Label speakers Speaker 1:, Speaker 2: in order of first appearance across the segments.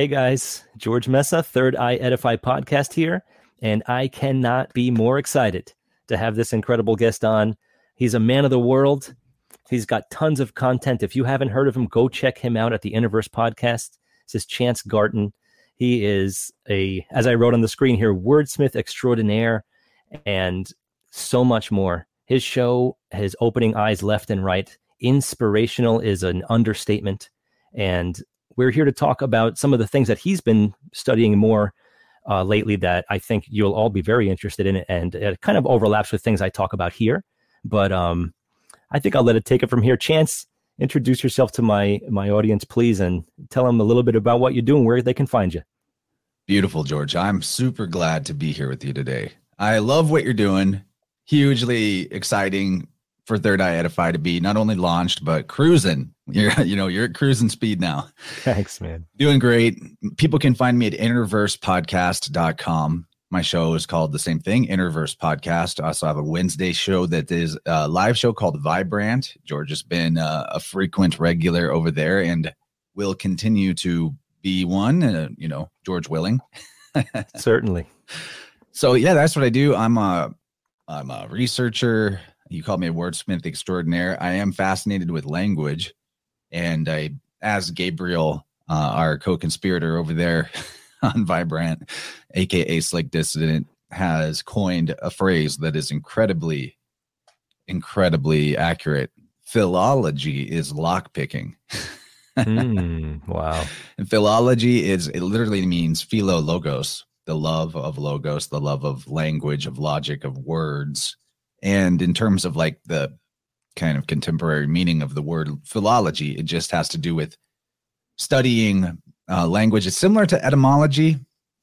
Speaker 1: Hey guys, George Mesa, Third Eye Edify podcast here, and I cannot be more excited to have this incredible guest on. He's a man of the world. He's got tons of content. If you haven't heard of him, go check him out at the Innerverse podcast. This is Chance Garton. He is a, as I wrote on the screen here, wordsmith extraordinaire and so much more. His show, his opening eyes left and right, inspirational is an understatement. And we're here to talk about some of the things that he's been studying more uh, lately that I think you'll all be very interested in. And it kind of overlaps with things I talk about here. But um, I think I'll let it take it from here. Chance, introduce yourself to my my audience, please, and tell them a little bit about what you do and where they can find you.
Speaker 2: Beautiful, George. I'm super glad to be here with you today. I love what you're doing. Hugely exciting for Third Eye Edify to be not only launched but cruising. You're you know you're at cruising speed now.
Speaker 1: Thanks, man.
Speaker 2: Doing great. People can find me at innerversepodcast.com. My show is called the same thing, Innerverse Podcast. I also have a Wednesday show that is a live show called Vibrant. George has been uh, a frequent regular over there and will continue to be one. Uh, you know, George willing.
Speaker 1: Certainly.
Speaker 2: So yeah, that's what I do. I'm a I'm a researcher. You call me a wordsmith extraordinaire. I am fascinated with language, and I, as Gabriel, uh, our co-conspirator over there on Vibrant, aka Slick Dissident, has coined a phrase that is incredibly, incredibly accurate. Philology is lockpicking.
Speaker 1: mm, wow.
Speaker 2: And philology is it literally means philologos, the love of logos, the love of language, of logic, of words. And in terms of like the kind of contemporary meaning of the word philology, it just has to do with studying uh, language. It's similar to etymology,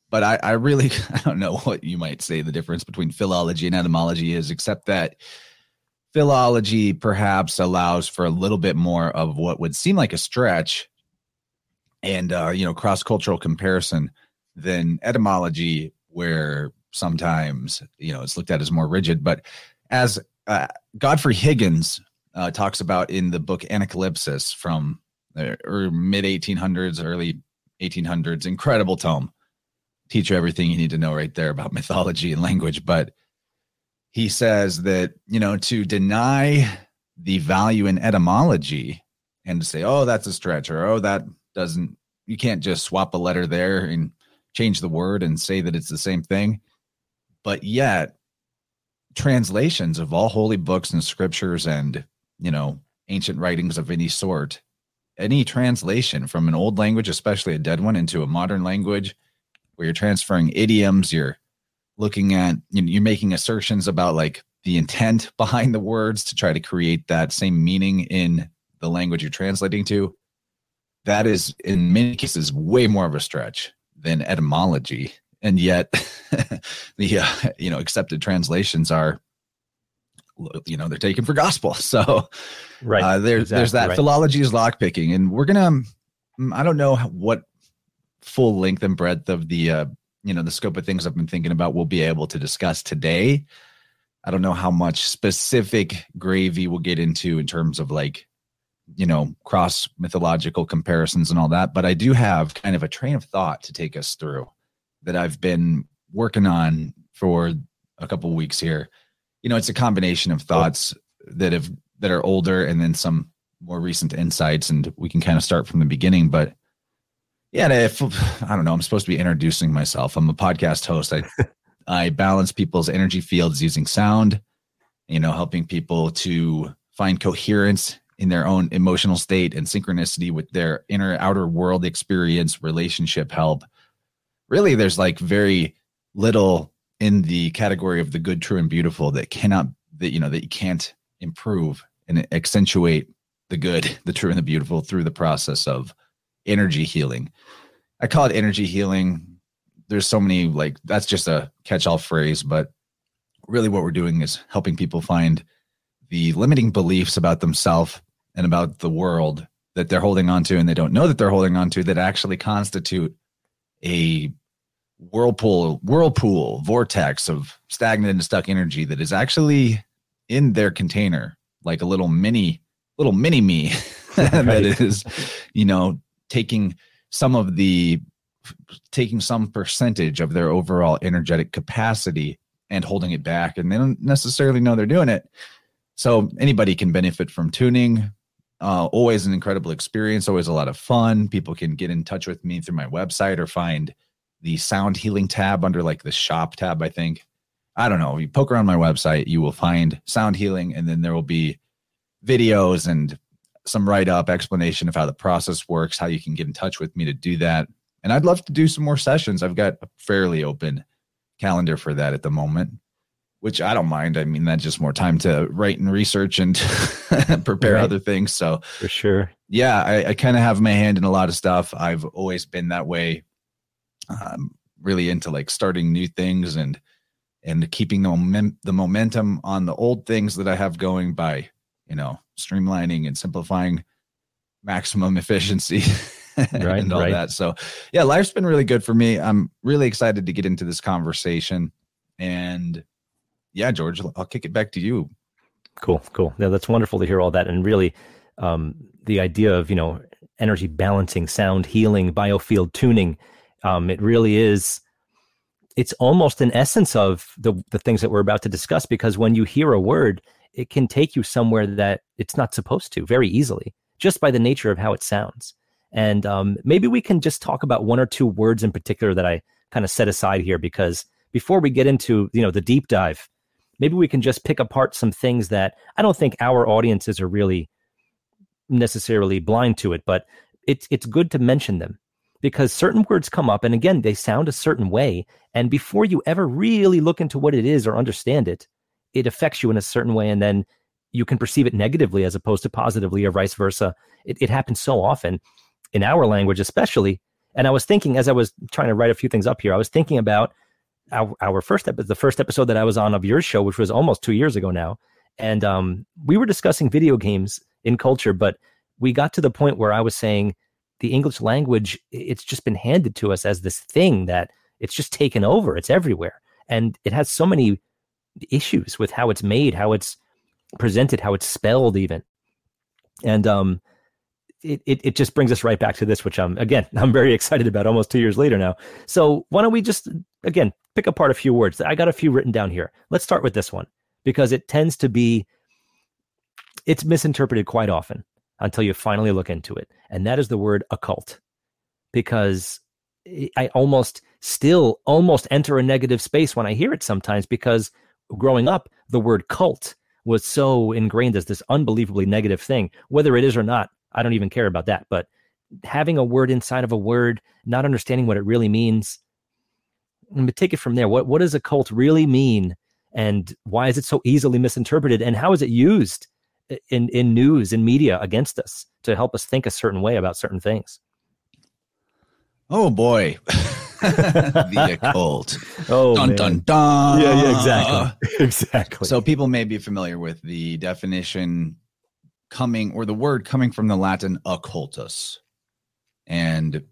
Speaker 2: but I, I really I don't know what you might say the difference between philology and etymology is, except that philology perhaps allows for a little bit more of what would seem like a stretch and uh, you know cross-cultural comparison than etymology where sometimes you know it's looked at as more rigid but as uh, godfrey higgins uh, talks about in the book anacalypsis from the mid 1800s early 1800s incredible tome. Teach you everything you need to know right there about mythology and language. But he says that you know to deny the value in etymology and to say oh that's a stretch or oh that doesn't you can't just swap a letter there and change the word and say that it's the same thing. But yet translations of all holy books and scriptures and you know ancient writings of any sort. Any translation from an old language especially a dead one into a modern language where you're transferring idioms you're looking at you know, you're making assertions about like the intent behind the words to try to create that same meaning in the language you're translating to that is in many cases way more of a stretch than etymology and yet the uh, you know accepted translations are you know they're taken for gospel so
Speaker 1: right
Speaker 2: uh, there, exactly, there's that right. philology is lockpicking and we're gonna mm, i don't know what full length and breadth of the uh, you know the scope of things I've been thinking about we'll be able to discuss today. I don't know how much specific gravy we'll get into in terms of like you know cross mythological comparisons and all that, but I do have kind of a train of thought to take us through that I've been working on for a couple weeks here. You know, it's a combination of thoughts that have that are older and then some more recent insights and we can kind of start from the beginning, but yeah, if I don't know, I'm supposed to be introducing myself. I'm a podcast host. I I balance people's energy fields using sound, you know, helping people to find coherence in their own emotional state and synchronicity with their inner outer world experience, relationship help. Really, there's like very little in the category of the good, true, and beautiful that cannot that you know that you can't improve and accentuate the good, the true, and the beautiful through the process of energy healing. I call it energy healing. There's so many like that's just a catch-all phrase, but really what we're doing is helping people find the limiting beliefs about themselves and about the world that they're holding on to and they don't know that they're holding on to that actually constitute a whirlpool whirlpool vortex of stagnant and stuck energy that is actually in their container like a little mini little mini me that is you know taking some of the taking some percentage of their overall energetic capacity and holding it back and they don't necessarily know they're doing it. So anybody can benefit from tuning uh, always an incredible experience always a lot of fun people can get in touch with me through my website or find the sound healing tab under like the shop tab i think i don't know If you poke around my website you will find sound healing and then there will be videos and some write up explanation of how the process works, how you can get in touch with me to do that. And I'd love to do some more sessions. I've got a fairly open calendar for that at the moment, which I don't mind. I mean, that's just more time to write and research and prepare right. other things. So,
Speaker 1: for sure.
Speaker 2: Yeah, I, I kind of have my hand in a lot of stuff. I've always been that way. I'm really into like starting new things and and keeping the, moment, the momentum on the old things that I have going by you know, streamlining and simplifying maximum efficiency right, and all right. that. So, yeah, life's been really good for me. I'm really excited to get into this conversation. And yeah, George, I'll kick it back to you.
Speaker 1: Cool, cool. Yeah, that's wonderful to hear all that. And really, um, the idea of, you know, energy balancing, sound healing, biofield tuning, um, it really is it's almost an essence of the the things that we're about to discuss because when you hear a word it can take you somewhere that it's not supposed to very easily, just by the nature of how it sounds. And um, maybe we can just talk about one or two words in particular that I kind of set aside here because before we get into you know the deep dive, maybe we can just pick apart some things that I don't think our audiences are really necessarily blind to it, but it's it's good to mention them because certain words come up and again they sound a certain way and before you ever really look into what it is or understand it it affects you in a certain way and then you can perceive it negatively as opposed to positively or vice versa. It, it happens so often in our language, especially. And I was thinking as I was trying to write a few things up here, I was thinking about our, our first episode, the first episode that I was on of your show, which was almost two years ago now. And um, we were discussing video games in culture, but we got to the point where I was saying the English language, it's just been handed to us as this thing that it's just taken over. It's everywhere. And it has so many issues with how it's made, how it's presented, how it's spelled, even. And um, it, it, it just brings us right back to this, which I'm again I'm very excited about almost two years later now. So why don't we just again pick apart a few words? I got a few written down here. Let's start with this one because it tends to be it's misinterpreted quite often until you finally look into it, and that is the word occult. Because I almost still almost enter a negative space when I hear it sometimes because growing up, the word cult was so ingrained as this unbelievably negative thing. Whether it is or not, I don't even care about that. But having a word inside of a word, not understanding what it really means, I'm take it from there. What what does a cult really mean, and why is it so easily misinterpreted, and how is it used in in news and media against us to help us think a certain way about certain things?
Speaker 2: Oh boy. the occult.
Speaker 1: Oh,
Speaker 2: dun, man. dun, dun.
Speaker 1: Yeah, yeah, exactly. exactly.
Speaker 2: So people may be familiar with the definition coming or the word coming from the Latin occultus. And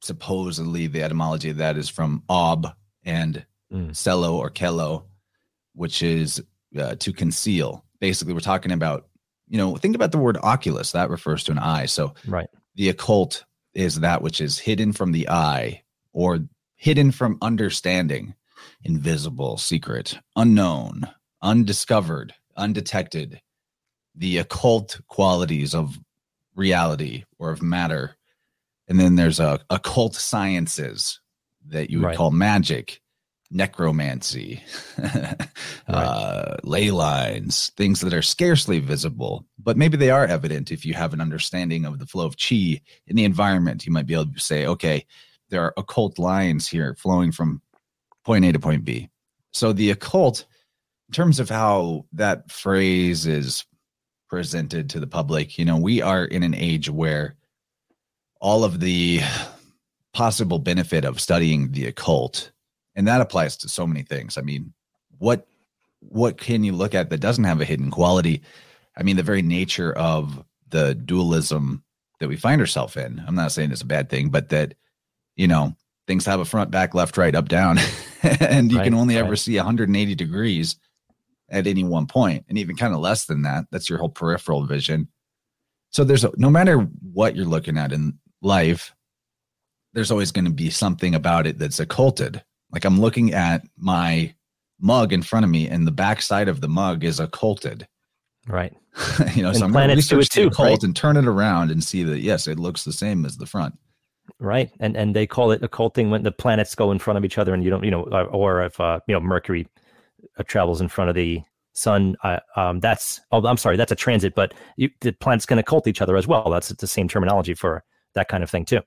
Speaker 2: supposedly the etymology of that is from ob and mm. cello or cello, which is uh, to conceal. Basically, we're talking about, you know, think about the word oculus, that refers to an eye. So,
Speaker 1: right.
Speaker 2: The occult is that which is hidden from the eye or hidden from understanding, invisible, secret, unknown, undiscovered, undetected, the occult qualities of reality or of matter. And then there's a occult sciences that you would right. call magic, necromancy, right. uh, ley lines, things that are scarcely visible, but maybe they are evident if you have an understanding of the flow of chi in the environment. You might be able to say, okay, there are occult lines here flowing from point A to point B. So the occult, in terms of how that phrase is presented to the public, you know, we are in an age where all of the possible benefit of studying the occult, and that applies to so many things. I mean, what what can you look at that doesn't have a hidden quality? I mean, the very nature of the dualism that we find ourselves in. I'm not saying it's a bad thing, but that you know, things have a front, back, left, right, up, down, and you right, can only right. ever see 180 degrees at any one point, and even kind of less than that. That's your whole peripheral vision. So there's a, no matter what you're looking at in life, there's always going to be something about it that's occulted. Like I'm looking at my mug in front of me, and the back side of the mug is occulted.
Speaker 1: Right.
Speaker 2: you know,
Speaker 1: And
Speaker 2: so I'm going to
Speaker 1: planets do it
Speaker 2: research the
Speaker 1: too,
Speaker 2: occult
Speaker 1: right?
Speaker 2: and turn it around and see that yes, it looks the same as the front.
Speaker 1: right and and they call it occulting when the planets go in front of each other and you don't you know or, or if uh you know mercury uh, travels in front of the sun uh, um that's oh i'm sorry that's a transit but you, the planets can occult each other as well that's the same terminology for that kind of thing too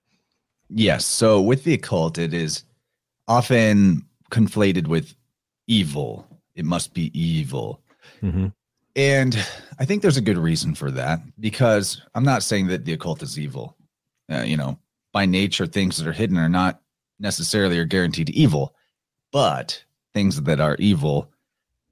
Speaker 2: Yes. So with the occult, it is often conflated with evil. It must be evil.
Speaker 1: hmm
Speaker 2: And I think there's a good reason for that because I'm not saying that the occult is evil. Uh, you know, by nature, things that are hidden are not necessarily or guaranteed evil, but things that are evil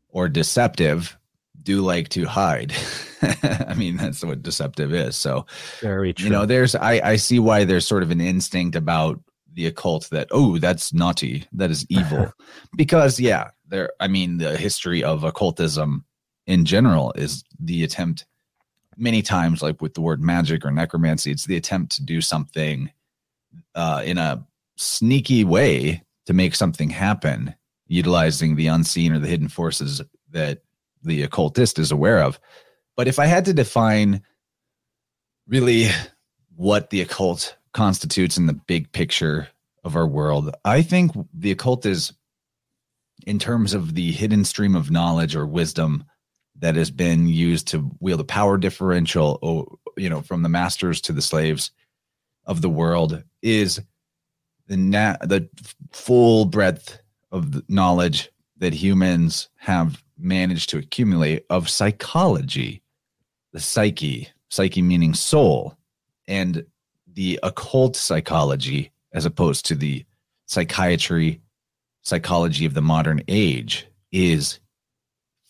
Speaker 2: or deceptive do like to hide. I mean, that's what deceptive is. So,
Speaker 1: very true
Speaker 2: you know, there's, I, I see why there's sort of an instinct about the occult that, oh, that's naughty, that is evil. because, yeah, there, I mean, the history of occultism in general is the attempt many times like with the word magic or necromancy it's the attempt to do something uh, in a sneaky way to make something happen utilizing the unseen or the hidden forces that the occultist is aware of. But if i had to define really what the occult constitutes in the big picture of our world i think the occult is in terms of the hidden stream of knowledge or wisdom that has been used to wield a power differential o- you know from the masters to the slaves of the world is the na- the full breadth of knowledge that humans have managed to accumulate of psychology the psyche psyche meaning soul and the occult psychology as opposed to the psychiatry psychology of the modern age is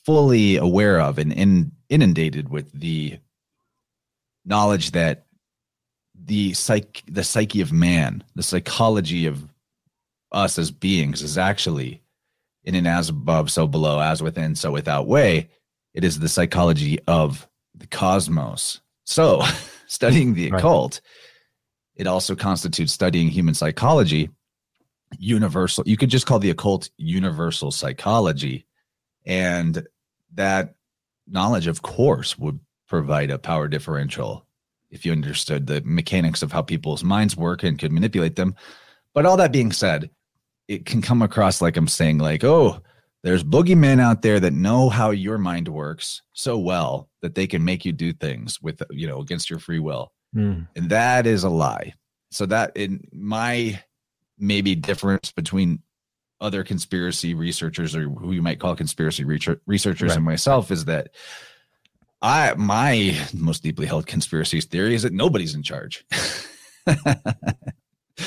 Speaker 2: fully aware of and in, inundated with the knowledge that the psych the psyche of man the psychology of us as beings is actually in an as above so below as within so without way. It is the psychology of the cosmos. So studying the
Speaker 1: Right.
Speaker 2: occult it also constitutes studying human psychology universal you could just call the occult universal psychology. And that knowledge of course would provide a power differential if you understood the mechanics of how people's minds work and could manipulate them. But all that being said it can come across like i'm saying like oh there's boogeymen out there that know how your mind works so well that they can make you do things with you know against your free will
Speaker 1: Mm.
Speaker 2: and that is a lie so that in my maybe difference between other conspiracy researchers or who you might call conspiracy researchers
Speaker 1: Right.
Speaker 2: and myself is that i my most deeply held conspiracy theory is that nobody's in charge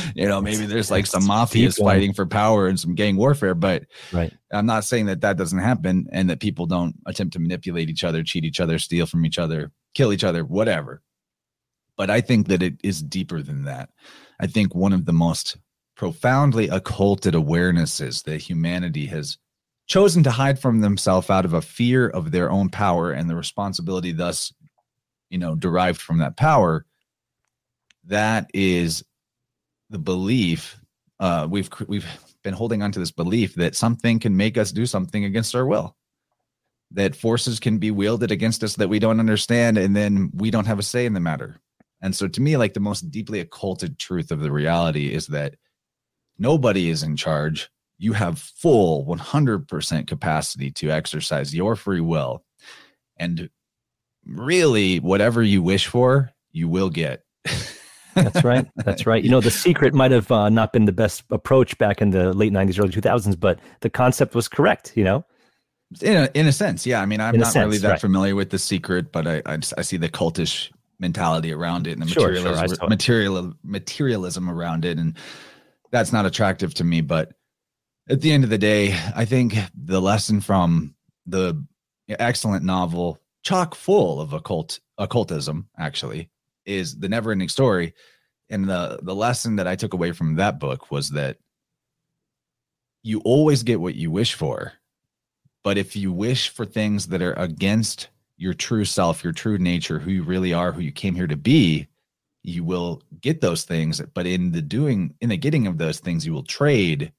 Speaker 2: you know maybe there's like some mafias fighting for power and some gang warfare but
Speaker 1: right
Speaker 2: I'm not saying that that doesn't happen and that people don't attempt to manipulate each other, cheat each other, steal from each other, kill each other, whatever. But I think that it is deeper than that. I think one of the most profoundly occulted awarenesses that humanity has chosen to hide from themselves out of a fear of their own power and the responsibility thus you know derived from that power that is the belief uh we've we've been holding on to this belief that something can make us do something against our will. That forces can be wielded against us that we don't understand and then we don't have a say in the matter. And so to me like the most deeply occulted truth of the reality is that nobody is in charge. You have full 100% capacity to exercise your free will. And really whatever you wish for you will get
Speaker 1: That's right. That's right. You know, the secret might have uh, not been the best approach back in the late 90s, early 2000s, but the concept was correct, you know?
Speaker 2: in a, in a sense yeah i mean i'm
Speaker 1: In
Speaker 2: not really that
Speaker 1: right.
Speaker 2: familiar with the secret but i I, just, I see the cultish mentality around it and the
Speaker 1: Sure, sure,
Speaker 2: materialism,
Speaker 1: it.
Speaker 2: material materialism around it and that's not attractive to me but at the end of the day i think the lesson from the excellent novel chock full of occult occultism actually is the never ending story. And the the lesson that i took away from that book was that you always get what you wish for but if you wish for things that are against your true self, your true nature, who you really are, who you came here to be, you will get those things. But in the doing in the getting of those things you will trade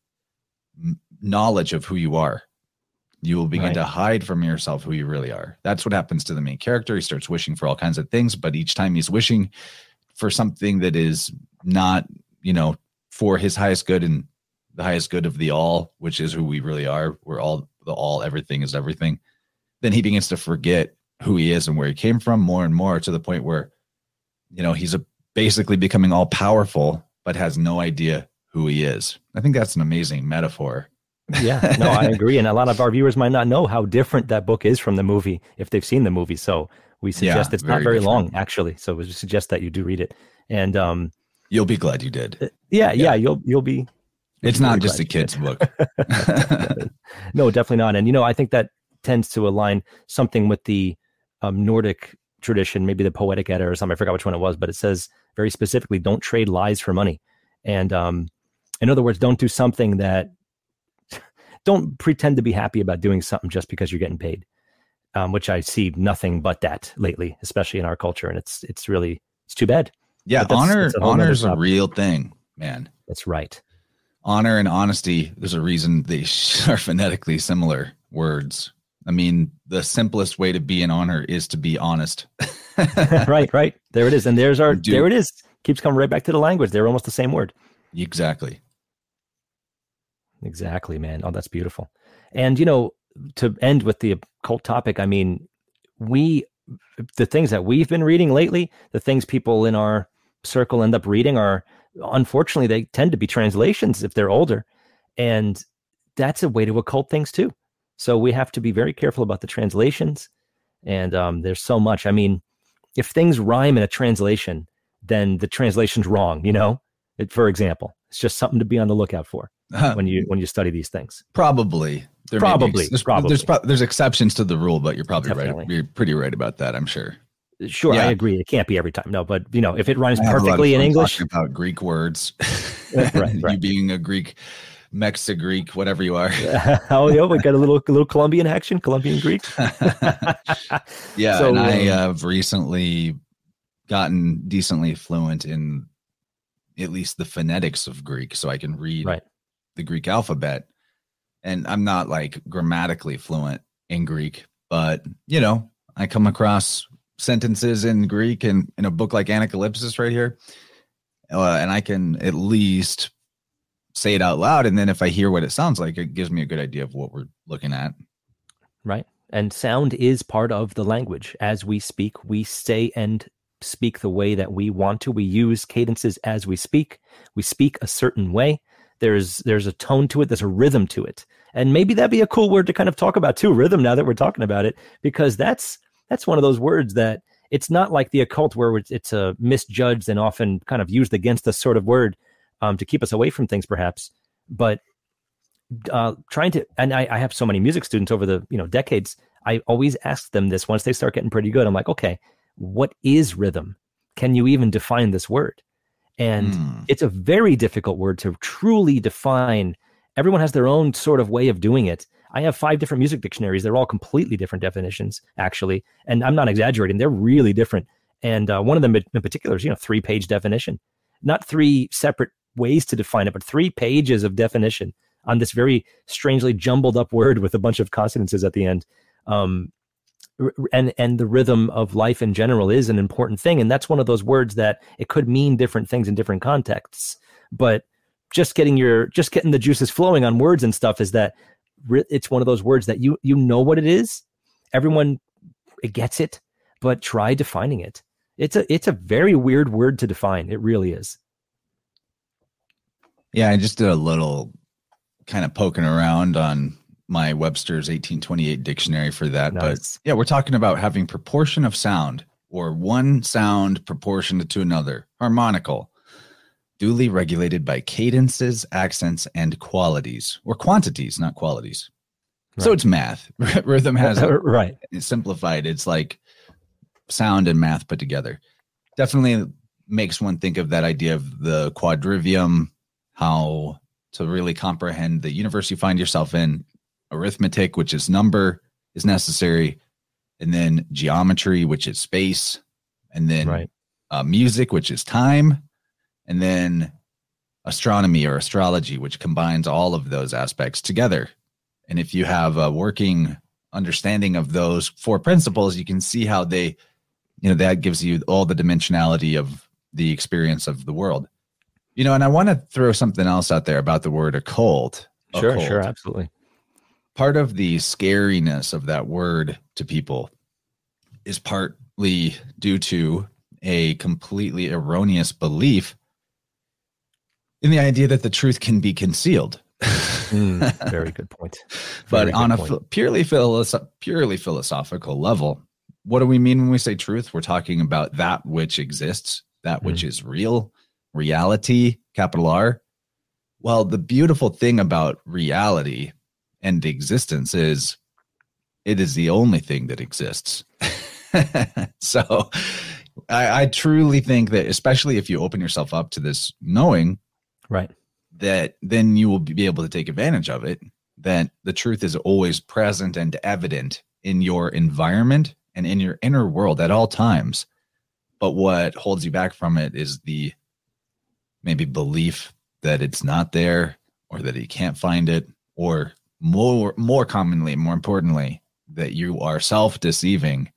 Speaker 2: knowledge of who you are you will begin
Speaker 1: Right.
Speaker 2: to hide from yourself who you really are. That's what happens to the main character. He starts wishing for all kinds of things but each time he's wishing for something that is not you know for his highest good and the highest good of the all which is who we really are we're all the all everything is everything then he begins to forget who he is and where he came from more and more to the point where you know he's a, basically becoming all powerful but has no idea who he is. I think that's an amazing metaphor
Speaker 1: yeah, no, I agree. And a lot of our viewers might not know how different that book is from the movie if they've seen the movie. So we suggest it's not
Speaker 2: very
Speaker 1: very
Speaker 2: different.
Speaker 1: long, actually. So we suggest that you do read it. And um,
Speaker 2: you'll be glad you did
Speaker 1: yeah, yeah,
Speaker 2: Yeah.
Speaker 1: you'll you'll be.
Speaker 2: it's not just a
Speaker 1: glad you did.
Speaker 2: kid's book
Speaker 1: no, definitely not. And you know, I think that tends to align something with the um, Nordic tradition, maybe the Poetic Edda or something. I forgot which one it was, but it says very specifically, "Don't trade lies for money." And um, in other words, don't do something that don't pretend to be happy about doing something just because you're getting paid. Um, which I see nothing but that lately, especially in our culture, and it's it's really it's too bad.
Speaker 2: yeah honor
Speaker 1: that's a whole
Speaker 2: honor is a real thing man
Speaker 1: That's right.
Speaker 2: honor and honesty there's a reason they are phonetically similar words i mean the simplest way to be in honor is to be honest
Speaker 1: right, right. There it is, and there's our there it is. Keeps coming right back to the language. They're almost the same word.
Speaker 2: exactly
Speaker 1: Exactly, man. Oh, that's beautiful. And you know, to end with the occult topic, I mean, we the things that we've been reading lately, the things people in our circle end up reading are unfortunately they tend to be translations if they're older. And that's a way to occult things too. So we have to be very careful about the translations. And um, there's so much. I mean, if things rhyme in a translation, then the translation's wrong, you know? It, for example, it's just something to be on the lookout for when you when you study these things.
Speaker 2: Probably. There
Speaker 1: Probably,
Speaker 2: ex- there's,
Speaker 1: probably.
Speaker 2: There's, pro- there's exceptions to the rule, but you're probably
Speaker 1: Definitely.
Speaker 2: right. You're pretty right about that. I'm sure.
Speaker 1: Sure, I agree. It can't be every time. No, but you know, if it rhymes
Speaker 2: I have a lot of
Speaker 1: perfectly in English,
Speaker 2: talking about Greek words.
Speaker 1: Right,
Speaker 2: you being a Greek, Mexa Greek, whatever you are.
Speaker 1: oh yeah, we got a little little Colombian action, Colombian Greek.
Speaker 2: yeah,
Speaker 1: So,
Speaker 2: and I
Speaker 1: um,
Speaker 2: have recently gotten decently fluent in at least the phonetics of Greek, so I can read
Speaker 1: Right.
Speaker 2: The Greek alphabet. And I'm not like grammatically fluent in Greek, but you know, I come across sentences in Greek and in a book like Anacalypsis right here, uh, and I can at least say it out loud. And then if I hear what it sounds like, it gives me a good idea of what we're looking at.
Speaker 1: right? And sound is part of the language. As we speak, we say and speak the way that we want to. We use cadences as we speak. We speak a certain way. There's there's a tone to it. There's a rhythm to it. And maybe that'd be a cool word to kind of talk about too, rhythm. Now that we're talking about it, because that's that's one of those words that it's not like the occult where it's, a misjudged and often kind of used against us sort of word um, to keep us away from things, perhaps. But uh, trying to and I, I have so many music students over the you know decades i always ask them this once they start getting pretty good i'm like okay what is rhythm can you even define this word and
Speaker 2: Hmm.
Speaker 1: it's a very difficult word to truly define. Everyone has their own sort of way of doing it. I have five different music dictionaries. They're all completely different definitions actually. And i'm not exaggerating. They're really different. And uh, one of them in particular is you know three page definition. Not three separate ways to define it but three pages of definition on this very strangely jumbled up word with a bunch of consonances at the end. Um, and and the rhythm of life in general is an important thing, and that's one of those words that it could mean different things in different contexts. But just getting your just getting the juices flowing on words and stuff is that it's one of those words that you you know what it is. Everyone gets it, but try defining it. It's a it's a very weird word to define. It really is.
Speaker 2: Yeah, I just did a little kind of poking around on my Webster's 1828 dictionary for that. But yeah, we're talking about having proportion of sound or one sound proportionate to another, harmonical, duly regulated by cadences, accents, and qualities or quantities, not qualities. So it's math. Rhythm has
Speaker 1: right.
Speaker 2: it's simplified. It's like sound and math put together. Definitely makes one think of that idea of the quadrivium, how to really comprehend the universe you find yourself in. Arithmetic, which is number, is necessary, and then geometry, which is space, and then
Speaker 1: Right.
Speaker 2: uh, music, which is time, and then astronomy or astrology, which combines all of those aspects together. And if you have a working understanding of those four principles, you can see how they, you know, that gives you all the dimensionality of the experience of the world. You know, and I want to throw something else out there about the word occult.
Speaker 1: Sure,
Speaker 2: Occult.
Speaker 1: sure, absolutely.
Speaker 2: Part of the scariness of that word to people is partly due to a completely erroneous belief in the idea that the truth can be concealed.
Speaker 1: Mm, very good point.
Speaker 2: but
Speaker 1: Very
Speaker 2: on a
Speaker 1: point.
Speaker 2: purely philosoph- purely philosophical level, what do we mean when we say truth? We're talking about that which exists, that which
Speaker 1: Mm.
Speaker 2: is real, reality, capital R. Well, the beautiful thing about reality and existence is it is the only thing that exists. so I, I truly think that, especially if you open yourself up to this knowing,
Speaker 1: right.
Speaker 2: that then you will be able to take advantage of it that the truth is always present and evident in your environment and in your inner world at all times but what holds you back from it is the maybe belief that it's not there or that you can't find it or more more commonly more importantly that you are self-deceiving.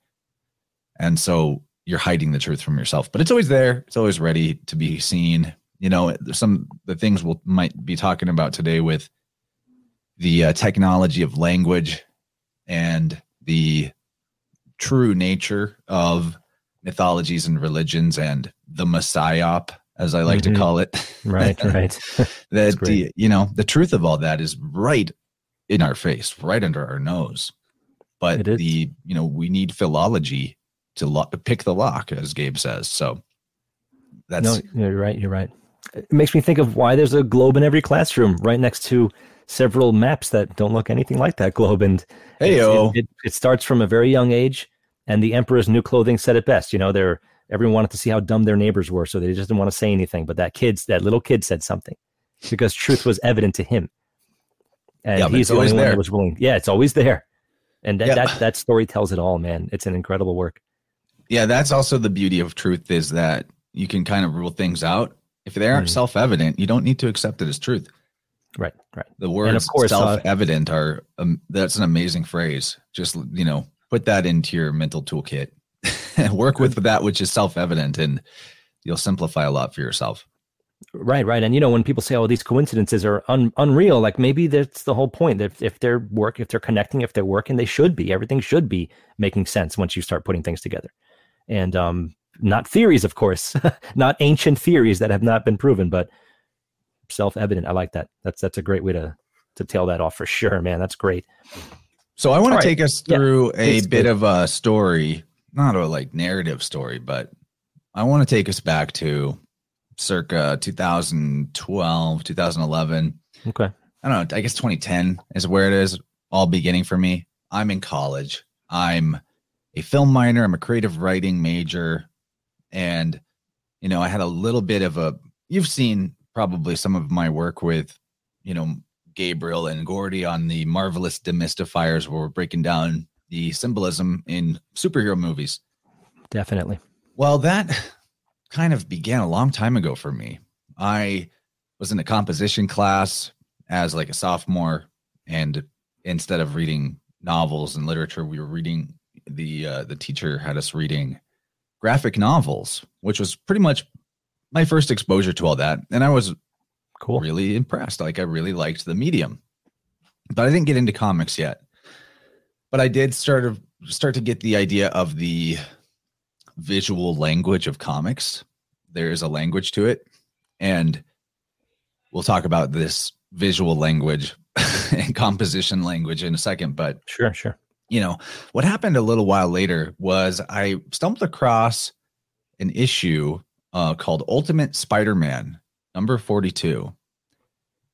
Speaker 2: And so you're hiding the truth from yourself but it's always there. It's always ready to be seen. You know some the things we'll might be talking about today with the uh, technology of language and the true nature of mythologies and religions and the messiah as i like
Speaker 1: Mhm.
Speaker 2: to call it.
Speaker 1: Right, right.
Speaker 2: that the, you know the truth of all that is right in our face right under our nose but the you know we need philology to lo- pick the lock as gabe says so that's
Speaker 1: no, you're right. You're right. It makes me think of why there's a globe in every classroom right next to several maps that don't look anything like that globe. And
Speaker 2: hey,
Speaker 1: it, it, it starts from a very young age. And the emperor's new clothing said it best. You know, they're everyone wanted to see how dumb their neighbors were, so they just didn't want to say anything. But that kid's that little kid said something because truth was evident to him, and
Speaker 2: Yeah,
Speaker 1: he's
Speaker 2: it's
Speaker 1: the only
Speaker 2: always
Speaker 1: one
Speaker 2: there.
Speaker 1: that was willing. Yeah, it's always there, and that,
Speaker 2: Yeah.
Speaker 1: that that story tells it all, man. It's an incredible work.
Speaker 2: yeah that's also the beauty of truth is that you can kind of rule things out if they aren't
Speaker 1: Mhm.
Speaker 2: self-evident you don't need to accept it as truth
Speaker 1: Right, right.
Speaker 2: the words
Speaker 1: of course, uh,
Speaker 2: self-evident are um, that's an amazing phrase just you know put that into your mental toolkit and work with that which is self-evident and you'll simplify a lot for yourself
Speaker 1: Right, right. And you know, when people say, "Oh, these coincidences are un- unreal," like maybe that's the whole point. That if they're work, if they're connecting, if they're working, they should be. Everything should be making sense once you start putting things together. And um, not theories, of course, not ancient theories that have not been proven, but self-evident. I like that. That's that's a great way to to tail that off for sure, man. That's great.
Speaker 2: so i want to
Speaker 1: right.
Speaker 2: take us
Speaker 1: Yeah,
Speaker 2: through a bit
Speaker 1: do.
Speaker 2: of a story not a like narrative story but i want to take us back to circa 2012 2011
Speaker 1: Okay.
Speaker 2: I don't know. I guess 2010 is where it is all beginning for me. I'm in college. I'm a film minor. I'm a creative writing major. And, you know, I had a little bit of a, you've seen probably some of my work with, you know, Gabriel and Gordy on the Marvelous Demystifiers, where we're breaking down the symbolism in superhero movies.
Speaker 1: Definitely.
Speaker 2: Well, that kind of began a long time ago for me. I was in a composition class as like a sophomore, and instead of reading novels and literature, we were reading the uh, the teacher had us reading graphic novels, which was pretty much my first exposure to all that, and I was
Speaker 1: Cool.
Speaker 2: really impressed. Like I really liked the medium, but I didn't get into comics yet. But I did start of start to get the idea of the visual language of comics. There is a language to it, and we'll talk about this visual language and composition language in a second. But
Speaker 1: Sure, sure.
Speaker 2: you know, what happened a little while later was I stumbled across an issue uh, called Ultimate Spider Man, number 42.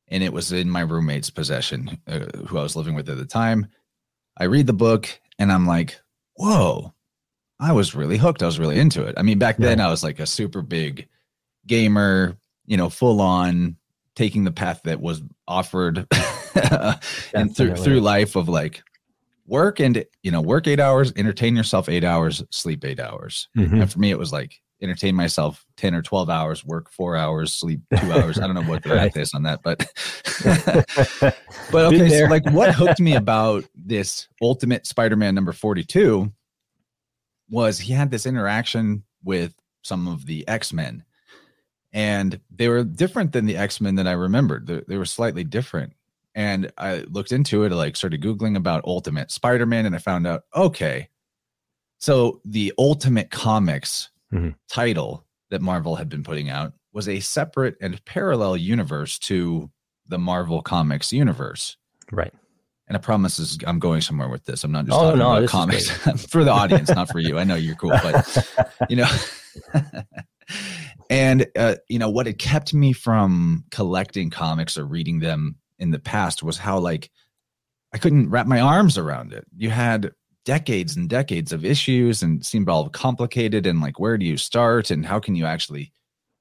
Speaker 2: And it was in my roommate's possession, uh, who I was living with at the time. I read the book and I'm like, whoa, I was really hooked. I was really into it. I mean, back then I was like a super big gamer, you know, full on taking the path that was offered and through, through life of like work and you know work eight hours entertain yourself eight hours sleep eight hours
Speaker 1: Mhm.
Speaker 2: and for me it was like entertain myself 10 or 12 hours, work four hours, sleep two hours. I don't know what the right. math is on that, but but okay, so like what hooked me about this ultimate Spider-Man number 42 was he had this interaction with some of the X-Men. And they were different than the X-Men that I remembered. They, they were slightly different. And I looked into it, like started Googling about Ultimate Spider Man, and I found out, okay, so the Ultimate Comics mm-hmm. title that Marvel had been putting out was a separate and parallel universe to the Marvel Comics universe.
Speaker 1: Right.
Speaker 2: And I promise is I'm going somewhere with this. I'm not just oh, talking no, about comics for the audience, not for you. I know you're cool, but you know. and uh, you know what had kept me from collecting comics or reading them in the past was how like I couldn't wrap my arms around it. You had decades and decades of issues and seemed all complicated and like where do you start and how can you actually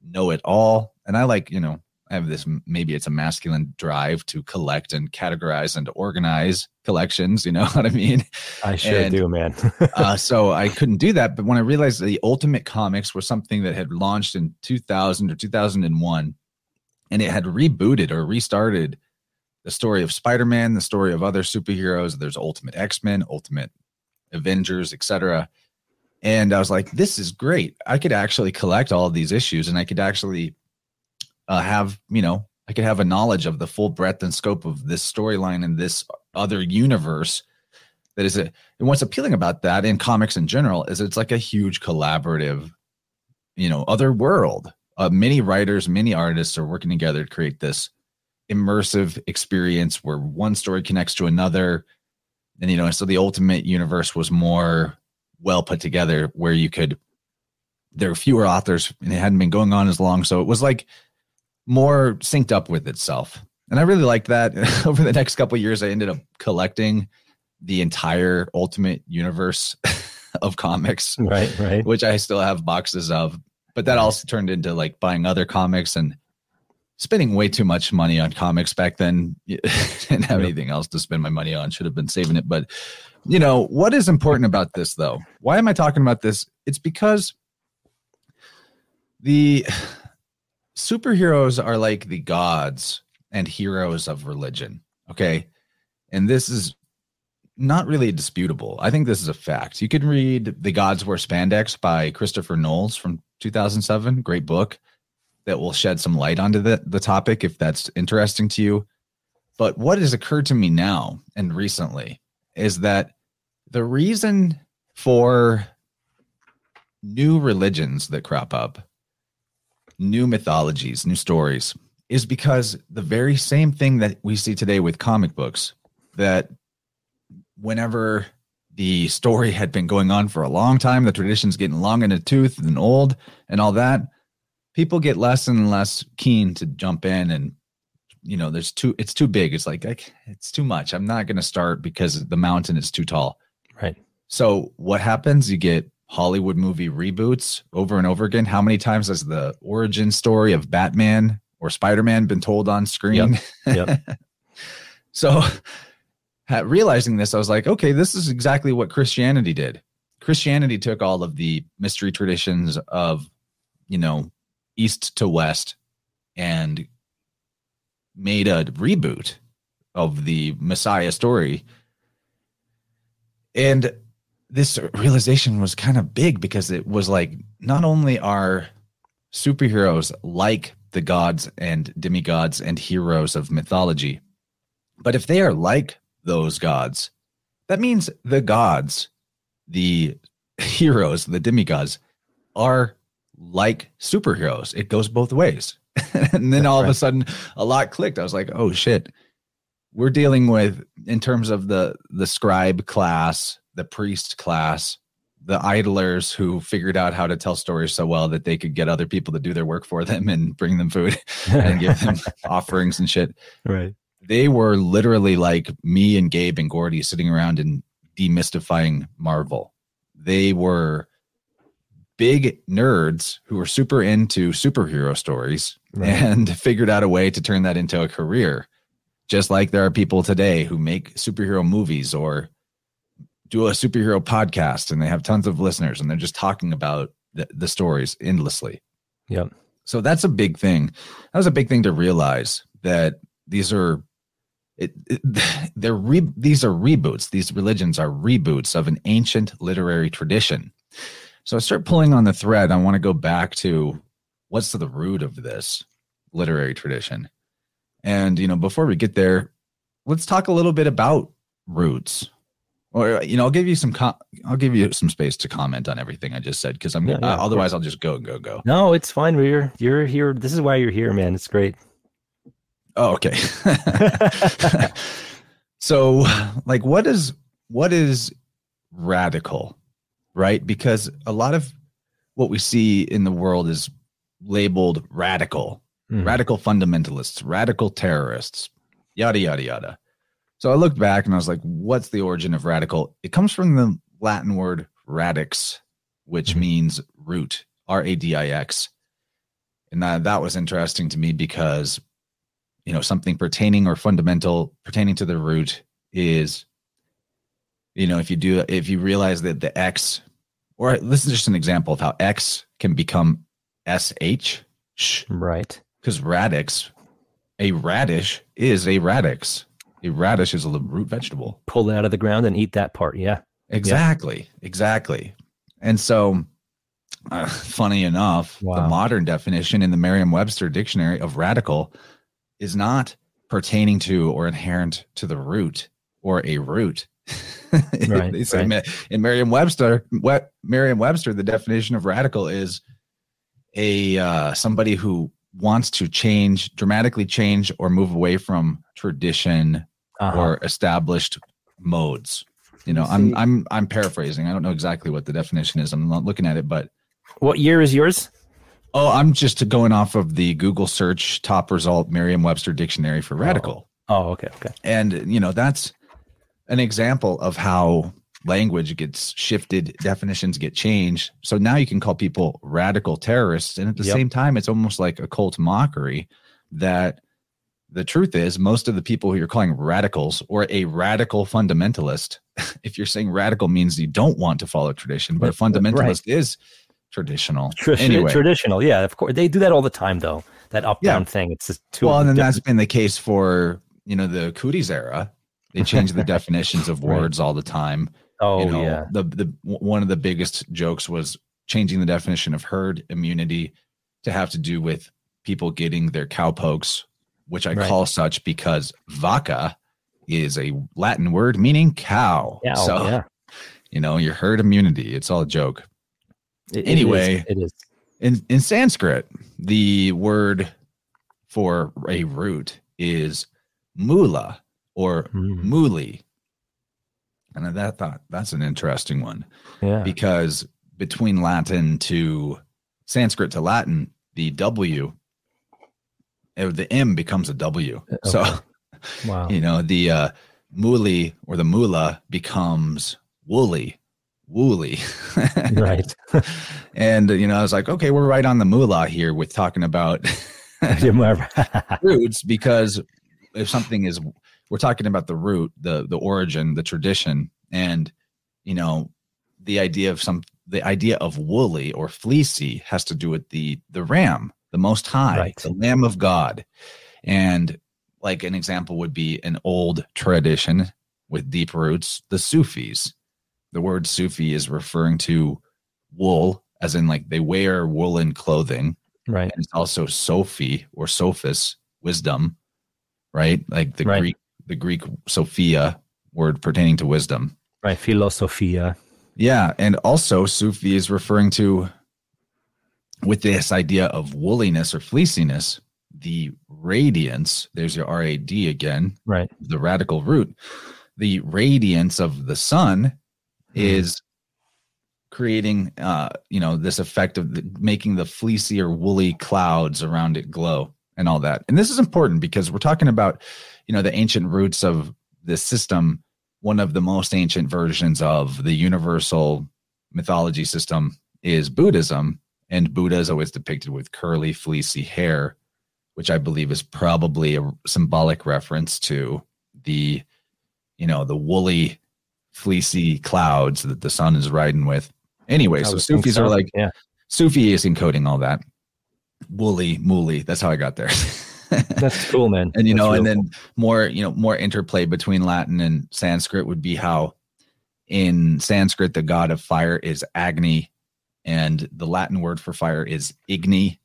Speaker 2: know it all? And I like, you know, I have this maybe it's a masculine drive to collect and categorize and organize collections. You know what I mean?
Speaker 1: I sure and, do, man.
Speaker 2: uh, so I couldn't do that. But when I realized the Ultimate Comics were something that had launched in 2000 or 2001 and it had rebooted or restarted the story of Spider-Man, the story of other superheroes. There's Ultimate X-Men, Ultimate Avengers, etc. And I was like, this is great. I could actually collect all of these issues, and I could actually uh, have, you know, I could have a knowledge of the full breadth and scope of this storyline in this other universe. That is it. And what's appealing about that in comics in general is it's like a huge collaborative, you know, other world. Uh, many writers, many artists are working together to create this immersive experience where one story connects to another and you know so the ultimate universe was more well put together where you could there were fewer authors and it hadn't been going on as long so it was like more synced up with itself and i really liked that over the next couple years i ended up collecting the entire ultimate universe of comics
Speaker 1: right right
Speaker 2: which i still have boxes of but that also turned into like buying other comics and spending way too much money on comics back then. Didn't have yep. anything else to spend my money on. Should have been saving it. But you know what is important about this though? Why am I talking about this? It's because the superheroes are like the gods and heroes of religion. Okay. And this is not really disputable. I think this is a fact. You can read The Gods Wear Spandex by Christopher Knowles from 2007. Great book that will shed some light onto the, the topic if that's interesting to you. But what has occurred to me now and recently is that the reason for new religions that crop up, new mythologies, new stories, is because the very same thing that we see today with comic books that whenever the story had been going on for a long time, the tradition's getting long in the tooth and old and all that, people get less and less keen to jump in and you know there's too it's too big. It's like it's too much. I'm not going to start because the mountain is too tall.
Speaker 1: Right.
Speaker 2: So what happens? You get hollywood movie reboots over and over again how many times has the origin story of batman or spider-man been told on screen yep, yep. so realizing this i was like okay this is exactly what christianity did christianity took all of the mystery traditions of you know east to west and made a reboot of the Messiah story. And this realization was kind of big because it was like not only are superheroes like the gods and demigods and heroes of mythology, but if they are like those gods, that means the gods, the heroes, the demigods are like superheroes. It goes both ways. and then all right. of a sudden a lot clicked. I was like, "Oh shit. We're dealing with in terms of the the scribe class, the priest class, the idlers who figured out how to tell stories so well that they could get other people to do their work for them and bring them food and give them offerings and shit.
Speaker 1: Right.
Speaker 2: They were literally like me and Gabe and Gordy sitting around and demystifying Marvel. They were big nerds who were super into superhero stories right. and figured out a way to turn that into a career. Just like there are people today who make superhero movies or do a superhero podcast and they have tons of listeners and they're just talking about the, the stories endlessly.
Speaker 1: Yep.
Speaker 2: So that's a big thing. That was a big thing to realize that these are it, it they're re, these are reboots. These religions are reboots of an ancient literary tradition. So I start pulling on the thread. I want to go back to what's the root of this literary tradition. And you know, before we get there, let's talk a little bit about roots. Or you know, I'll give you some. Com- I'll give you some space to comment on everything I just said because I'm.
Speaker 1: Yeah, yeah,
Speaker 2: uh, otherwise, I'll just go go go.
Speaker 1: No, it's fine. We're you're here. This is why you're here, man. It's great.
Speaker 2: Oh, okay. so, like, what is what is radical, right? Because a lot of what we see in the world is labeled radical,
Speaker 1: Mm.
Speaker 2: radical fundamentalists, radical terrorists, yada yada yada. So I looked back and I was like, what's the origin of radical? It comes from the Latin word radix, which
Speaker 1: Mhm.
Speaker 2: means root, R A D I X. And that, that was interesting to me because, you know, something pertaining or fundamental pertaining to the root is, you know, if you do, if you realize that the X, or this is just an example of how X can become SH,
Speaker 1: Right.
Speaker 2: because radix, a radish is a radix. A radish is a root vegetable.
Speaker 1: Pull it out of the ground and eat that part. Yeah.
Speaker 2: Exactly. Exactly. And so, uh, funny enough, the modern definition in the Merriam Webster dictionary of radical is not pertaining to or inherent to the root or a root.
Speaker 1: Right, right.
Speaker 2: In Merriam Webster, Merriam Webster, the definition of radical is a uh, somebody who wants to change, dramatically change, or move away from tradition
Speaker 1: Uh-huh.
Speaker 2: or established modes. You know, I'm I'm I'm paraphrasing. I don't know exactly what the definition is. I'm not looking at it, but
Speaker 1: what year is yours?
Speaker 2: oh, I'm just going off of the Google search top result Merriam-Webster dictionary for radical.
Speaker 1: Oh, okay. Okay.
Speaker 2: And you know, that's an example of how language gets shifted, definitions get changed. So now you can call people radical terrorists and at the
Speaker 1: Yep.
Speaker 2: same time it's almost like a cult mockery that the truth is most of the people who you're calling radicals or a radical fundamentalist if you're saying radical means you don't want to follow tradition but a
Speaker 1: Right.
Speaker 2: fundamentalist is traditional
Speaker 1: Tra-
Speaker 2: anyway
Speaker 1: Traditional. Yeah. Of course. They do that all the time, though. That up
Speaker 2: Yeah.
Speaker 1: down thing. It's just too.
Speaker 2: well and then that's been the case for you know the cooties era they change the definitions of
Speaker 1: Right.
Speaker 2: words all the time
Speaker 1: Oh,
Speaker 2: you know,
Speaker 1: yeah.
Speaker 2: the the one of the biggest jokes was changing the definition of herd immunity to have to do with people getting their cowpokes, which I
Speaker 1: Right.
Speaker 2: call such because vaca is a Latin word meaning cow.
Speaker 1: Oh,
Speaker 2: so
Speaker 1: yeah.
Speaker 2: you know your herd immunity. It's all a joke.
Speaker 1: It- it is.
Speaker 2: anyway.
Speaker 1: it is.
Speaker 2: In in Sanskrit, the word for a root is mula or
Speaker 1: Mm,
Speaker 2: muli. And that thought that's an interesting one.
Speaker 1: yeah.
Speaker 2: because between Latin to Sanskrit to Latin, the W, the M becomes a W. So,
Speaker 1: Wow.
Speaker 2: you know, the uh, muli or the mula becomes woolly, woolly.
Speaker 1: right.
Speaker 2: and, you know, I was like, okay, we're right on the mula here with talking about roots because if something is we're talking about the root the the origin the tradition and you know the idea of some the idea of woolly or fleecy has to do with the the ram the most high
Speaker 1: Right.
Speaker 2: the lamb of god and like an example would be an old tradition with deep roots the sufis the word sufi is referring to wool as in like they wear woolen clothing
Speaker 1: right.
Speaker 2: and it's also Sophie or Sophis, wisdom, right? Like the
Speaker 1: Right.
Speaker 2: Greek, the Greek Sophia word pertaining to wisdom.
Speaker 1: Right. Philosophia.
Speaker 2: Yeah, and also Sufi is referring to with this idea of wooliness or fleeciness, the radiance. There's your R A D again,
Speaker 1: Right.
Speaker 2: the radical root. The radiance of the sun is creating uh you know this effect of the, making the fleecy or woolly clouds around it glow and all that and this is important because we're talking about you know the ancient roots of this system one of the most ancient versions of the universal mythology system is buddhism and buddha is always depicted with curly fleecy hair which i believe is probably a symbolic reference to the you know the woolly fleecy clouds that the sun is riding with anyway so sufis
Speaker 1: so.
Speaker 2: are like
Speaker 1: yeah.
Speaker 2: Sufi is encoding all that. Woolly, mooly. That's how I got there.
Speaker 1: That's cool, man.
Speaker 2: and you
Speaker 1: That's
Speaker 2: know, and then more, you know, more interplay between Latin and Sanskrit would be how in Sanskrit the god of fire is Agni, and the Latin word for fire is Igni,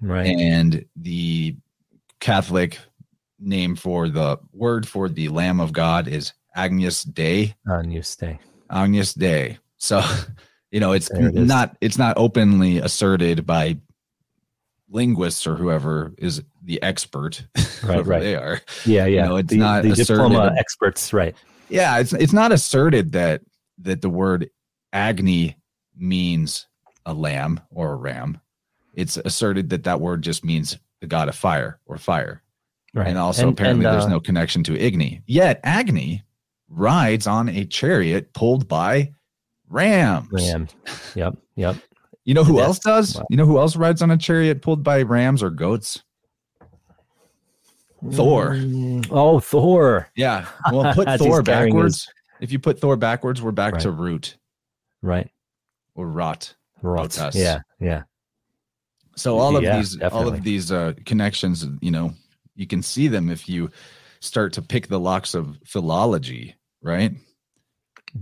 Speaker 1: right.
Speaker 2: and the Catholic name for the word for the Lamb of God is Agnus Dei.
Speaker 1: Agnus Dei.
Speaker 2: Agnus Dei. So, you know, it's
Speaker 1: it
Speaker 2: not it's not openly asserted by linguists or whoever is the expert, whoever
Speaker 1: right.
Speaker 2: they are.
Speaker 1: Yeah, yeah.
Speaker 2: know, it's
Speaker 1: the,
Speaker 2: not
Speaker 1: the diploma experts, right?
Speaker 2: Yeah, it's it's not asserted that that the word Agni means a lamb or a ram. It's asserted that that word just means the god of fire or fire.
Speaker 1: Right.
Speaker 2: And also apparently
Speaker 1: and,
Speaker 2: there's
Speaker 1: uh,
Speaker 2: no connection to Igni. Yet Agni rides on a chariot pulled by rams.
Speaker 1: Ram. Yep. Yep.
Speaker 2: You know who else does?
Speaker 1: wow.
Speaker 2: You know who else rides on a chariot pulled by rams or goats? Thor.
Speaker 1: Mm, Oh, Thor.
Speaker 2: Yeah. Well, put Thor backwards. If you put Thor backwards, we're back to root
Speaker 1: Right.
Speaker 2: Or rot.
Speaker 1: Rot. Yeah. Yeah.
Speaker 2: So all of
Speaker 1: Yeah,
Speaker 2: these, all of these uh, connections, you know, you can see them if you start to pick the locks of philology, right?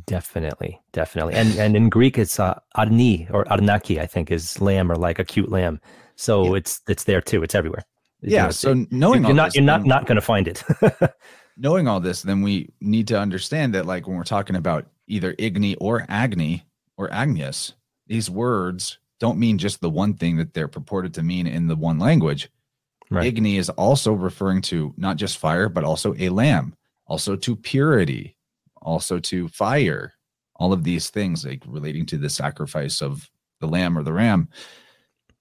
Speaker 1: Definitely. Definitely. And and in Greek it's uh, arni or arnaki, I think, is lamb or like a cute lamb. So
Speaker 2: Yeah.
Speaker 1: it's it's there too. It's everywhere. You
Speaker 2: Yeah.
Speaker 1: know,
Speaker 2: So knowing
Speaker 1: you're
Speaker 2: all
Speaker 1: not
Speaker 2: this,
Speaker 1: you're not not going to find it.
Speaker 2: knowing all this, then we need to understand that, like when we're talking about either igni or agni or agnius, these words don't mean just the one thing that they're purported to mean in the one language.
Speaker 1: right.
Speaker 2: Igni is also referring to not just fire, but also a lamb, also to purity, also to fire. All of these things, like relating to the sacrifice of the lamb or the ram.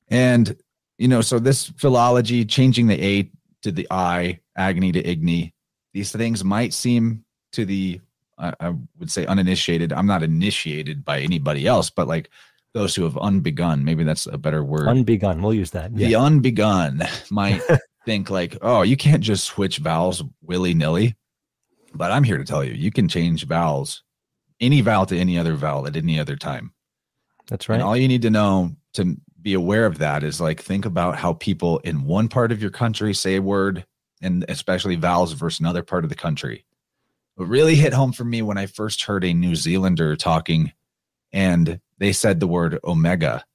Speaker 2: And, you know, so this philology, changing the A to the I, agony to igni, these things might seem to the, I I would say, uninitiated. I'm not initiated by anybody else, but like those who have unbegun, maybe that's a better word
Speaker 1: Unbegun. We'll use that.
Speaker 2: the
Speaker 1: Yeah.
Speaker 2: unbegun might think like, oh, you can't just switch vowels willy nilly. But I'm here to tell you, you can change vowels, any vowel to any other vowel at any other time.
Speaker 1: That's
Speaker 2: And
Speaker 1: right.
Speaker 2: all you need to know to be aware of that is like think about how people in one part of your country say a word, and especially vowels versus another part of the country. What really hit home for me when I first heard a New Zealander talking and they said the word omega.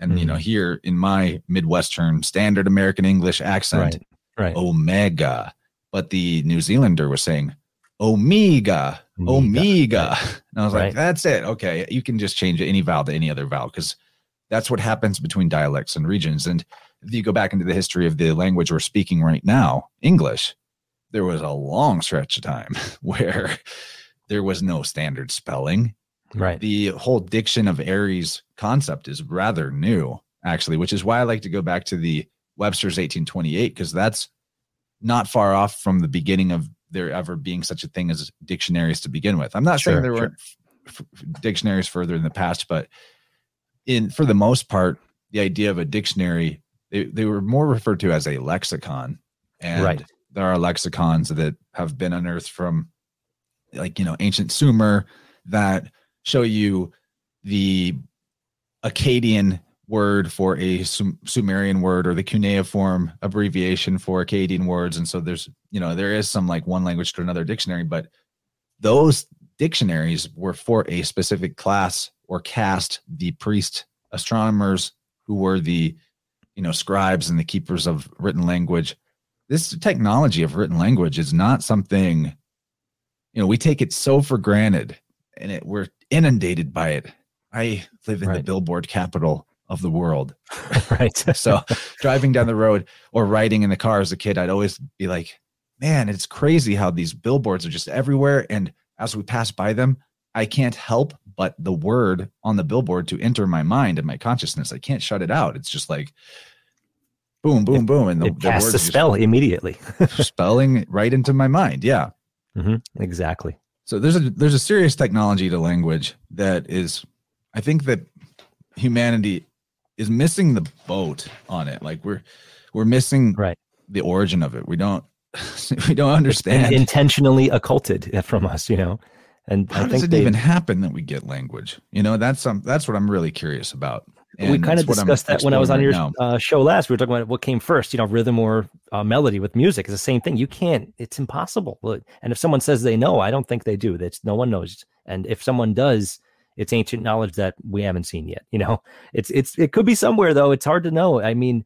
Speaker 2: And you
Speaker 1: Mhm.
Speaker 2: know, here in my Midwestern standard American English accent,
Speaker 1: Right. Right.
Speaker 2: omega. But the New Zealander was saying omega,
Speaker 1: Omega,
Speaker 2: omega. And I was like, that's it. Okay. You can just change any vowel to any other vowel because that's what happens between dialects and regions. And if you go back into the history of the language we're speaking right now, English, there was a long stretch of time where there was no standard spelling
Speaker 1: Right.
Speaker 2: the whole diction of Aries concept is rather new, actually, which is why I like to go back to the Webster's 1828, because that's not far off from the beginning of there ever being such a thing as dictionaries to begin with. I'm not
Speaker 1: Sure,
Speaker 2: saying there
Speaker 1: sure.
Speaker 2: weren't f- f- dictionaries further in the past, but in for the most part, the idea of a dictionary, they, they were more referred to as a lexicon. And
Speaker 1: Right.
Speaker 2: There are lexicons that have been unearthed from like, you know, ancient Sumer that show you the Akkadian word for a Sum- Sumerian word or the cuneiform abbreviation for Akkadian words. And so there's, you know, there is some like one language to another dictionary, but those dictionaries were for a specific class or caste, the priest astronomers who were the, you know, scribes and the keepers of written language. This technology of written language is not something, you know, we take it so for granted and it, we're inundated by it. I live in the billboard capital of the world.
Speaker 1: right.
Speaker 2: So driving down the road or riding in the car as a kid, I'd always be like, man, it's crazy how these billboards are just everywhere. And as we pass by them, I can't help but the word on the billboard to enter my mind and my consciousness. I can't shut it out. It's just like boom, boom, boom. And the,
Speaker 1: it
Speaker 2: the
Speaker 1: casts a
Speaker 2: are just
Speaker 1: spell immediately.
Speaker 2: spelling right into my mind. Yeah.
Speaker 1: hmm Exactly.
Speaker 2: So there's a there's a serious technology to language that is I think that humanity is missing the boat on it. Like we're we're missing
Speaker 1: Right.
Speaker 2: the origin of it. We don't we don't understand
Speaker 1: intentionally occulted from us, you know. And
Speaker 2: how
Speaker 1: I
Speaker 2: does
Speaker 1: think
Speaker 2: it even happen that we get language? You know, that's some that's what I'm really curious about. And
Speaker 1: we kind of discussed that when I was on your
Speaker 2: right
Speaker 1: uh, show last. We were talking about what came first, you know, rhythm or uh, melody with music. It's the same thing. You can't. It's impossible. And if someone says they know, I don't think they do. That's no one knows. And if someone does, it's ancient knowledge that we haven't seen yet. You know, it's it's it could be somewhere though. It's hard to know. I mean,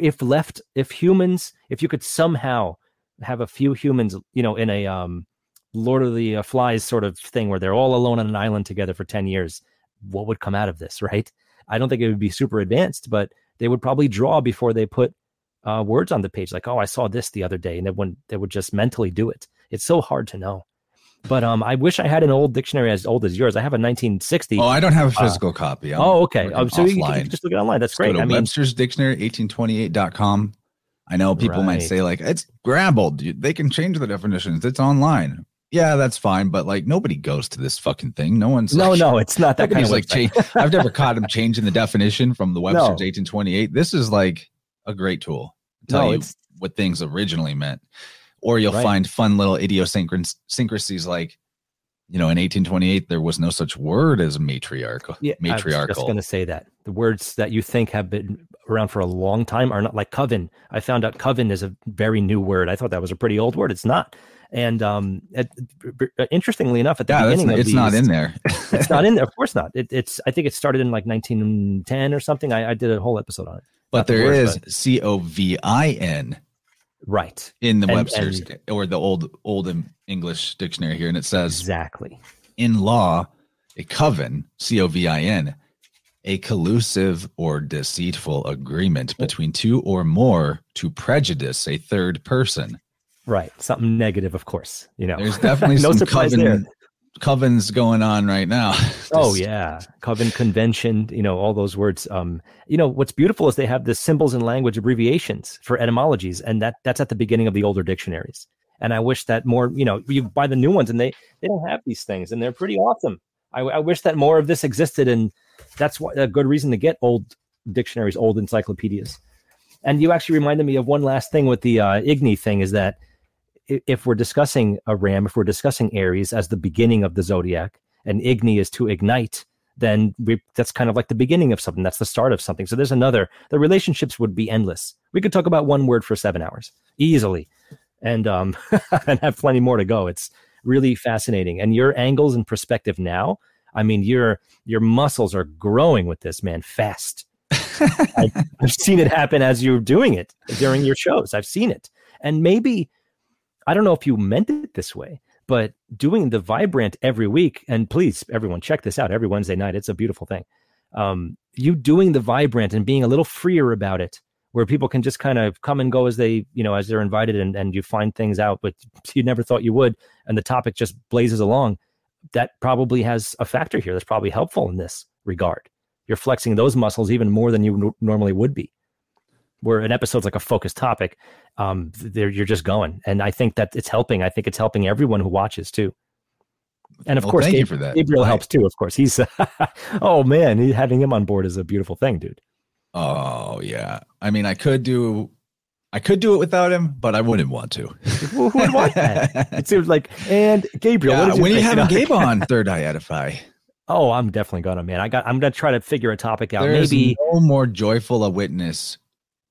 Speaker 1: if- left, if humans, if you could somehow have a few humans, you know, in a um, Lord of the uh, Flies sort of thing where they're all alone on an island together for ten years, what would come out of this, right? I don't think it would be super advanced, but they would probably draw before they put uh, words on the page, like, "Oh, I saw this the other day," and they would they would just mentally do it. It's so hard to know. But um, I wish I had an old dictionary as old as yours. I have a 1960.
Speaker 2: Oh, I don't have a physical copy. I'm
Speaker 1: oh, okay. Um, so you, you can just look it online. That's
Speaker 2: Let's go
Speaker 1: great.
Speaker 2: to
Speaker 1: I mean,
Speaker 2: Webster's Dictionary, 1828.com. I know people might say, like, it's grabbled. They can change the definitions. It's online. Yeah, that's fine. But like, nobody goes to this fucking thing. No one's
Speaker 1: no,
Speaker 2: like,
Speaker 1: no, it's not that kind of
Speaker 2: like change. I've never caught him changing the definition from the Webster's
Speaker 1: No.
Speaker 2: 1828. This is like a great tool to tell
Speaker 1: No,
Speaker 2: you what things originally meant. Or you'll
Speaker 1: Right.
Speaker 2: find fun little idiosyncrasies like, you know, in 1828 there was no such word as matriarchal.
Speaker 1: Yeah, I was just going to say that the words that you think have been around for a long time are not like coven. I found out coven is a very new word. I thought that was a pretty old word. It's not. And um, it, interestingly enough, at the
Speaker 2: yeah,
Speaker 1: beginning
Speaker 2: not, it's not in there.
Speaker 1: it's not in there. Of course not. It, it's. I think it started in like 1910 or something. I, I did a whole episode on it.
Speaker 2: but
Speaker 1: Not the
Speaker 2: there
Speaker 1: words,
Speaker 2: is C O V I N
Speaker 1: Right.
Speaker 2: in the
Speaker 1: And-
Speaker 2: Webster's or the old old English dictionary here, and it says
Speaker 1: Exactly.
Speaker 2: in law, a coven, C O V I N, a collusive or deceitful agreement between two or more to prejudice a third person.
Speaker 1: Right. Something negative, of course. You know.
Speaker 2: There's definitely
Speaker 1: no
Speaker 2: some
Speaker 1: surprise
Speaker 2: coven,
Speaker 1: there.
Speaker 2: covens going on right now.
Speaker 1: Oh yeah, coven convention. You know all those words. Um, you know what's beautiful is they have the symbols and language abbreviations for etymologies, and that that's at the beginning of the older dictionaries. And I wish that more. You know, you buy the new ones, and they they don't have these things, and they're pretty awesome. I, I wish that more of this existed, and that's what a good reason to get old dictionaries, old encyclopedias. And you actually reminded me of one last thing with the uh, Igni thing is that if we're discussing a ram, if we're discussing Aries as the beginning of the zodiac, and Igni is to ignite, then we, that's kind of like the beginning of something. That's the start of something. So there's another. The relationships would be endless. We could talk about one word for seven hours easily, and um, and have plenty more to go. It's really fascinating. And your angles and perspective now. I mean, your your muscles are growing with this man fast. I, I've seen it happen as you're doing it during your shows. I've seen it, and maybe I don't know if you meant it this way, but doing the vibrant every week, and please, everyone, check this out every Wednesday night. It's a beautiful thing. Um, you doing the vibrant and being a little freer about it, where people can just kind of come and go as they, you know, as they're invited, and, and you find things out, but you never thought you would, and the topic just blazes along. That probably has a factor here. That's probably helpful in this regard. You're flexing those muscles even more than you n- normally would be. Where an episode's like a focused topic, um, there you're just going, and I think that it's helping. I think it's helping everyone who watches too. And of
Speaker 2: Well,
Speaker 1: course,
Speaker 2: thank you for that.
Speaker 1: Gabriel
Speaker 2: I-
Speaker 1: helps too. Of course, he's oh man, having him on board is a beautiful thing, dude.
Speaker 2: Oh yeah. I mean, I could do, I could do it without him, but I wouldn't want to.
Speaker 1: Who, would want that? It seems like and Gabriel.
Speaker 2: Yeah, when you have? Gabe on Third Eye Edify,
Speaker 1: Oh, I'm definitely gonna man. I got. I'm gonna try to figure a topic out.
Speaker 2: there's
Speaker 1: Maybe
Speaker 2: no more joyful a witness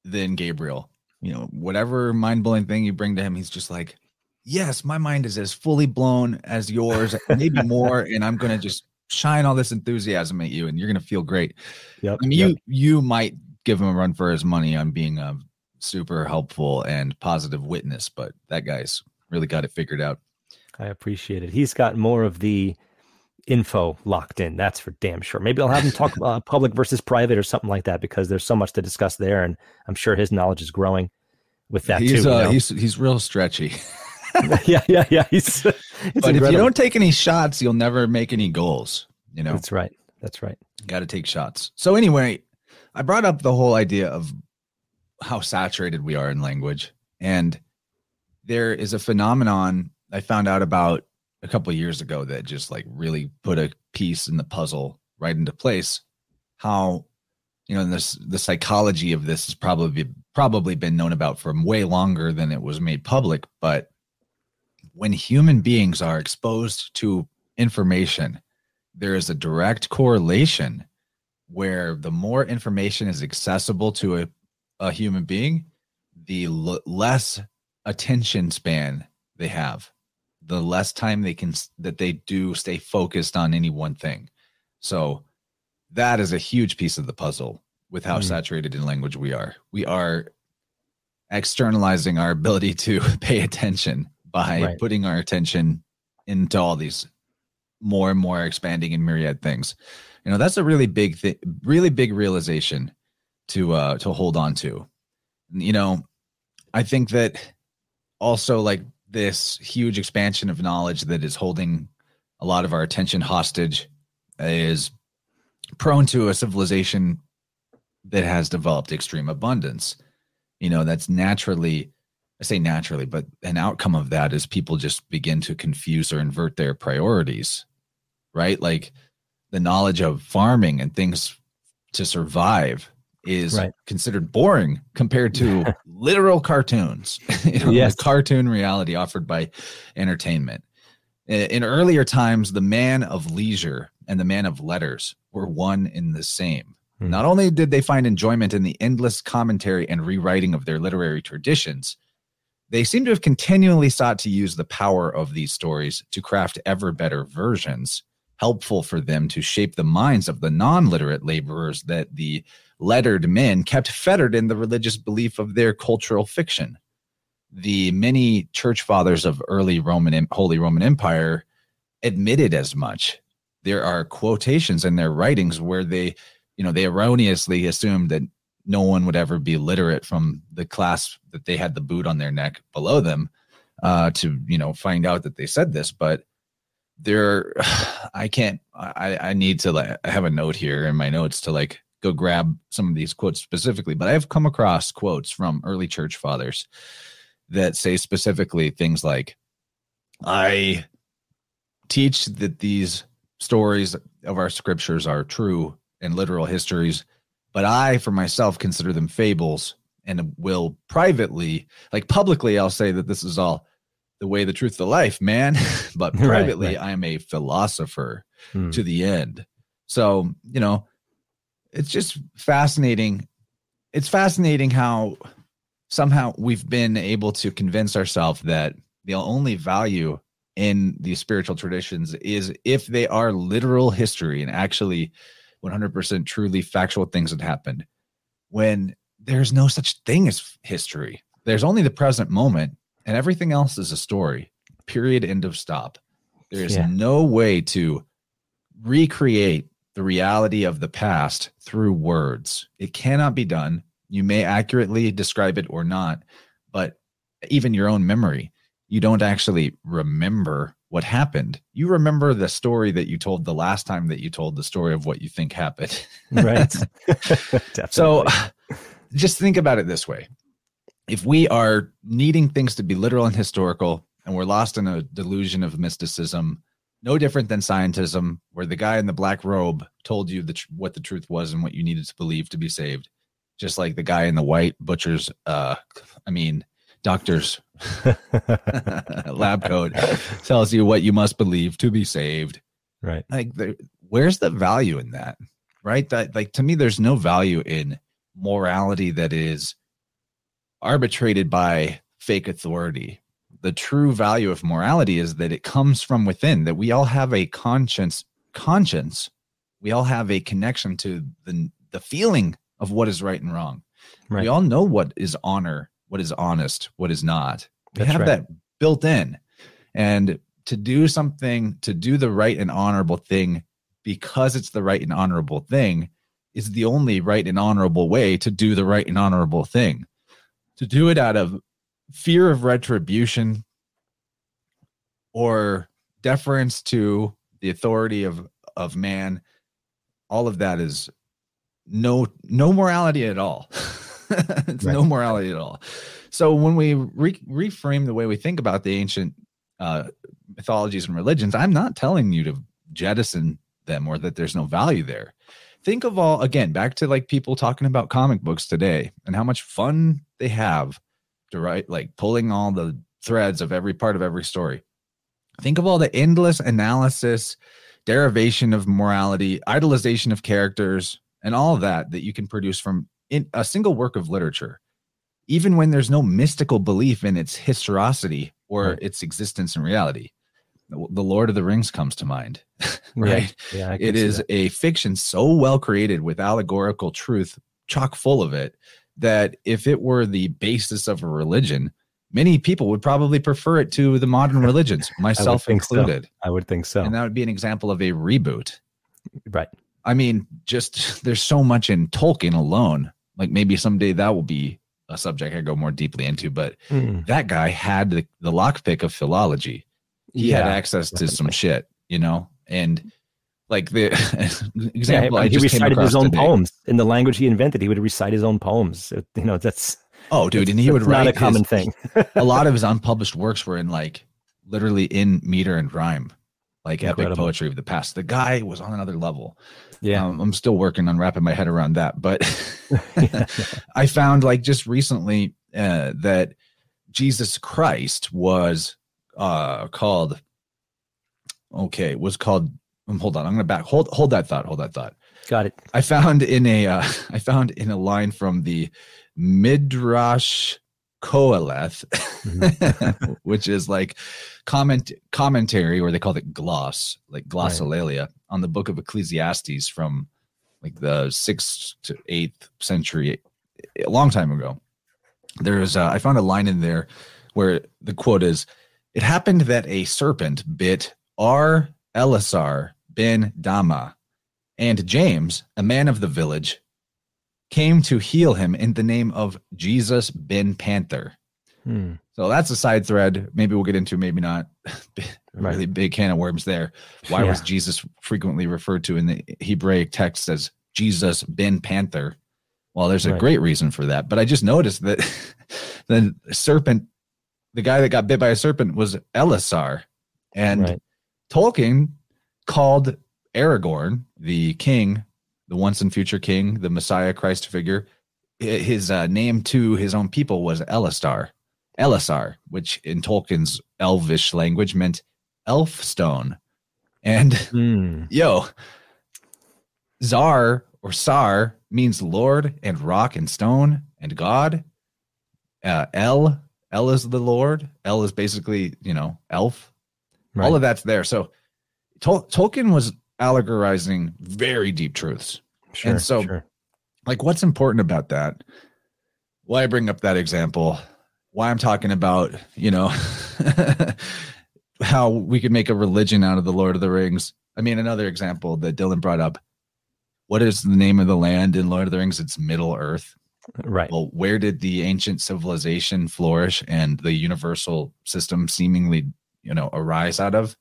Speaker 2: than Gabriel. You know, whatever mind blowing thing you bring to him, he's just like, yes, my mind is as fully blown as yours, maybe more, and I'm gonna just shine all this enthusiasm at you, and you're gonna feel great.
Speaker 1: Yep,
Speaker 2: I mean,
Speaker 1: yep.
Speaker 2: you you might give him a run for his money on being a super helpful and positive witness, but that guy's really got it figured out.
Speaker 1: I appreciate it. He's got more of the info locked in. That's for damn sure. Maybe I'll have him talk uh, public versus private or something like that because there's so much to discuss there, and I'm sure his knowledge is growing with that
Speaker 2: he's
Speaker 1: too. you
Speaker 2: uh,
Speaker 1: know?
Speaker 2: he's he's real stretchy.
Speaker 1: yeah, yeah, yeah. He's,
Speaker 2: but if you don't take any shots, you'll never make any goals. You know,
Speaker 1: that's right. That's right.
Speaker 2: got to take shots. So anyway, I brought up the whole idea of how saturated we are in language, and there is a phenomenon I found out about a couple of years ago that just like really put a piece in the puzzle right into place. How you know this the psychology of this has probably probably been known about for way longer than it was made public, but when human beings are exposed to information, there is a direct correlation where the more information is accessible to a, a human being, the l- less attention span they have, the less time they can that they do stay focused on any one thing. So that is a huge piece of the puzzle with how mm. saturated in language we are. We are externalizing our ability to pay attention by right. putting our attention into all these more and more expanding and myriad things. You know, that's a really big thing, really big realization to uh to hold on to. You know, I think that also like this huge expansion of knowledge that is holding a lot of our attention hostage is prone to a civilization that has developed extreme abundance. You know, that's naturally, I say naturally, but an outcome of that is people just begin to confuse or invert their priorities, right? Like the knowledge of farming and things to survive is right. considered boring compared to literal cartoons, you know, yes. cartoon reality offered by entertainment. In earlier times, the man of leisure and the man of letters were one in the same. Hmm. Not only did they find enjoyment in the endless commentary and rewriting of their literary traditions, they seem to have continually sought to use the power of these stories to craft ever better versions, helpful for them to shape the minds of the non literate laborers that the lettered men kept fettered in the religious belief of their cultural fiction. The many church fathers of early Roman Holy Roman Empire admitted as much. There are quotations in their writings where they you know, they erroneously assumed that no one would ever be literate from the class that they had the boot on their neck below them uh, to, you know, find out that they said this. But there, I can't, I, I need to like, I have a note here in my notes to like go grab some of these quotes specifically, but I've come across quotes from early church fathers that say specifically things like, I teach that these stories of our scriptures are true and literal histories, but I, for myself, consider them fables and will privately, like publicly, I'll say that this is all the way, the truth, the life, man. but privately, right, right. I am a philosopher hmm. to the end. So, you know, it's just fascinating. It's fascinating how somehow we've been able to convince ourselves that the only value in these spiritual traditions is if they are literal history and actually 100% truly factual things that happened when there's no such thing as history. There's only the present moment, and everything else is a story. Period. End of stop. There is yeah. no way to recreate the reality of the past through words. It cannot be done. You may accurately describe it or not, but even your own memory, you don't actually remember what happened. You remember the story that you told the last time that you told the story of what you think happened.
Speaker 1: right.
Speaker 2: so just think about it this way. If we are needing things to be literal and historical, and we're lost in a delusion of mysticism, no different than scientism, where the guy in the black robe told you the tr- what the truth was and what you needed to believe to be saved, just like the guy in the white butcher's, uh, I mean, doctor's lab coat tells you what you must believe to be saved.
Speaker 1: Right.
Speaker 2: Like, there, where's the value in that? Right. That, like, to me, there's no value in morality that is arbitrated by fake authority. The true value of morality is that it comes from within, that we all have a conscience, conscience. We all have a connection to the, the feeling of what is right and wrong. Right. We all know what is honor what is honest, what is not. We That's have right. that built in. And to do something, to do the right and honorable thing because it's the right and honorable thing is the only right and honorable way to do the right and honorable thing. To do it out of fear of retribution or deference to the authority of of man all of that is no no morality at all it's right. no morality at all. So when we re- reframe the way we think about the ancient uh, mythologies and religions, I'm not telling you to jettison them or that there's no value there. Think of all again back to like people talking about comic books today and how much fun they have to write, like pulling all the threads of every part of every story. Think of all the endless analysis, derivation of morality, idolization of characters, and all that that you can produce from in a single work of literature, even when there's no mystical belief in its historicity or
Speaker 1: Right.
Speaker 2: its existence in reality. The Lord of the Rings comes to mind, right?
Speaker 1: Yeah, yeah I
Speaker 2: It is
Speaker 1: that.
Speaker 2: a fiction so well created with allegorical truth chock full of it that if it were the basis of a religion, many people would probably prefer it to the modern religions, myself
Speaker 1: so.
Speaker 2: included.
Speaker 1: I would think so.
Speaker 2: And that would be an example of a reboot.
Speaker 1: right.
Speaker 2: I mean, just there's so much in Tolkien alone. Like maybe someday that will be a subject I go more deeply into, but
Speaker 1: Mm,
Speaker 2: that guy had the, the lockpick of philology. He had access to some shit, you know, and like the example
Speaker 1: I
Speaker 2: I
Speaker 1: he recited his own
Speaker 2: today.
Speaker 1: poems in the language he invented. He would recite his own poems. You know, that's
Speaker 2: Oh, dude, and he would write
Speaker 1: not a common
Speaker 2: his-
Speaker 1: thing.
Speaker 2: a lot of his unpublished works were in like literally in meter and rhyme, like epic poetry of the past. The guy was on another level.
Speaker 1: Yeah.
Speaker 2: Um, I'm still working on wrapping my head around that, but I found like just recently uh, that Jesus Christ was uh, called. Okay, was called. um, hold on, I'm gonna back. Hold, hold that thought. Hold that thought.
Speaker 1: Got it.
Speaker 2: I found in a uh, I found in a line from the Midrash Koheleth,
Speaker 1: Mm-hmm.
Speaker 2: which is like comment commentary, or they call it gloss, like glossolalia on the book of Ecclesiastes from like the sixth to eighth century, a long time ago. There's uh, I found a line in there where the quote is, "It happened that a serpent bit R. Elisar ben Dama." And James, a man of the village, came to heal him in the name of Jesus Ben Panther.
Speaker 1: Hmm.
Speaker 2: So that's a side thread. Maybe we'll get into, maybe not.
Speaker 1: Right.
Speaker 2: really big can of worms there. Why was Jesus frequently referred to in the Hebraic text as Jesus Ben Panther? Well, there's a
Speaker 1: Right.
Speaker 2: great reason for that. But I just noticed that the serpent, the guy that got bit by a serpent was Elisar. And
Speaker 1: Right.
Speaker 2: Tolkien called Aragorn, the king, the once and future king, the Messiah Christ figure, his uh, name to his own people was Elistar, Elessar, which in Tolkien's elvish language meant elf stone. And
Speaker 1: Hmm.
Speaker 2: yo, Zar or Sar means Lord and rock and stone and God. Uh, El, El is the Lord. El is basically, you know, elf
Speaker 1: Right.
Speaker 2: all of that's there. So Tol- Tolkien was allegorizing very deep truths.
Speaker 1: sure, and
Speaker 2: so-
Speaker 1: sure.
Speaker 2: Like, what's important about that? Why I bring up that example? Why I'm talking about, you know, how we could make a religion out of the Lord of the Rings. I mean, another example that Dylan brought up. What is the name of the land in Lord of the Rings? It's Middle Earth.
Speaker 1: Right.
Speaker 2: Well, where did the ancient civilization flourish and the universal system seemingly, you know, arise out of?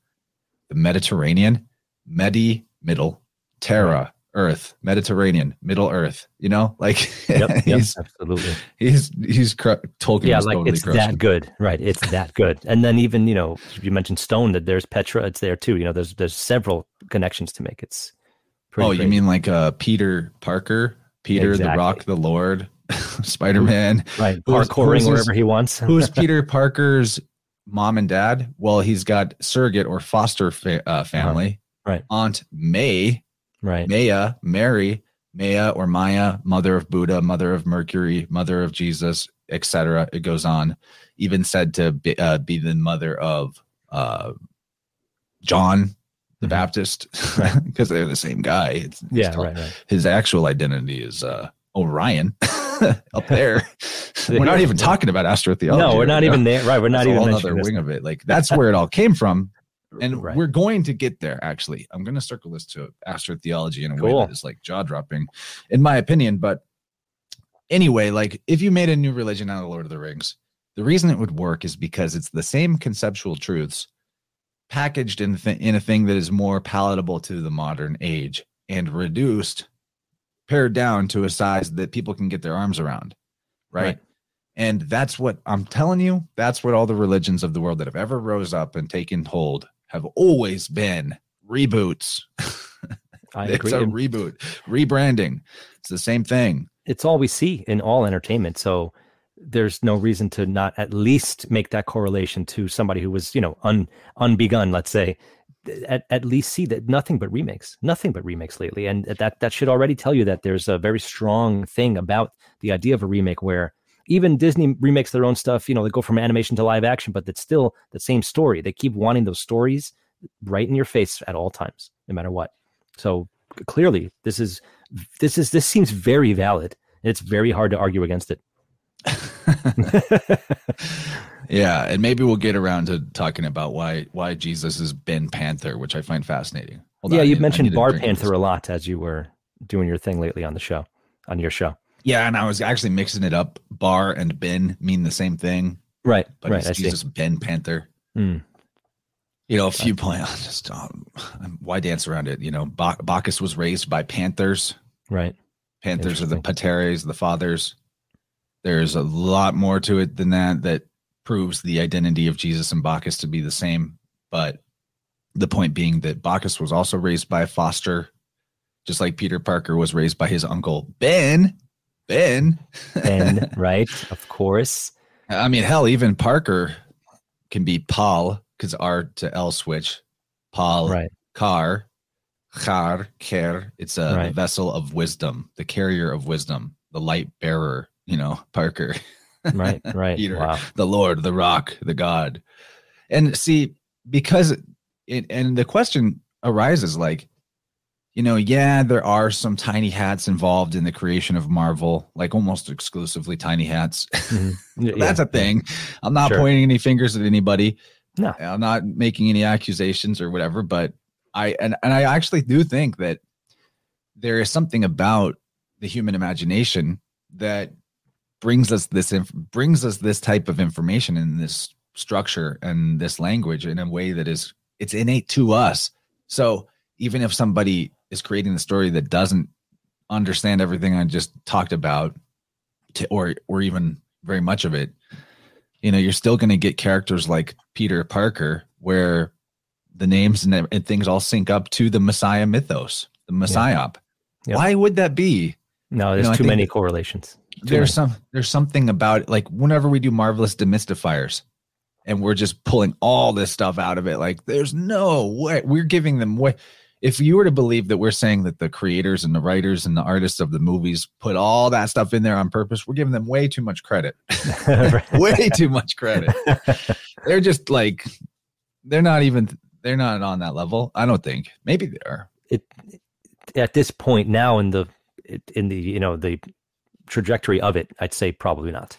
Speaker 2: The Mediterranean, Medi, middle, Terra, Earth, Mediterranean, Middle Earth. You know, like
Speaker 1: Yep. yep absolutely.
Speaker 2: he's he's Tolkien.
Speaker 1: yeah, like
Speaker 2: totally
Speaker 1: it's that good, right? It's that good. And then even you know you mentioned Stone that there's Petra, it's there too. You know, there's there's several connections to make. It's pretty.
Speaker 2: Oh, you mean like uh Peter Parker, Peter the Rock, the Lord, Spider Man.
Speaker 1: right? Parkouring wherever he wants.
Speaker 2: Who's Peter Parker's mom and dad? Well, he's got surrogate or foster fa- uh, family.
Speaker 1: Right.
Speaker 2: Aunt May,
Speaker 1: right?
Speaker 2: Maya, Mary, Maya or Maya, mother of Buddha, mother of Mercury, mother of Jesus, etc. It goes on. Even said to be, uh, be the mother of uh, John the
Speaker 1: Mhm.
Speaker 2: Baptist,
Speaker 1: Right.
Speaker 2: because they're the same guy. It's, it's
Speaker 1: Yeah,
Speaker 2: called-
Speaker 1: right, right.
Speaker 2: His actual identity is uh, Orion up there. we're not even talking about astrotheology.
Speaker 1: No, we're
Speaker 2: right
Speaker 1: not
Speaker 2: now.
Speaker 1: even there. Right, we're not
Speaker 2: That's
Speaker 1: even
Speaker 2: whole other wing of it. Like that's where it all came from. And
Speaker 1: Right.
Speaker 2: we're going to get there. Actually, I'm going to circle this to astrotheology in a way that is like jaw dropping, in my opinion. But anyway, like if you made a new religion out of Lord of the Rings, the reason it would work is because it's the same conceptual truths packaged in th- in a thing that is more palatable to the modern age and reduced, pared down to a size that people can get their arms around, right?
Speaker 1: Right.
Speaker 2: And that's what I'm telling you. That's what all the religions of the world that have ever rose up and taken hold have always been reboots.
Speaker 1: I
Speaker 2: it's
Speaker 1: agree.
Speaker 2: a reboot, rebranding. It's the same thing.
Speaker 1: it's all we see in all entertainment. So there's no reason to not at least make that correlation to somebody who was, you know, un, unbegun, let's say, at, at least see that nothing but remakes, nothing but remakes lately, and that that should already tell you that there's a very strong thing about the idea of a remake where even Disney remakes their own stuff. You know, they go from animation to live action, but it's still the same story. They keep wanting those stories right in your face at all times, no matter what. So clearly, this is this is this seems very valid. It's very hard to argue against it.
Speaker 2: yeah, and maybe we'll get around to talking about why why Jesus is Ben Panther, which I find fascinating.
Speaker 1: Hold yeah, on, you mentioned Bar Panther a lot as you were doing your thing lately on the show, on your show.
Speaker 2: Yeah, and I was actually mixing it up. Bar and Ben mean the same thing.
Speaker 1: Right.
Speaker 2: But
Speaker 1: right.
Speaker 2: It's Jesus Ben Panther.
Speaker 1: Mm.
Speaker 2: You know, a few points. Just um, why dance around it? You know, Bacchus was raised by panthers.
Speaker 1: Right.
Speaker 2: Panthers are the pateres, the fathers. There's a lot more to it than that that proves the identity of Jesus and Bacchus to be the same. But the point being that Bacchus was also raised by a foster, just like Peter Parker was raised by his uncle Ben. Ben.
Speaker 1: ben, right? Of course.
Speaker 2: I mean, hell, even Parker can be Paul because R to L switch. Paul,
Speaker 1: right.
Speaker 2: car, char, care. It's a right. vessel of wisdom, the carrier of wisdom, the light bearer, you know, Parker.
Speaker 1: right, right.
Speaker 2: Peter, wow. the Lord, the rock, the God. And see, because it, and the question arises like, you know, yeah, there are some tiny hats involved in the creation of Marvel, like almost exclusively tiny hats. Mm-hmm. Yeah, That's a thing. I'm not sure. pointing any fingers at anybody.
Speaker 1: No.
Speaker 2: I'm not making any accusations or whatever, but I and, and I actually do think that there is something about the human imagination that brings us this inf- brings us this type of information in this structure and this language in a way that is it's innate to us. So even if somebody is creating the story that doesn't understand everything I just talked about, to, or or even very much of it, you know, you're still going to get characters like Peter Parker, where the names and, and, things all sync up to the Messiah mythos, the Messiah. Yeah. Yep. Why would that be?
Speaker 1: No, there's you know, too many correlations.
Speaker 2: There's many. some there's something about it, like whenever we do marvelous demystifiers, and we're just pulling all this stuff out of it. Like, there's no way we're giving them way if you were to believe that we're saying that the creators and the writers and the artists of the movies put all that stuff in there on purpose, we're giving them way too much credit. way too much credit. they're just like they're not even they're not on that level. I don't think. Maybe they are.
Speaker 1: It at this point now in the in the you know the trajectory of it, I'd say probably not.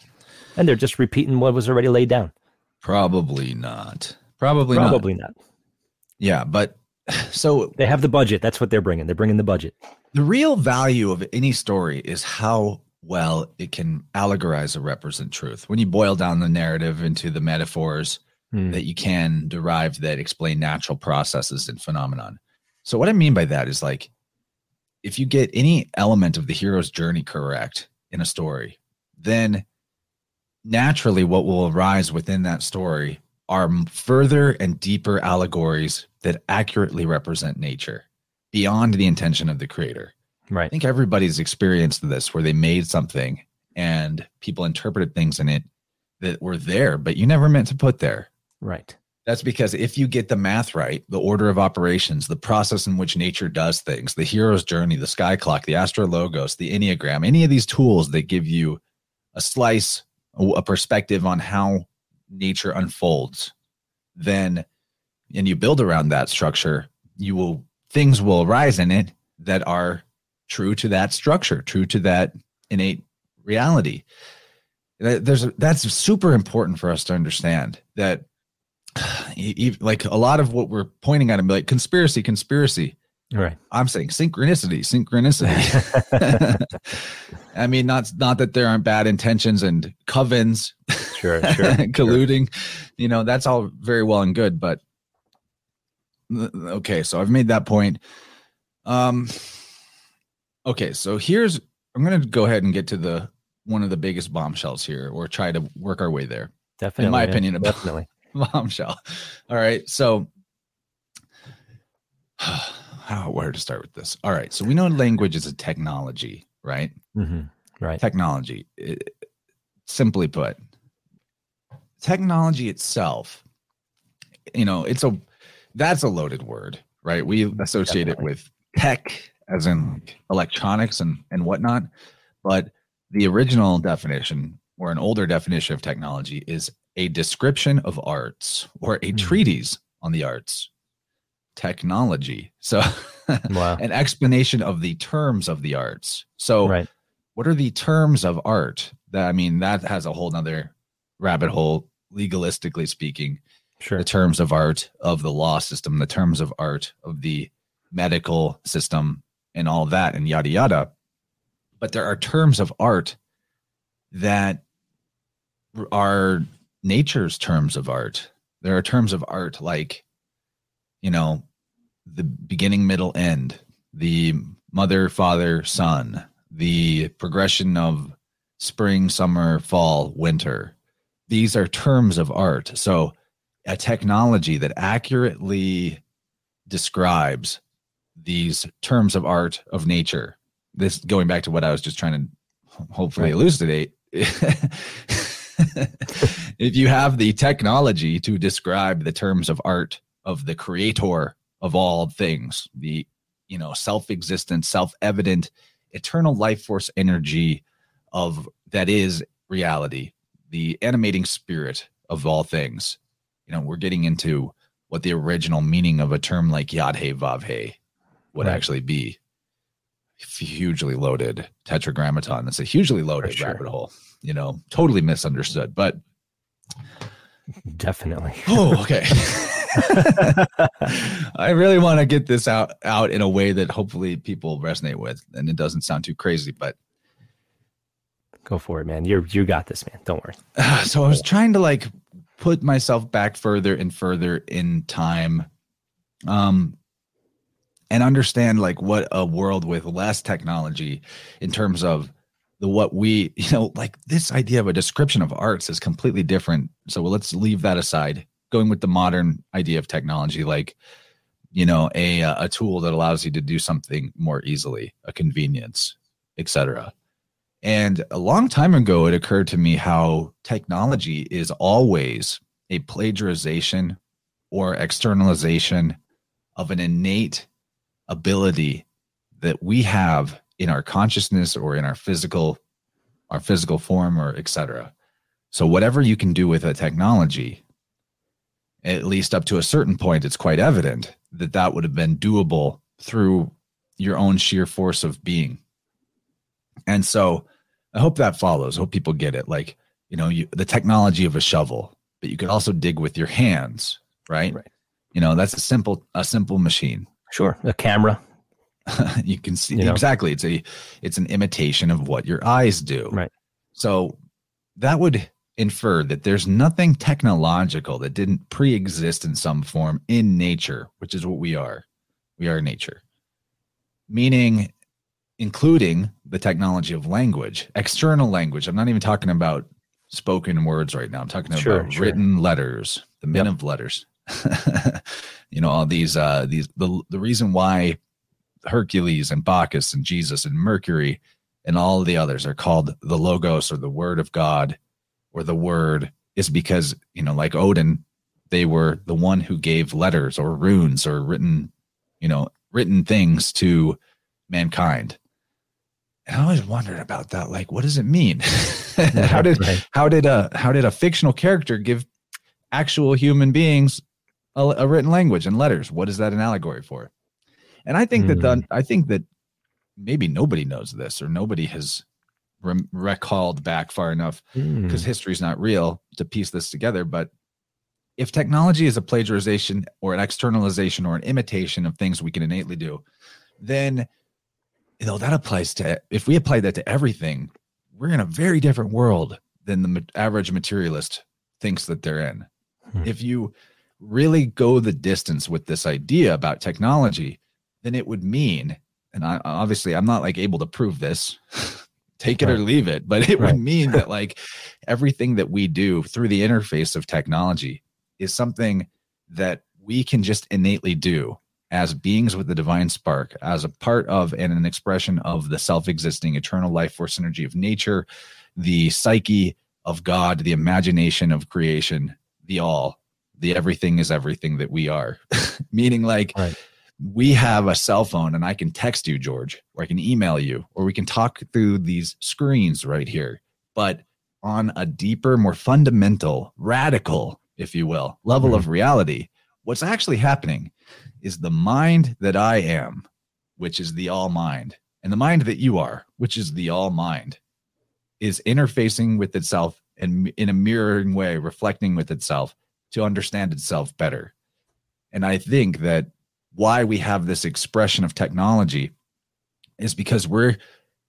Speaker 1: And they're just repeating what was already laid down.
Speaker 2: Probably not. Probably
Speaker 1: probably not. not.
Speaker 2: Yeah, but so
Speaker 1: they have the budget. That's what they're bringing. They're bringing the budget.
Speaker 2: The real value of any story is how well it can allegorize or represent truth. When you boil down the narrative into the metaphors hmm. that you can derive that explain natural processes and phenomenon. So what I mean by that is like if you get any element of the hero's journey correct in a story, then naturally what will arise within that story are further and deeper allegories that accurately represent nature beyond the intention of the creator.
Speaker 1: Right.
Speaker 2: I think everybody's experienced this where they made something and people interpreted things in it that were there, but you never meant to put there.
Speaker 1: Right.
Speaker 2: That's because if you get the math right, the order of operations, the process in which nature does things, the hero's journey, the sky clock, the astrologos, the enneagram, any of these tools that give you a slice, a perspective on how nature unfolds, then and you build around that structure, you will things will arise in it that are true to that structure, true to that innate reality. There's that's super important for us to understand that like a lot of what we're pointing at and like conspiracy, conspiracy.
Speaker 1: Right.
Speaker 2: I'm saying synchronicity, synchronicity. I mean, not not that there aren't bad intentions and covens,
Speaker 1: sure, sure,
Speaker 2: colluding. Sure. You know, that's all very well and good, but okay, so I've made that point. Um, okay, so here's I'm going to go ahead and get to the one of the biggest bombshells here, or try to work our way there.
Speaker 1: Definitely,
Speaker 2: in my opinion,
Speaker 1: definitely
Speaker 2: bombshell. All right, so how where to start with this? All right, so we know language is a technology, right?
Speaker 1: Mm-hmm. Right.
Speaker 2: Technology, it, simply put, technology itself. You know, it's a that's a loaded word, right? We associate Definitely. it with tech, as in electronics and and whatnot, but the original definition or an older definition of technology is a description of arts or a mm-hmm. treatise on the arts. Technology. So wow. an explanation of the terms of the arts. So right. what are the terms of art? That i mean that has a whole nother rabbit hole legalistically speaking.
Speaker 1: Sure.
Speaker 2: The terms of art of the law system the terms of art of the medical system and all that and yada yada. But there are terms of art that are nature's terms of art. There are terms of art like, you know, the beginning, middle, end, the mother, father, son, the progression of spring, summer, fall, winter. These are terms of art. So, a technology that accurately describes these terms of art of nature this going back to what I was just trying to hopefully right. elucidate. if you have the technology to describe the terms of art of the creator of all things, the you know self-existent, self-evident, eternal life force energy of that is reality, the animating spirit of all things. You know, we're getting into what the original meaning of a term like Yod He Vav He would right. actually be hugely loaded tetragrammaton. That's a hugely loaded sure. rabbit hole. You know, totally misunderstood, but
Speaker 1: definitely.
Speaker 2: oh, okay. I really want to get this out out in a way that hopefully people resonate with, and it doesn't sound too crazy. But
Speaker 1: go for it, man. You you got this, man. Don't worry.
Speaker 2: so I was trying to like put myself back further and further in time. Um, and understand like what a world with less technology in terms of the what we you know like this idea of a description of arts is completely different. So let's leave that aside. Going with the modern idea of technology like you know a a tool that allows you to do something more easily a convenience etc and a long time ago it occurred to me how technology is always a plagiarization or externalization of an innate ability that we have in our consciousness or in our physical our physical form or etc so whatever you can do with a technology at least up to a certain point it's quite evident that that would have been doable through your own sheer force of being. And so i hope that follows. I hope people get it. Like you know you, the technology of a shovel but you could also dig with your hands right? right. You know that's a simple a simple machine.
Speaker 1: Sure, a camera.
Speaker 2: you can see you know? exactly. It's a it's an imitation of what your eyes do.
Speaker 1: Right.
Speaker 2: So that would infer that there's nothing technological that didn't pre-exist in some form in nature, which is what we are. We are nature. Meaning including the technology of language, external language. I'm not even talking about spoken words right now. I'm talking sure, about sure. written letters, the men yep. of letters. you know all these uh these the the reason why hercules and bacchus and jesus and mercury and all the others are called the logos or the word of god or the word is because you know like odin they were the one who gave letters or runes or written you know written things to mankind and i always wondered about that like what does it mean how did right. how did a how did a fictional character give actual human beings a, a, written language and letters. What is that an allegory for? And I think mm. that the, hmm. I think that maybe nobody knows this or nobody has re- recalled back far enough because mm. history is not real to piece this together. But if technology is a plagiarization or an externalization or an imitation of things we can innately do, then you know that applies to if we apply that to everything, we're in a very different world than the average materialist thinks that they're in. Hmm. If you really go the distance with this idea about technology, then it would mean, and I, obviously I'm not like able to prove this, take it right. or leave it, but it right. would mean that like everything that we do through the interface of technology is something that we can just innately do as beings with the divine spark, as a part of and an expression of the self existing eternal life force energy of nature, the psyche of God, the imagination of creation, the all the everything is everything that we are. Meaning, like,
Speaker 1: Right.
Speaker 2: We have a cell phone and I can text you, George, or I can email you, or we can talk through these screens right here. But on a deeper, more fundamental, radical, if you will, level hmm. of reality, what's actually happening is the mind that I am, which is the all mind, and the mind that you are, which is the all mind, is interfacing with itself and in a mirroring way, reflecting with itself to understand itself better. And I think that why we have this expression of technology is because we're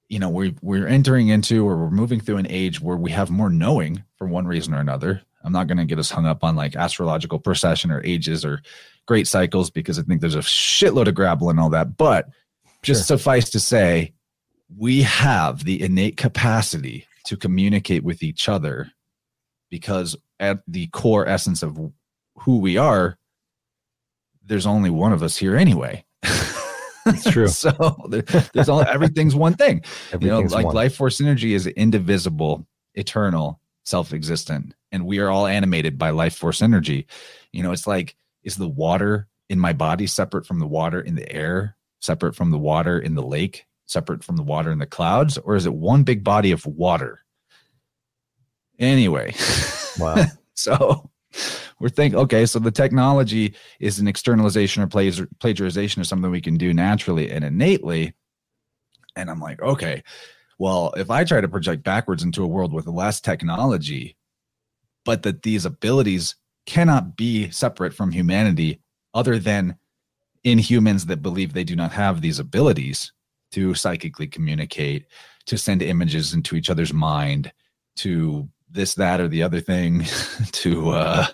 Speaker 2: you know we're we're entering into or we're moving through an age where we have more knowing for one reason or another. I'm not going to get us hung up on like astrological precession or ages or great cycles because i think there's a shitload of grabble and all that but just suffice to say we have the innate capacity to communicate with each other because at the core essence of who we are there's only one of us here anyway
Speaker 1: It's true.
Speaker 2: so there, there's all everything's one thing you know like
Speaker 1: one.
Speaker 2: life force energy is indivisible eternal self-existent and we are all animated by life force energy you know it's like is the water in my body separate from the water in the air separate from the water in the lake separate from the water in the clouds or is it one big body of water anyway
Speaker 1: Wow.
Speaker 2: so we're thinking, okay, so the technology is an externalization or plagiar- plagiarization of something we can do naturally and innately. And I'm like, okay, well, if I try to project backwards into a world with less technology, but that these abilities cannot be separate from humanity other than in humans that believe they do not have these abilities to psychically communicate, to send images into each other's mind, to this, that, or the other thing, to uh,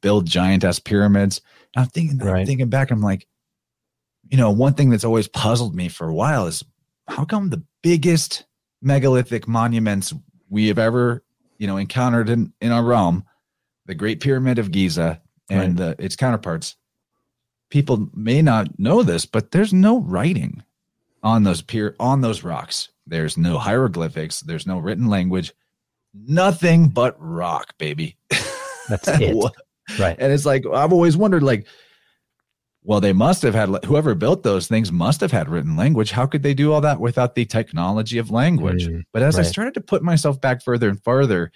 Speaker 2: build giant ass pyramids. And I'm thinking, I'm thinking back, I'm like, you know, one thing that's always puzzled me for a while is how come the biggest megalithic monuments we have ever, you know, encountered in, in our realm, the Great Pyramid of Giza and the, its counterparts, people may not know this, but there's no writing on those pier on those rocks. There's no hieroglyphics. There's no written language. Nothing but rock, baby.
Speaker 1: That's it. Right.
Speaker 2: and it's like I've always wondered, like, well, they must have had whoever built those things must have had written language. How could they do all that without the technology of language?
Speaker 1: Mm,
Speaker 2: but as I started to put myself back further and farther,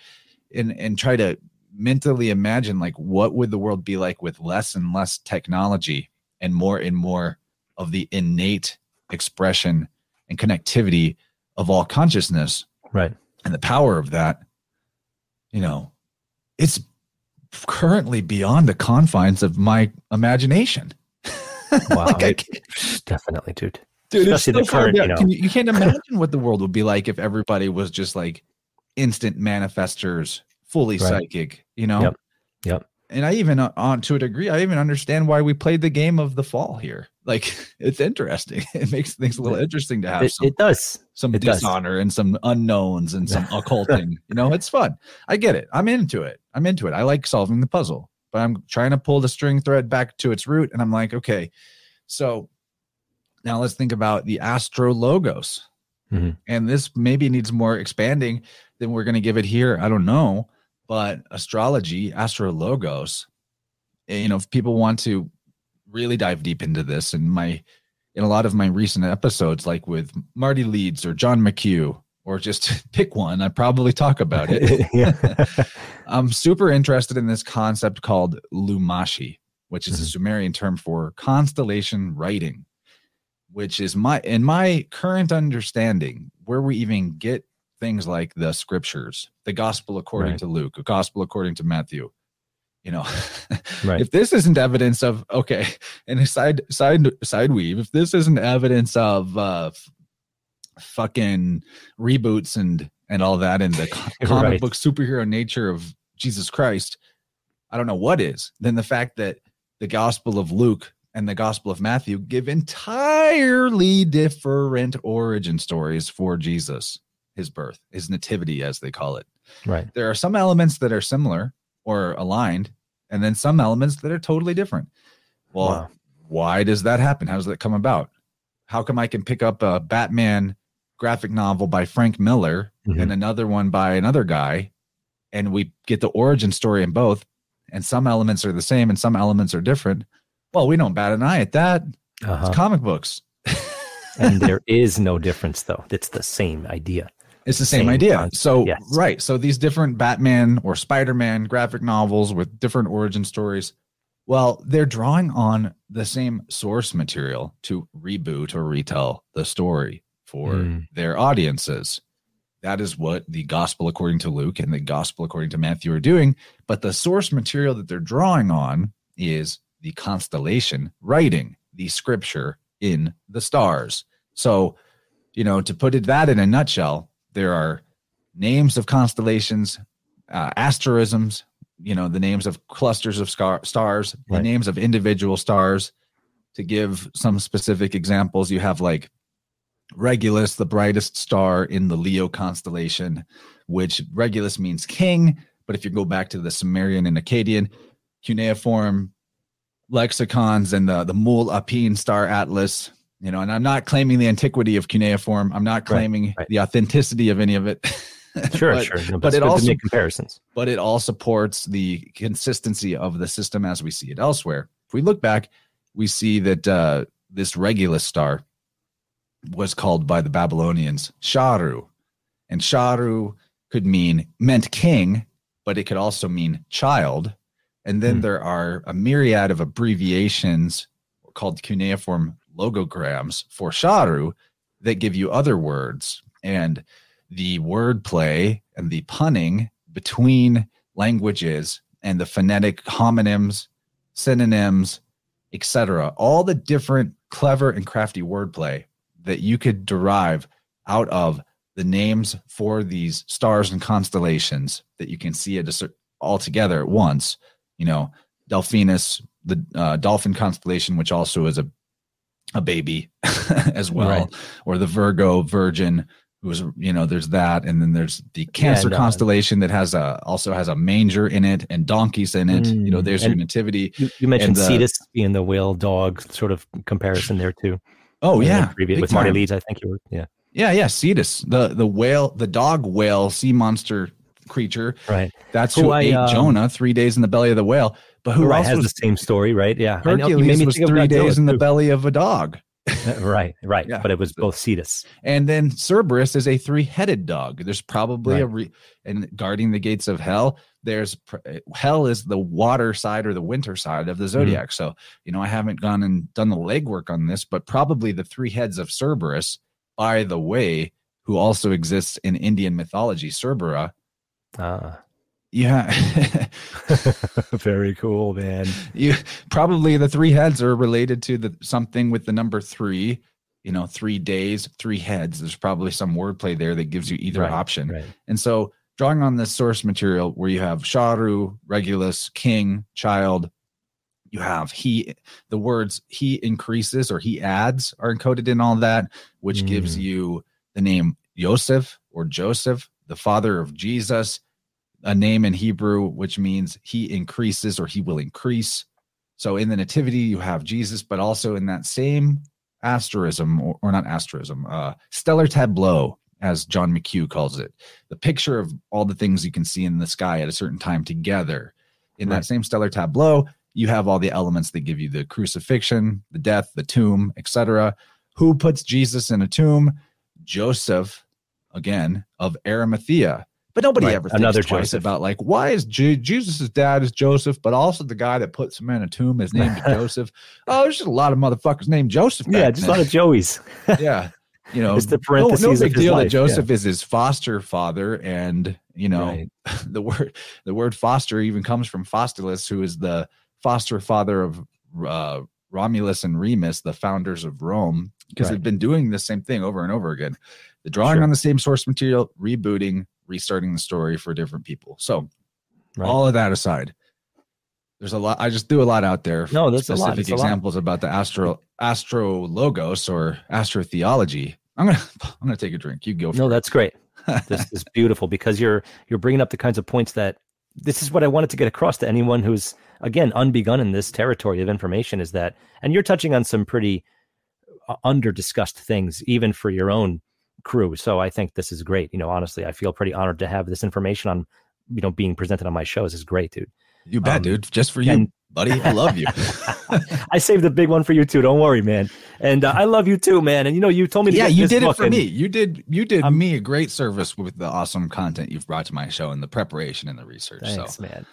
Speaker 2: and and try to mentally imagine, like, what would the world be like with less and less technology and more and more of the innate expression and connectivity of all consciousness
Speaker 1: Right.
Speaker 2: and the power of that, you know, it's currently beyond the confines of my imagination.
Speaker 1: Wow.
Speaker 2: Like,
Speaker 1: It- definitely, dude.
Speaker 2: dude, it's
Speaker 1: Especially the
Speaker 2: so far
Speaker 1: current, you know.
Speaker 2: Can you, you can't imagine what the world would be like if everybody was just like instant manifestors, fully
Speaker 1: Right.
Speaker 2: psychic, you know?
Speaker 1: Yep. Yep.
Speaker 2: And I even, uh, on to a degree, I even understand why we played the game of the fall here. Like, it's interesting. It makes things a little interesting to have
Speaker 1: It,
Speaker 2: some
Speaker 1: it does.
Speaker 2: some
Speaker 1: It does.
Speaker 2: dishonor and some unknowns and some occulting. You know, it's fun. I get it. I'm into it. I'm into it. I like solving the puzzle, but I'm trying to pull the string thread back to its root. And I'm like, okay, so now let's think about the astro logos.
Speaker 1: Mhm.
Speaker 2: And this maybe needs more expanding than we're going to give it here. I don't know. But astrology, astro logos, eh, you know, if people want to really dive deep into this and my in a lot of my recent episodes, like with Marty Leeds or John McHugh, or just pick one, I probably talk about it. I'm super interested in this concept called Lumashi, which is a
Speaker 1: Mhm.
Speaker 2: Sumerian term for constellation writing, which is my, in my current understanding, where we even get things like the scriptures, the gospel according
Speaker 1: Right.
Speaker 2: to Luke, a gospel according to Matthew. You know,
Speaker 1: Right.
Speaker 2: if this isn't evidence of okay, and a side side side weave, if this isn't evidence of uh f- fucking reboots and and all that and the comic
Speaker 1: Right.
Speaker 2: book superhero nature of Jesus Christ, I don't know what is. Then the fact that the Gospel of Luke and the Gospel of Matthew give entirely different origin stories for Jesus, his birth, his nativity, as they call it
Speaker 1: right.
Speaker 2: there are some elements that are similar or aligned, and then some elements that are totally different. Well,
Speaker 1: Wow.
Speaker 2: why does that happen? How does that come about? How come I can pick up a Batman graphic novel by Frank Miller
Speaker 1: Mhm.
Speaker 2: and another one by another guy, and we get the origin story in both, and some elements are the same and some elements are different. Well, we don't bat an eye at that.
Speaker 1: Uh-huh.
Speaker 2: It's comic books.
Speaker 1: and there is no difference, though. It's the same idea.
Speaker 2: It's the same,
Speaker 1: Same
Speaker 2: idea.
Speaker 1: concept,
Speaker 2: So,
Speaker 1: yes.
Speaker 2: right. So, these different Batman or Spider Man graphic novels with different origin stories, well, they're drawing on the same source material to reboot or retell the story for
Speaker 1: Mm.
Speaker 2: their audiences. That is what the gospel according to Luke and the gospel according to Matthew are doing. But the source material that they're drawing on is the constellation writing, the scripture in the stars. So, you know, to put it that in a nutshell, there are names of constellations, uh, asterisms, you know, the names of clusters of scar- stars, the names of individual stars. To give some specific examples, you have like Regulus, the brightest star in the Leo constellation, which Regulus means king. But if you go back to the Sumerian and Akkadian cuneiform lexicons and the, the Mul Apin star atlas, you know, and I'm not claiming the antiquity of cuneiform. I'm not claiming
Speaker 1: right.
Speaker 2: the authenticity of any of it.
Speaker 1: Sure,
Speaker 2: But-
Speaker 1: sure. No,
Speaker 2: but it also
Speaker 1: comparisons.
Speaker 2: but it all supports the consistency of the system as we see it elsewhere. If we look back, we see that uh, this Regulus star was called by the Babylonians Sharu, and Sharu could mean meant king, but it could also mean child. And then
Speaker 1: Hmm.
Speaker 2: there are a myriad of abbreviations called cuneiform logograms for Sharu that give you other words. And the wordplay and the punning between languages and the phonetic homonyms, synonyms, etc. All the different clever and crafty wordplay that you could derive out of the names for these stars and constellations that you can see all together at once. You know, Delphinus, the uh, dolphin constellation, which also is a a baby as well,
Speaker 1: Right.
Speaker 2: or the Virgo Virgin, who's you know there's that, and then there's the Cancer
Speaker 1: and, uh,
Speaker 2: constellation that has a also has a manger in it and donkeys in it. you know,
Speaker 1: Mm,
Speaker 2: there's your nativity.
Speaker 1: You, you mentioned
Speaker 2: the-
Speaker 1: Cetus being the whale dog sort of comparison there too.
Speaker 2: Oh yeah,
Speaker 1: previous- with Marty. Leeds, I think you were. Yeah,
Speaker 2: Yeah, yeah, Cetus, the the whale, the dog whale, sea monster creature.
Speaker 1: right.
Speaker 2: That's
Speaker 1: Who
Speaker 2: who,
Speaker 1: I,
Speaker 2: ate
Speaker 1: um,
Speaker 2: Jonah three days in the belly of the whale. But who
Speaker 1: right,
Speaker 2: else
Speaker 1: has
Speaker 2: was
Speaker 1: the same story, right? Yeah, I made
Speaker 2: Hercules
Speaker 1: me
Speaker 2: was three days in the belly of a dog.
Speaker 1: right, right.
Speaker 2: Yeah.
Speaker 1: But it was both Cetus.
Speaker 2: And then Cerberus is a three-headed dog. There's probably a re- and guarding the gates of hell. There's pr- hell is the water side or the winter side of the
Speaker 1: Mm-hmm.
Speaker 2: zodiac. So you know I haven't gone and done the legwork on this, but probably the three heads of Cerberus. By the way, who also exists in Indian mythology, Cerbera.
Speaker 1: Ah,
Speaker 2: Yeah,
Speaker 1: very cool, man.
Speaker 2: you probably the three heads are related to the something with the number three. You know, three days, three heads. There's probably some wordplay there that gives you either
Speaker 1: Right,
Speaker 2: option.
Speaker 1: Right.
Speaker 2: And so, drawing on this source material where you have Sharu, Regulus, King, Child, you have he, the words he increases or he adds are encoded in all that, which gives
Speaker 1: Mm.
Speaker 2: you the name Joseph or Joseph, the father of Jesus, a name in Hebrew which means he increases or he will increase. So, in the Nativity, you have Jesus, but also in that same asterism or, or not asterism, uh, stellar tableau, as John McHugh calls it, the picture of all the things you can see in the sky at a certain time together. In
Speaker 1: Right.
Speaker 2: that same stellar tableau, you have all the elements that give you the crucifixion, the death, the tomb, etc. Who puts Jesus in a tomb? Joseph, again, of Arimathea. But nobody
Speaker 1: Right,
Speaker 2: ever thinks
Speaker 1: another
Speaker 2: twice
Speaker 1: Joseph.
Speaker 2: about like why is Je- Jesus' dad is Joseph, but also the guy that puts him in a tomb is named Joseph. Oh, there's just a lot of motherfuckers named Joseph.
Speaker 1: Yeah, just a lot of Joeys.
Speaker 2: yeah you know
Speaker 1: It's the
Speaker 2: no-
Speaker 1: parentheses
Speaker 2: no,
Speaker 1: of
Speaker 2: big deal
Speaker 1: life,
Speaker 2: that joseph is his foster father and you know
Speaker 1: Right.
Speaker 2: the word the word foster even comes from faustulus who is the foster father of uh, romulus and remus the founders of rome because
Speaker 1: Right.
Speaker 2: they've been doing the same thing over and over again the drawing
Speaker 1: Sure.
Speaker 2: on the same source material rebooting restarting the story for different people so
Speaker 1: Right.
Speaker 2: all of that aside there's a lot i just threw a lot out there
Speaker 1: No, there's a lot,
Speaker 2: specific examples about the astro astro logos or astrotheology i'm gonna i'm gonna take a drink you go for
Speaker 1: No,
Speaker 2: it.
Speaker 1: that's great. this is beautiful because you're you're bringing up the kinds of points that this is what I wanted to get across to anyone who's again unbegun in this territory of information is that and you're touching on some pretty uh, under discussed things even for your own crew. So I think this is great. You know, honestly, I feel pretty honored to have this information on you know being presented on my show. This is great, dude.
Speaker 2: You bet,
Speaker 1: Um,
Speaker 2: dude. Just for you,
Speaker 1: and-
Speaker 2: buddy. I love you.
Speaker 1: I saved the big one for you too. Don't worry, man. And uh, I love you too, man. And you know, you told me to
Speaker 2: yeah, you did it for me. You did you did
Speaker 1: I'm-
Speaker 2: me a great service with the awesome content you've brought to my show and the preparation and the research.
Speaker 1: Thanks,
Speaker 2: so
Speaker 1: man.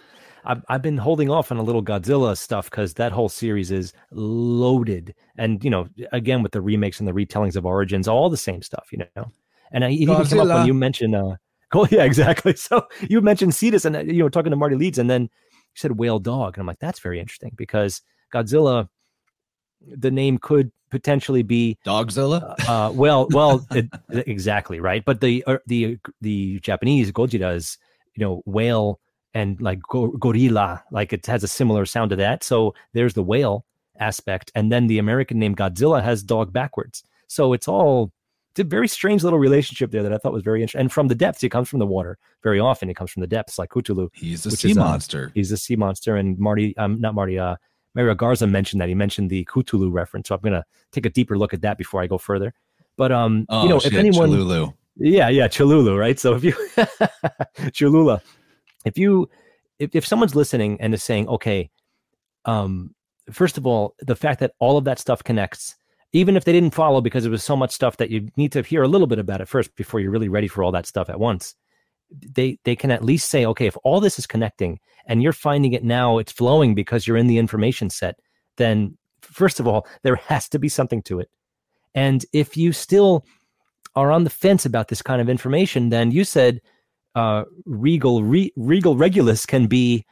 Speaker 1: I've, I've been holding off on a little Godzilla stuff because that whole series is loaded. And, you know, again, with the remakes and the retellings of Origins, all the same stuff, you know. And I, it even came up when you mentioned, uh, oh, yeah, exactly. So you mentioned Cetus and, uh, you know, talking to Marty Leeds, and then you said whale dog. And I'm like, that's very interesting because Godzilla, the name could potentially be
Speaker 2: Dogzilla.
Speaker 1: uh, well, well, it, exactly right. But the uh, the the Japanese Gojira is you know whale and like go, gorilla, like it has a similar sound to that. So there's the whale aspect, and then the American name Godzilla has dog backwards. So it's all it's a very strange little relationship there that I thought was very interesting. And from the depths, it comes from the water. Very often, it comes from the depths, like Cthulhu.
Speaker 2: He's a sea
Speaker 1: is, uh,
Speaker 2: monster.
Speaker 1: He's a sea monster, and Marty, um, not Marty, uh, Mario Garza mentioned that. He mentioned the Cthulhu reference. So I'm gonna take a deeper look at that before I go further. But um,
Speaker 2: oh,
Speaker 1: you know,
Speaker 2: shit,
Speaker 1: if anyone,
Speaker 2: Cholulu.
Speaker 1: yeah, yeah, Cholulu, right? So if you Cholula, if you if, if someone's listening and is saying, okay, um, first of all, the fact that all of that stuff connects, even if they didn't follow because it was so much stuff that you need to hear a little bit about it first before you're really ready for all that stuff at once. They they can at least say, okay, if all this is connecting and you're finding it now, it's flowing because you're in the information set, then first of all, there has to be something to it. And if you still are on the fence about this kind of information, then you said uh, regal re, regal regulus can be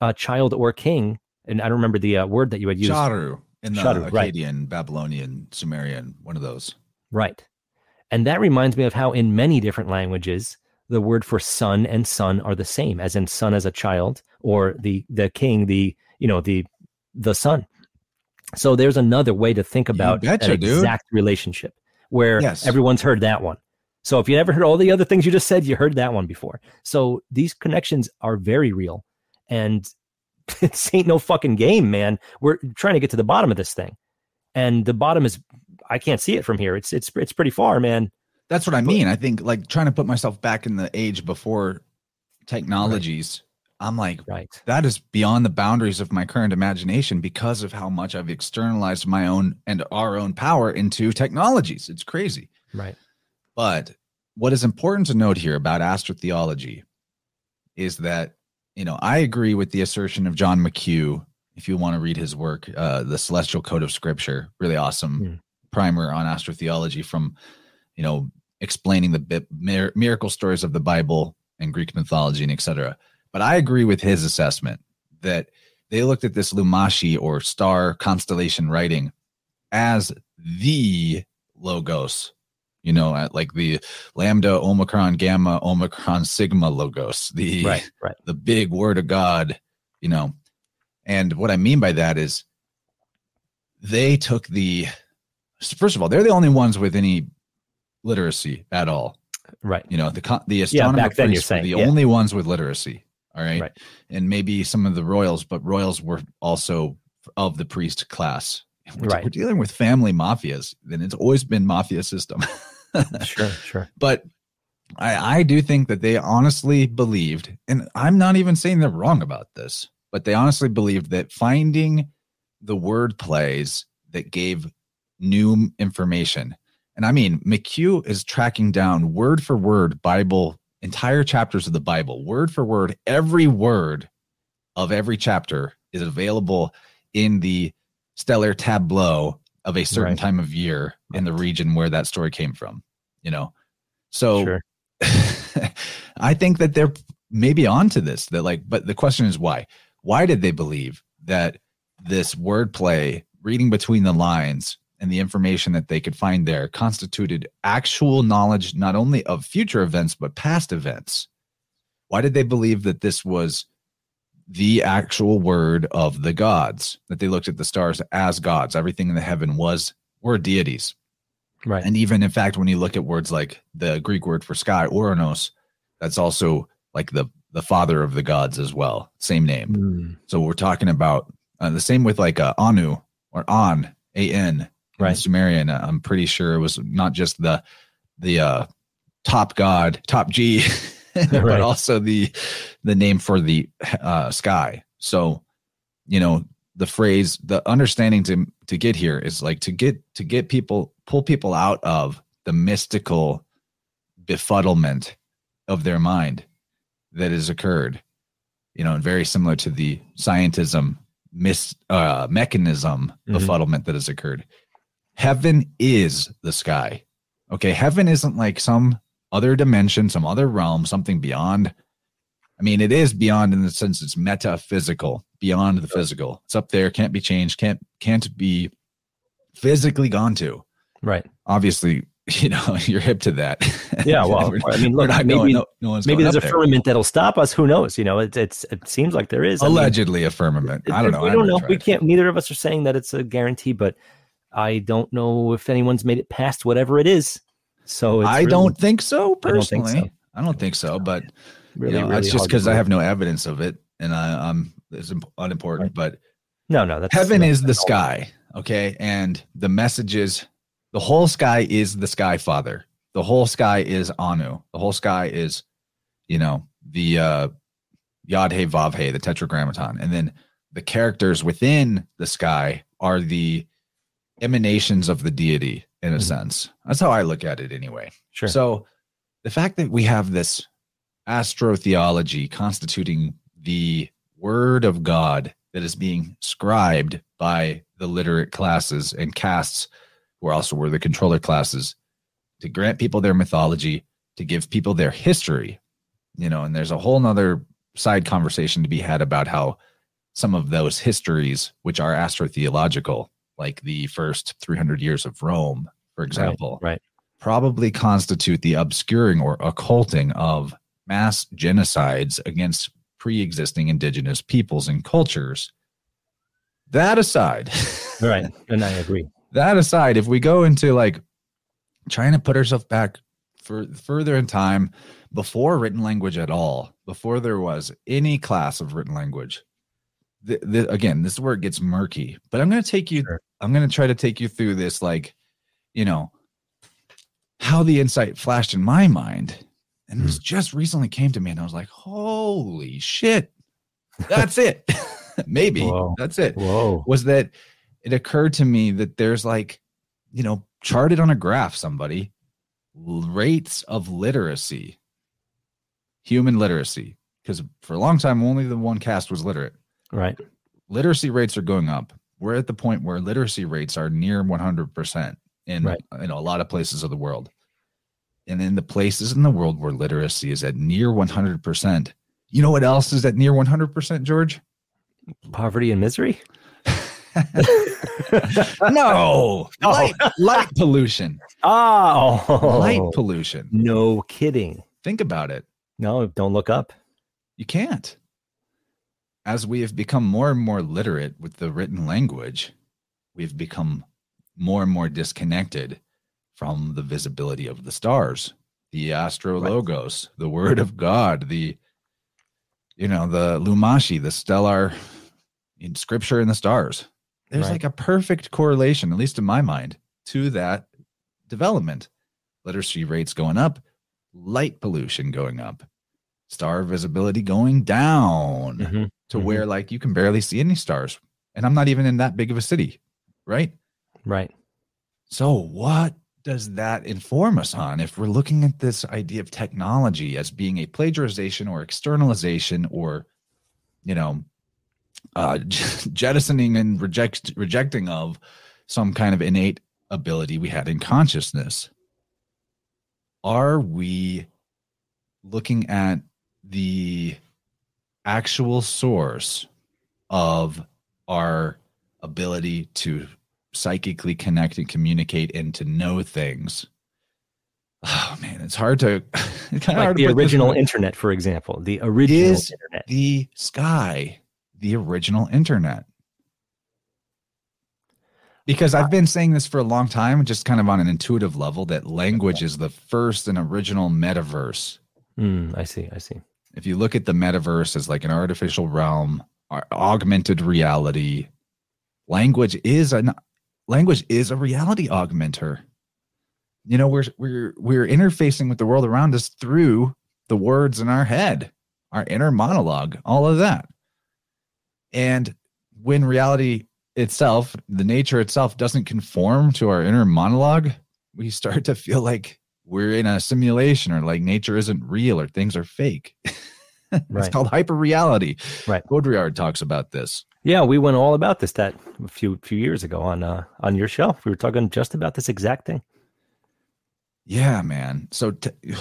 Speaker 1: a child or king, and I don't remember the uh, word that you had used.
Speaker 2: Sharu in the
Speaker 1: Sharu, right.
Speaker 2: Akkadian, Babylonian, Sumerian, one of those.
Speaker 1: Right, and that reminds me of how in many different languages the word for son and son are the same, as in son as a child, or the the king, the you know the the son. So there's another way to think about
Speaker 2: betcha,
Speaker 1: that
Speaker 2: dude.
Speaker 1: exact relationship where
Speaker 2: Yes.
Speaker 1: everyone's heard that one. So if you never heard all the other things you just said, you heard that one before. So these connections are very real, and this ain't no fucking game, man. We're trying to get to the bottom of this thing, and the bottom is I can't see it from here. It's it's it's pretty far, man.
Speaker 2: That's what I mean. I think like trying to put myself back in the age before technologies. I'm like,
Speaker 1: Right.
Speaker 2: that is beyond the boundaries of my current imagination because of how much I've externalized my own and our own power into technologies. It's crazy.
Speaker 1: Right.
Speaker 2: But what is important to note here about astrotheology is that, you know, I agree with the assertion of John McHugh. If you want to read his work, uh, The Celestial Code of Scripture, really awesome
Speaker 1: Hmm.
Speaker 2: primer on astrotheology from, you know, explaining the bi- mir- miracle stories of the Bible and Greek mythology and etc. But I agree with his assessment that they looked at this Lumashi or star constellation writing as the logos, you know, at like the lambda, omicron, gamma, omicron, sigma logos, the
Speaker 1: Right. Right.
Speaker 2: the big word of God, you know. And what I mean by that is they took the first of all, they're the only ones with any literacy at all.
Speaker 1: Right.
Speaker 2: You know, the con- the astronomer
Speaker 1: you're
Speaker 2: priests
Speaker 1: saying,
Speaker 2: the
Speaker 1: yeah.
Speaker 2: only ones with literacy. All right?
Speaker 1: Right.
Speaker 2: And maybe some of the royals, but royals were also of the priest class. We're,
Speaker 1: Right.
Speaker 2: we're dealing with family mafias, then it's always been mafia system.
Speaker 1: Sure. Sure.
Speaker 2: but I, I do think that they honestly believed, and I'm not even saying they're wrong about this, but they honestly believed that finding the word plays that gave new information. And I mean, McHugh is tracking down word for word Bible, entire chapters of the Bible, word for word, every word of every chapter is available in the stellar tableau of a certain
Speaker 1: Right.
Speaker 2: time of year in the region where that story came from, you know? So
Speaker 1: Sure.
Speaker 2: I think that they're maybe onto this. That like, but the question is why? Why did they believe that this wordplay, reading between the lines, and the information that they could find there constituted actual knowledge not only of future events but past events? Why did they believe that this was the actual word of the gods? That they looked at the stars as gods. Everything in the heaven was were deities.
Speaker 1: Right.
Speaker 2: And even in fact, when you look at words like the Greek word for sky, Ouranos, that's also like the the father of the gods as well. Same name.
Speaker 1: Mm,
Speaker 2: So we're talking about uh, the same with like uh, Anu or An, A N,
Speaker 1: Right.
Speaker 2: Sumerian. Uh, I'm pretty sure it was not just the the uh, top god, top G, but
Speaker 1: Right.
Speaker 2: also the the name for the uh, sky. So, you know, the phrase, the understanding to to get here is like to get to get people pull people out of the mystical befuddlement of their mind that has occurred. You know, and very similar to the scientism mis uh, mechanism
Speaker 1: Mhm.
Speaker 2: befuddlement that has occurred. Heaven is the sky. Okay, heaven isn't like some other dimension, some other realm, something beyond. I mean, it is beyond in the sense it's metaphysical, beyond the physical. It's up there, can't be changed, can't can't be physically gone to.
Speaker 1: Right.
Speaker 2: Obviously, you know you're hip to that.
Speaker 1: Yeah. Well, I mean, look, maybe
Speaker 2: going. No, no one's
Speaker 1: maybe there's a
Speaker 2: there.
Speaker 1: firmament that'll stop us. Who knows? You know, it's it's it seems like there is. I mean,
Speaker 2: allegedly a firmament. I don't know.
Speaker 1: We
Speaker 2: I
Speaker 1: don't know. We can't. Neither of us are saying that it's a guarantee, but I don't know if anyone's made it past whatever it is. So it's
Speaker 2: I
Speaker 1: really-
Speaker 2: don't think so
Speaker 1: I don't think
Speaker 2: personally.
Speaker 1: so.
Speaker 2: I don't think so, but
Speaker 1: really,
Speaker 2: you know,
Speaker 1: really
Speaker 2: it's just because I have no evidence of it, and I, I'm it's imp- unimportant. But
Speaker 1: no, no. That's
Speaker 2: heaven
Speaker 1: that's-
Speaker 2: is the sky, okay, and the message is the whole sky is the sky father. The whole sky is Anu. The whole sky is, you know, the uh, Yod He Vav He, the Tetragrammaton, and then the characters within the sky are the emanations of the deity in a
Speaker 1: Mhm.
Speaker 2: sense. That's how I look at it anyway.
Speaker 1: Sure.
Speaker 2: So the fact that we have this astrotheology constituting the word of God that is being scribed by the literate classes and castes, who are also were the controller classes, to grant people their mythology, to give people their history, you know, and there's a whole nother side conversation to be had about how some of those histories, which are astrotheological, like the first 300 years of Rome, for example,
Speaker 1: right.
Speaker 2: probably constitute the obscuring or occulting of mass genocides against pre-existing indigenous peoples and cultures. That aside,
Speaker 1: Right. And I agree.
Speaker 2: that aside, if we go into like trying to put ourselves back for further in time before written language at all, before there was any class of written language, th- th- again, this is where it gets murky. But I'm going to take you.
Speaker 1: Sure.
Speaker 2: I'm going to try to take you through this, like, you know, how the insight flashed in my mind, and this mm. just recently came to me, and I was like, "Holy shit, that's it." Maybe
Speaker 1: Whoa.
Speaker 2: that's it
Speaker 1: Whoa.
Speaker 2: was that it occurred to me that there's like, you know, charted on a graph, somebody rates of literacy, human literacy, because for a long time, only the one caste was literate.
Speaker 1: Right.
Speaker 2: Literacy rates are going up. We're at the point where literacy rates are near 100% in,
Speaker 1: Right.
Speaker 2: in a lot of places of the world. And in the places in the world where literacy is at near 100%, you know what else is at near 100%, George?
Speaker 1: Poverty and misery.
Speaker 2: no, light, light pollution.
Speaker 1: Oh,
Speaker 2: Light pollution.
Speaker 1: no kidding.
Speaker 2: Think about it.
Speaker 1: No, don't look up.
Speaker 2: You can't. As we have become more and more literate with the written language, we've become more and more disconnected from the visibility of the stars, the astrologos, the word of God, the you know, the Lumashi, the stellar in scripture and the stars. There's
Speaker 1: Right.
Speaker 2: like a perfect correlation, at least in my mind, to that development. Literacy rates going up, light pollution going up, star visibility going down
Speaker 1: Mhm.
Speaker 2: to
Speaker 1: Mhm.
Speaker 2: where like you can barely see any stars. And I'm not even in that big of a city, right?
Speaker 1: Right.
Speaker 2: So, what does that inform us on if we're looking at this idea of technology as being a plagiarization or externalization or, you know, uh, jettisoning and reject, rejecting of some kind of innate ability we had in consciousness? Are we looking at the actual source of our ability to psychically connect and communicate and to know things. Oh man, it's hard to it's kind of
Speaker 1: Like
Speaker 2: hard
Speaker 1: the original internet, for example. The original
Speaker 2: Is
Speaker 1: internet.
Speaker 2: the sky, the original internet. Because I've been saying this for a long time, just kind of on an intuitive level, that language is the first and original metaverse.
Speaker 1: Mm, I see. I see.
Speaker 2: if you look at the metaverse as like an artificial realm augmented reality language is an language is a reality augmenter you know we're we're we're interfacing with the world around us through the words in our head our inner monologue all of that And when reality itself, the nature itself doesn't conform to our inner monologue, we start to feel like we're in a simulation or like nature isn't real or things are fake. it's
Speaker 1: Right.
Speaker 2: called hyper reality.
Speaker 1: Right.
Speaker 2: Baudrillard talks about this.
Speaker 1: Yeah, we went all about this that a few few years ago on uh, on your show. We were talking just about this exact thing.
Speaker 2: Yeah, man. So, t-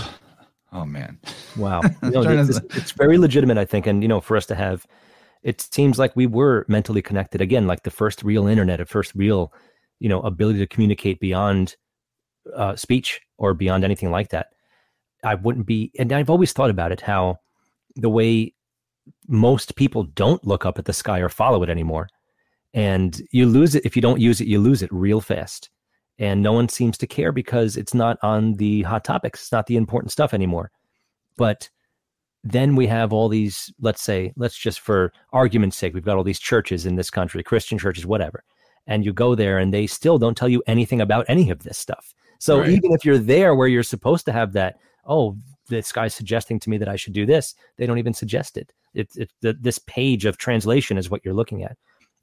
Speaker 2: oh man,
Speaker 1: Wow,
Speaker 2: trying
Speaker 1: it's, it's very legitimate, I think, and you know, for us to have, it seems like we were mentally connected again, like the first real internet, a first real, you know, ability to communicate beyond uh, speech or beyond anything like that. I wouldn't be, and I've always thought about it how the way most people don't look up at the sky or follow it anymore, and you lose it if you don't use it, you lose it real fast. And no one seems to care because it's not on the hot topics it's not the important stuff anymore. But then we have all these let's say let's just for argument's sake we've got all these churches in this country christian churches whatever. And you go there and they still don't tell you anything about any of this stuff. So
Speaker 2: Right.
Speaker 1: even if you're there where you're supposed to have that oh this guy's suggesting to me that i should do this they don't even suggest it it's this page of translation is what you're looking at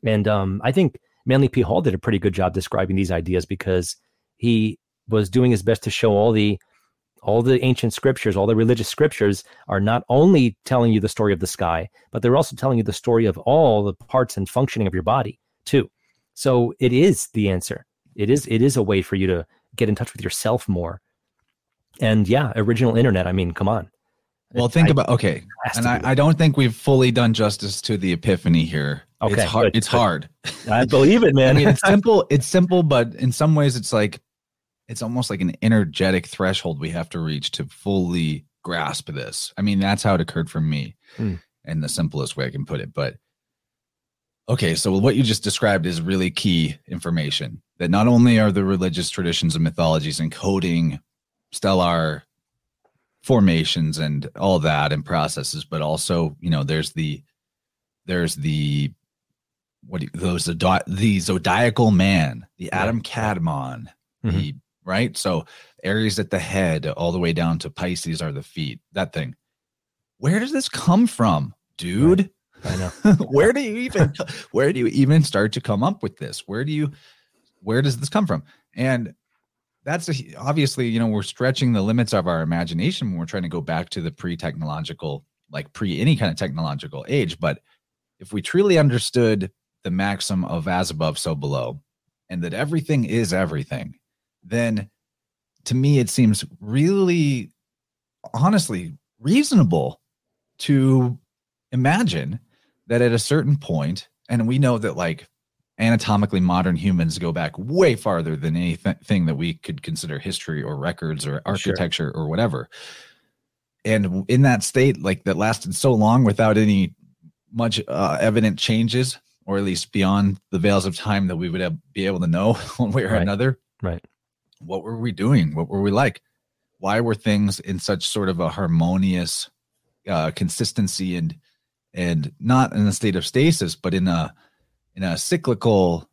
Speaker 1: and um, i think Manly P. Hall did a pretty good job describing these ideas because he was doing his best to show all the all the ancient scriptures, all the religious scriptures are not only telling you the story of the sky, but they're also telling you the story of all the parts and functioning of your body too. So it is the answer. It is it is a way for you to get in touch with yourself more. And yeah, original internet. I mean, come on.
Speaker 2: Well, think
Speaker 1: I-
Speaker 2: about okay, and I. I don't think we've fully done justice to the epiphany here.
Speaker 1: Okay,
Speaker 2: it's hard.
Speaker 1: good,
Speaker 2: It's
Speaker 1: good.
Speaker 2: hard.
Speaker 1: I believe it,
Speaker 2: I
Speaker 1: man.
Speaker 2: mean, it's simple. It's simple, but in some ways, it's like it's almost like an energetic threshold we have to reach to fully grasp this. I mean, that's how it occurred for me,
Speaker 1: Hmm.
Speaker 2: in the simplest way I can put it. But okay, so what you just described is really key information. That not only are the religious traditions and mythologies encoding stellar formations and all that and processes, but also, you know, there's the there's the what do you, those zodi- the zodiacal man, the. Adam Kadmon,
Speaker 1: Mhm.
Speaker 2: the right. So Aries at the head, all the way down to Pisces are the feet. That thing. Where does this come from, dude?
Speaker 1: I know.
Speaker 2: where do you even where do you even start to come up with this? Where do you where does this come from? And that's a, obviously you know we're stretching the limits of our imagination when we're trying to go back to the pre-technological like pre any kind of technological age but if we truly understood the maxim of as above so below and that everything is everything then to me it seems really honestly reasonable to imagine that at a certain point and we know that like anatomically modern humans go back way farther than anything that we could consider history or records or architecture or whatever. And in that state like that lasted so long without any much uh, evident changes or at least beyond the veils of time that we would have, be able to know one way or
Speaker 1: Right.
Speaker 2: another.
Speaker 1: Right.
Speaker 2: what were we doing? What were we like? Why were things in such sort of a harmonious uh, consistency and and not in a state of stasis but in a in a cyclical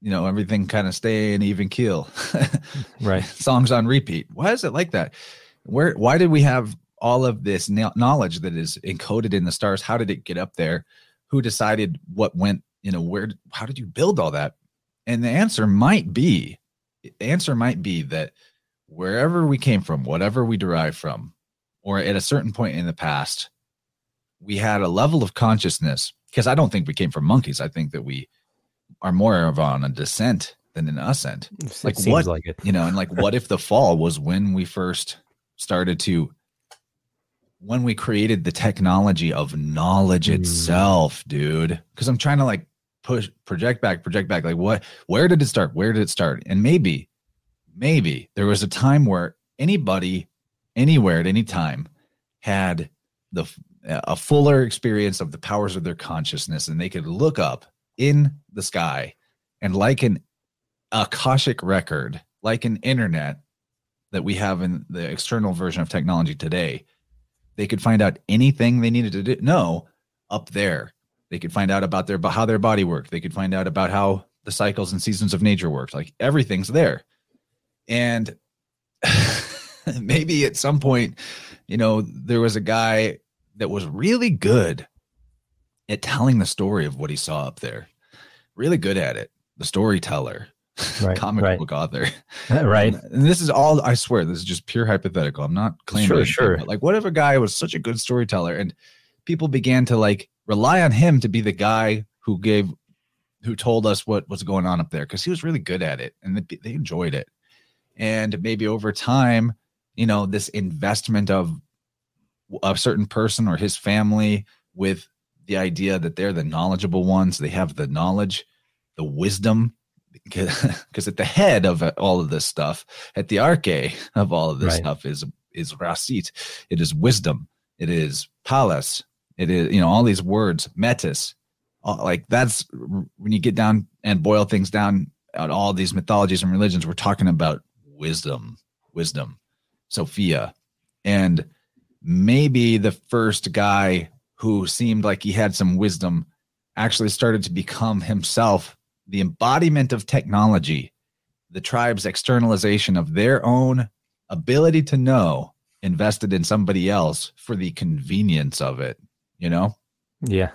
Speaker 2: you know everything kind of stay in even keel.
Speaker 1: Right.
Speaker 2: songs on repeat. Why is it like that? Where why did we have all of this knowledge that is encoded in the stars? How did it get up there? Who decided what went you know where how did you build all that? And the answer might be the answer might be that wherever we came from whatever we derive from or at a certain point in the past we had a level of consciousness because i don't think we came from monkeys i think that we are more of on a descent than an ascent
Speaker 1: It
Speaker 2: Like
Speaker 1: seems
Speaker 2: what?
Speaker 1: like it.
Speaker 2: you know and like what if the fall was when we first started to when we created the technology of knowledge
Speaker 1: Mm.
Speaker 2: itself dude because i'm trying to like push project back project back like what where did it start where did it start and maybe maybe there was a time where anybody anywhere at any time had the a fuller experience of the powers of their consciousness and they could look up in the sky and like an akashic record like an internet that we have in the external version of technology today they could find out anything they needed to do, know up there. They could find out about their how their body worked. They could find out about how the cycles and seasons of nature worked. Like everything's there. And maybe at some point you know there was a guy that was really good at telling the story of what he saw up there. Really good at it. The storyteller,
Speaker 1: Right,
Speaker 2: comic
Speaker 1: right.
Speaker 2: book author.
Speaker 1: right.
Speaker 2: And this is all I swear, this is just pure hypothetical. I'm not claiming
Speaker 1: Sure,
Speaker 2: anything,
Speaker 1: sure.
Speaker 2: but like what if a guy was such a good storyteller and people began to like rely on him to be the guy who gave who told us what was going on up there because he was really good at it and they, they enjoyed it. And maybe over time, you know, this investment of a certain person or his family with the idea that they're the knowledgeable ones, they have the knowledge, the wisdom, because at the head of uh, all of this stuff, at the arche of all of this
Speaker 1: Right.
Speaker 2: stuff is is rasit. It is wisdom. It is Pallas. It is you know all these words metis. All, like that's when you get down and boil things down on all these mythologies and religions. We're talking about wisdom, wisdom, Sophia, and maybe the first guy who seemed like he had some wisdom actually started to become himself the embodiment of technology, the tribe's externalization of their own ability to know invested in somebody else for the convenience of it, you know?
Speaker 1: Yeah.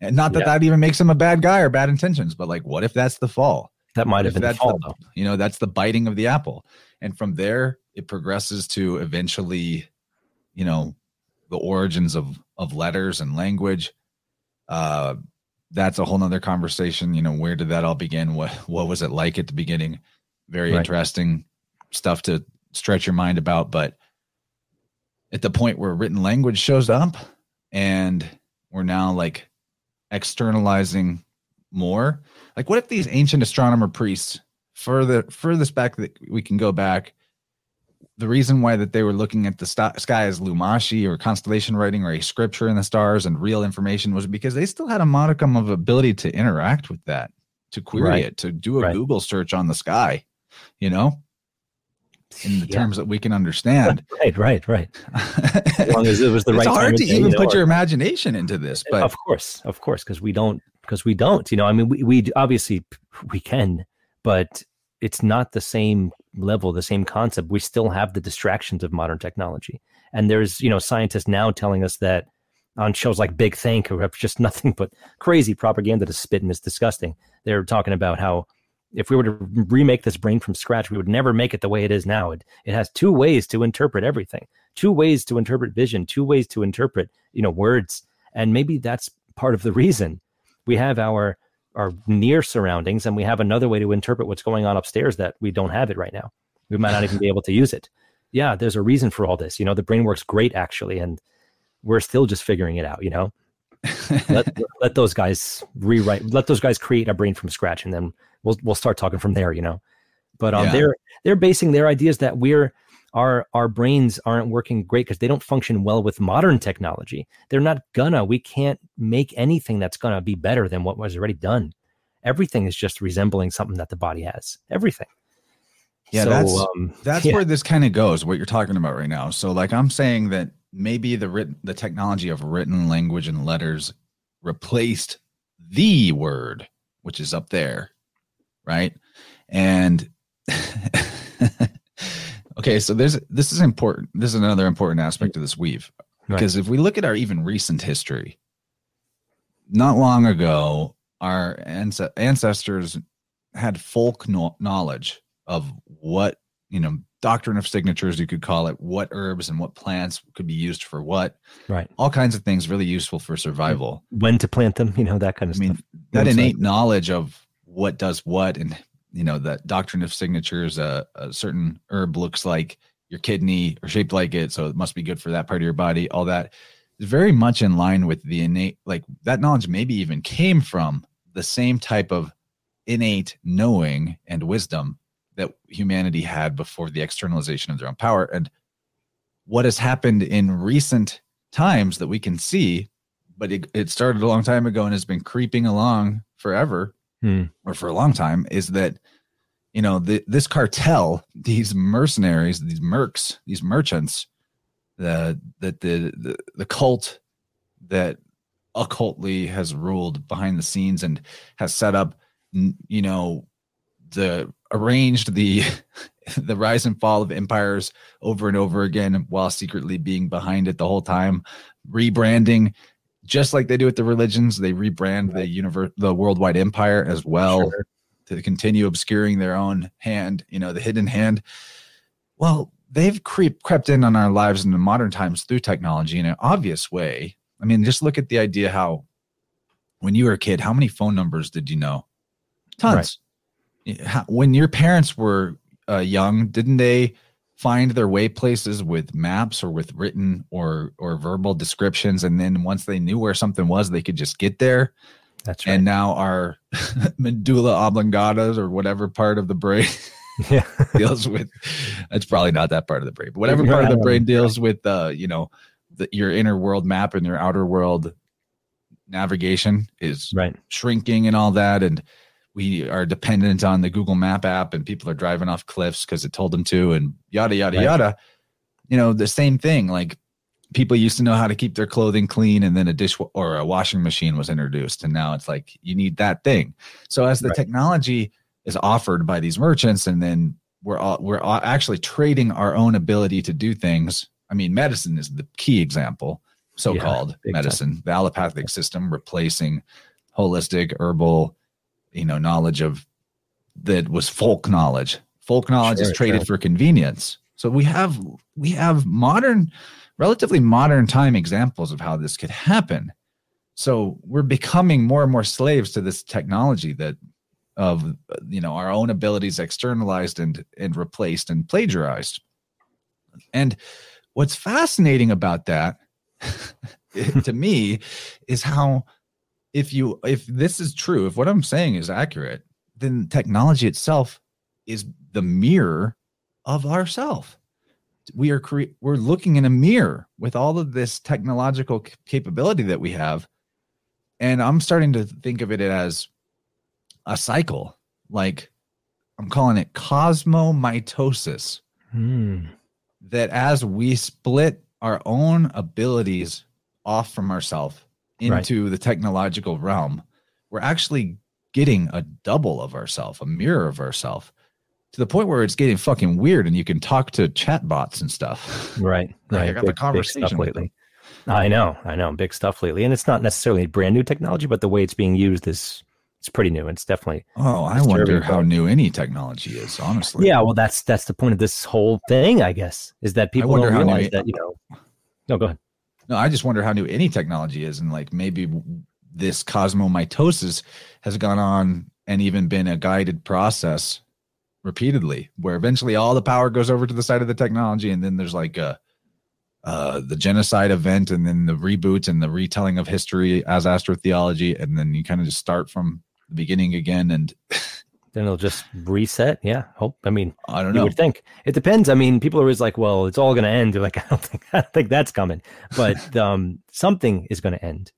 Speaker 2: And not that
Speaker 1: Yeah.
Speaker 2: that even makes him a bad guy or bad intentions, but like, what if that's the fall?
Speaker 1: That might have been the
Speaker 2: that's
Speaker 1: fall,
Speaker 2: the-. You know, that's the biting of the apple. And from there, it progresses to eventually, you know, the origins of of letters and language. Uh that's a whole nother conversation. You know, where did that all begin? What what was it like at the beginning? Very
Speaker 1: Right.
Speaker 2: interesting stuff to stretch your mind about. But at the point where written language shows up and we're now like externalizing more, like what if these ancient astronomer priests further furthest back that we can go back the reason why that they were looking at the st- sky as lumashi or constellation writing or a scripture in the stars and real information was because they still had a modicum of ability to interact with that to query
Speaker 1: Right.
Speaker 2: it to do a
Speaker 1: Right.
Speaker 2: google search on the sky you know in the
Speaker 1: Yeah.
Speaker 2: terms that we can understand
Speaker 1: Right, right, right. As long as it was the right it's
Speaker 2: hard to even put your imagination into this but
Speaker 1: of course, of course, because we don't, because we don't. You know, I mean, we we obviously we can, but it's not the same level, the same concept. We still have the distractions of modern technology, and there's you know scientists now telling us that on shows like Big Think, who have just nothing but crazy propaganda to spit and it's disgusting. They're talking about how if we were to remake this brain from scratch, we would never make it the way it is now. It it has two ways to interpret everything, two ways to interpret vision, two ways to interpret you know words, and maybe that's part of the reason we have our our near surroundings and we have another way to interpret what's going on upstairs that we don't have it right now. We might not even be able to use it. Yeah there's a reason for all this you know? The brain works great actually and we're still just figuring it out you know? Let, let those guys rewrite let those guys create a brain from scratch and then we'll we'll start talking from there you know? But um
Speaker 2: Yeah.
Speaker 1: they're they're basing their ideas that we're our our brains aren't working great because they don't function well with modern technology they're not gonna we can't make anything that's gonna be better than what was already done everything is just resembling something that the body has everything
Speaker 2: Yeah,
Speaker 1: So,
Speaker 2: that's-
Speaker 1: um,
Speaker 2: That's
Speaker 1: yeah.
Speaker 2: where this kind of goes, what you're talking about right now. So, like, I'm saying that maybe the written, the technology of written language and letters replaced the word, which is up there, right? And okay, so there's this is important. This is another important aspect of this weave.
Speaker 1: Right.
Speaker 2: because if we look at our even recent history, not long ago, our ance- ancestors had folk kno- knowledge of what you know doctrine of signatures you could call it what herbs and what plants could be used for what.
Speaker 1: Right.
Speaker 2: All kinds of things really useful for survival.
Speaker 1: When to plant them you know that kind of
Speaker 2: i mean
Speaker 1: stuff.
Speaker 2: that innate knowledge of what does what and you know that doctrine of signatures uh, a certain herb looks like your kidney or shaped like it so it must be good for that part of your body all that. Is very much in line with the innate like that knowledge maybe even came from the same type of innate knowing and wisdom that humanity had before the externalization of their own power. And what has happened in recent times that we can see but it, it started a long time ago and has been creeping along forever
Speaker 1: Hmm.
Speaker 2: or for a long time is that you know the, this cartel these mercenaries these mercs these merchants the that the, the the cult that occultly has ruled behind the scenes and has set up you know the arranged the the rise and fall of empires over and over again while secretly being behind it the whole time rebranding just like they do with the religions, they rebrand the universe, the worldwide empire as well
Speaker 1: Sure.
Speaker 2: to continue obscuring their own hand, you know, the hidden hand. Well, they've creep crept in on our lives in the modern times through technology in an obvious way. I mean, just look at the idea how when you were a kid, how many phone numbers did you know? Tons. How- When your parents were uh, young, didn't they find their way places with maps or with written or or verbal descriptions and then once they knew where something was they could just get there
Speaker 1: That's right.
Speaker 2: and now our medulla oblongata or whatever part of the brain
Speaker 1: yeah.
Speaker 2: deals with it's probably not that part of the brain but whatever part of the brain deals with uh you know the, your inner world map and your outer world navigation is
Speaker 1: right.
Speaker 2: shrinking and all that and we are dependent on the google map app and people are driving off cliffs because it told them to and yada yada
Speaker 1: Right.
Speaker 2: yada you know the same thing like people used to know how to keep their clothing clean and then a dish or a washing machine was introduced and now it's like you need that thing so as the
Speaker 1: Right.
Speaker 2: technology is offered by these merchants and then we're all, we're all actually trading our own ability to do things i mean medicine is the key example so-called
Speaker 1: time.
Speaker 2: medicine the allopathic system replacing holistic herbal you know knowledge of that was folk knowledge. Folk knowledge is traded
Speaker 1: sure.
Speaker 2: for convenience. So we have we have modern relatively modern time examples of how this could happen. So we're becoming more and more slaves to this technology that of you know our own abilities externalized and and replaced and plagiarized. And what's fascinating about that to me is how if you if this is true if what i'm saying is accurate then technology itself is the mirror of ourself. We are cre- we're looking in a mirror with all of this technological capability that we have. And i'm starting to think of it as a cycle. Like i'm calling it cosmomitosis.
Speaker 1: Hmm.
Speaker 2: that as we split our own abilities off from ourselves
Speaker 1: Right.
Speaker 2: into the technological realm, we're actually getting a double of ourselves, a mirror of ourselves, to the point where it's getting fucking weird and you can talk to chatbots and stuff.
Speaker 1: Right.
Speaker 2: Like, I got the
Speaker 1: Big- big
Speaker 2: conversation
Speaker 1: stuff lately. I know. I know. Big stuff lately, and it's not necessarily brand new technology, but the way it's being used is it's pretty new. It's definitely
Speaker 2: Oh, I wonder how new any technology is, honestly.
Speaker 1: yeah. Well, that's that's the point of this whole thing, I guess, is that people don't
Speaker 2: new
Speaker 1: realize
Speaker 2: it-
Speaker 1: that you know. No, go ahead.
Speaker 2: No, I just wonder how new any technology is, and like maybe this cosmomitosis has gone on and even been a guided process repeatedly, where eventually all the power goes over to the side of the technology, and then there's like a uh, the genocide event, and then the reboot and the retelling of history as astrotheology, and then you kind of just start from the beginning again. And
Speaker 1: Then it'll just reset. Yeah. Hope. I mean,
Speaker 2: I don't know.
Speaker 1: you would think it depends. I mean, people are always like, "Well, it's all going to end." They're like, "I don't think, I don't think that's coming," but um, something is going to end,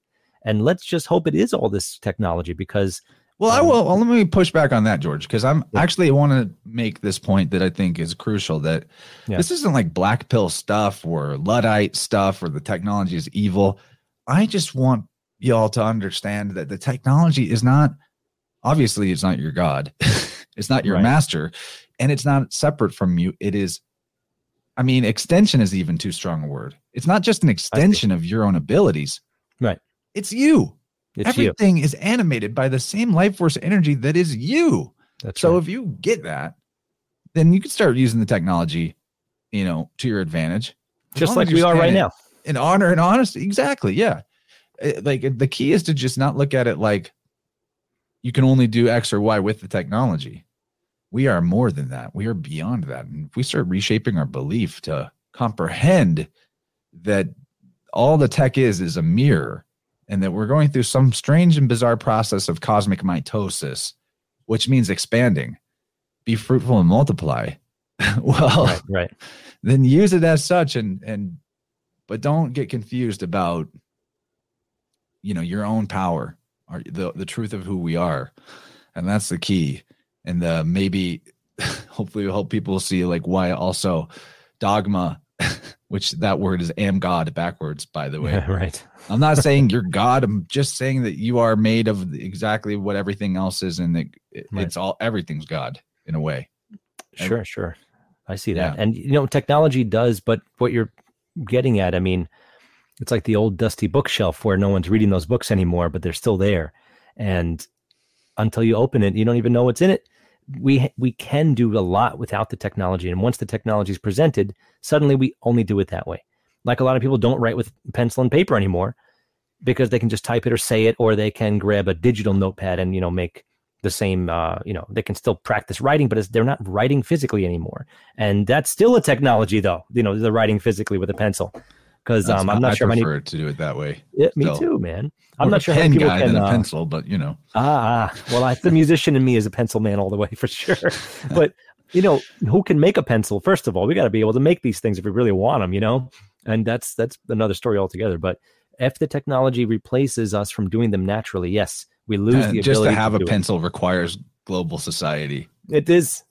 Speaker 1: and let's just hope it is all this technology because
Speaker 2: Well, I
Speaker 1: Um,
Speaker 2: will. Well, let me push back on that, George, because I'm
Speaker 1: Yeah.
Speaker 2: actually want to make this point that I think is crucial. That
Speaker 1: Yeah.
Speaker 2: this isn't like black pill stuff or luddite stuff or the technology is evil. I just want y'all to understand that the technology is not obviously it's not your god, it's not your
Speaker 1: Right.
Speaker 2: master, and it's not separate from you. It is. I mean, extension is even too strong a word. It's not just an extension of your own abilities.
Speaker 1: Right.
Speaker 2: It's you
Speaker 1: it's you.
Speaker 2: everything is animated by the same life force energy that is you.
Speaker 1: That's
Speaker 2: So
Speaker 1: right.
Speaker 2: if you get that, then you can start using the technology, you know, to your advantage.
Speaker 1: Just like we
Speaker 2: you're
Speaker 1: right now.
Speaker 2: In honor and honesty. Exactly. Yeah. Uh, Like the key is to just not look at it like you can only do X or Y with the technology. We are more than that. We are beyond that. And if we start reshaping our belief to comprehend that all the tech is is a mirror and that we're going through some strange and bizarre process of cosmic mitosis, which means expanding. Be fruitful and multiply. well,
Speaker 1: Right. Right.
Speaker 2: then use it as such and and but don't get confused about you know your own power or the the truth of who we are and that's the key and uh maybe hopefully it'll help people see like why also dogma which that word is am god backwards by the way
Speaker 1: Yeah, right.
Speaker 2: i'm not saying you're god i'm just saying that you are made of exactly what everything else is and it, it-
Speaker 1: Right.
Speaker 2: it's all everything's god in a way And-
Speaker 1: Sure, sure. I see that.
Speaker 2: Yeah.
Speaker 1: And you know, technology does, but what you're getting at, I mean, it's like the old dusty bookshelf where no one's reading those books anymore, but they're still there. And until you open it, you don't even know what's in it. We we can do a lot without the technology, and once the technology is presented, suddenly we only do it that way. Like a lot of people don't write with pencil and paper anymore because they can just type it or say it, or they can grab a digital notepad and you know make the same. Uh, you know, they can still practice writing, but they're not writing physically anymore, and that's still a technology, though. You know, the writing physically with a pencil because um, I'm not
Speaker 2: I
Speaker 1: sure how many.
Speaker 2: prefer to do it that way.
Speaker 1: Yeah, me
Speaker 2: still.
Speaker 1: too, man. I'm
Speaker 2: More
Speaker 1: not
Speaker 2: a
Speaker 1: sure how
Speaker 2: pen
Speaker 1: people
Speaker 2: guy
Speaker 1: can.
Speaker 2: than a
Speaker 1: uh,
Speaker 2: pencil, but you know,
Speaker 1: Ah, ah. well, I, the musician in me is a pencil man all the way for sure. But you know, who can make a pencil? First of all, we got to be able to make these things if we really want them, you know. And that's that's another story altogether. But if the technology replaces us from doing them naturally, yes, we lose
Speaker 2: Uh,
Speaker 1: the ability.
Speaker 2: just to have a
Speaker 1: do it.
Speaker 2: pencil requires global society.
Speaker 1: It is.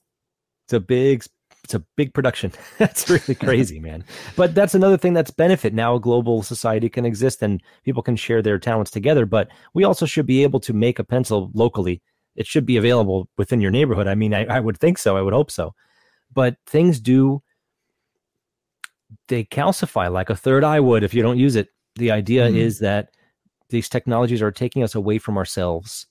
Speaker 1: It's a big. It's a big production. that's really crazy, man. But that's another thing that's benefit. Now a global society can exist and people can share their talents together. But we also should be able to make a pencil locally. It should be available within your neighborhood. I mean, I, I would think so. I would hope so. But things do they calcify like a third eye would if you don't use it. The idea
Speaker 2: Mhm.
Speaker 1: is that these technologies are taking us away from ourselves.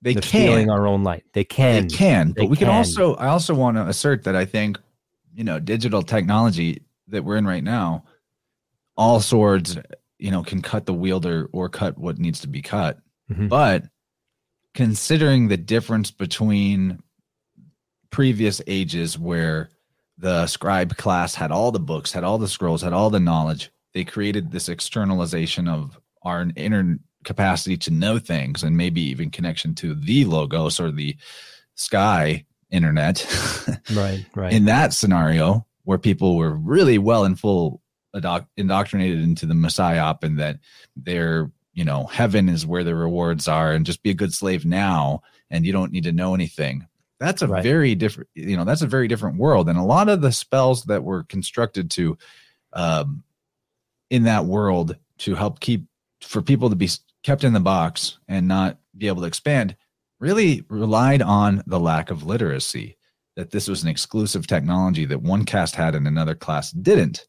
Speaker 2: They
Speaker 1: They're
Speaker 2: can,
Speaker 1: stealing our own light. They can.
Speaker 2: they can, but
Speaker 1: They
Speaker 2: we can,
Speaker 1: can.
Speaker 2: also. I also want to assert that I think, you know, digital technology that we're in right now, all swords, you know, can cut the wielder or cut what needs to be cut.
Speaker 1: Mhm.
Speaker 2: But considering the difference between previous ages where the scribe class had all the books, had all the scrolls, had all the knowledge, they created this externalization of our inner capacity to know things and maybe even connection to the logos or the sky internet.
Speaker 1: Right, right.
Speaker 2: In that scenario, where people were really well and full adoc- indoctrinated into the messiah and that their you know heaven is where the rewards are and just be a good slave now and you don't need to know anything that's a
Speaker 1: Right.
Speaker 2: very different you know that's a very different world and a lot of the spells that were constructed to um in that world to help keep for people to be kept in the box and not be able to expand really relied on the lack of literacy that this was an exclusive technology that one caste had and another class didn't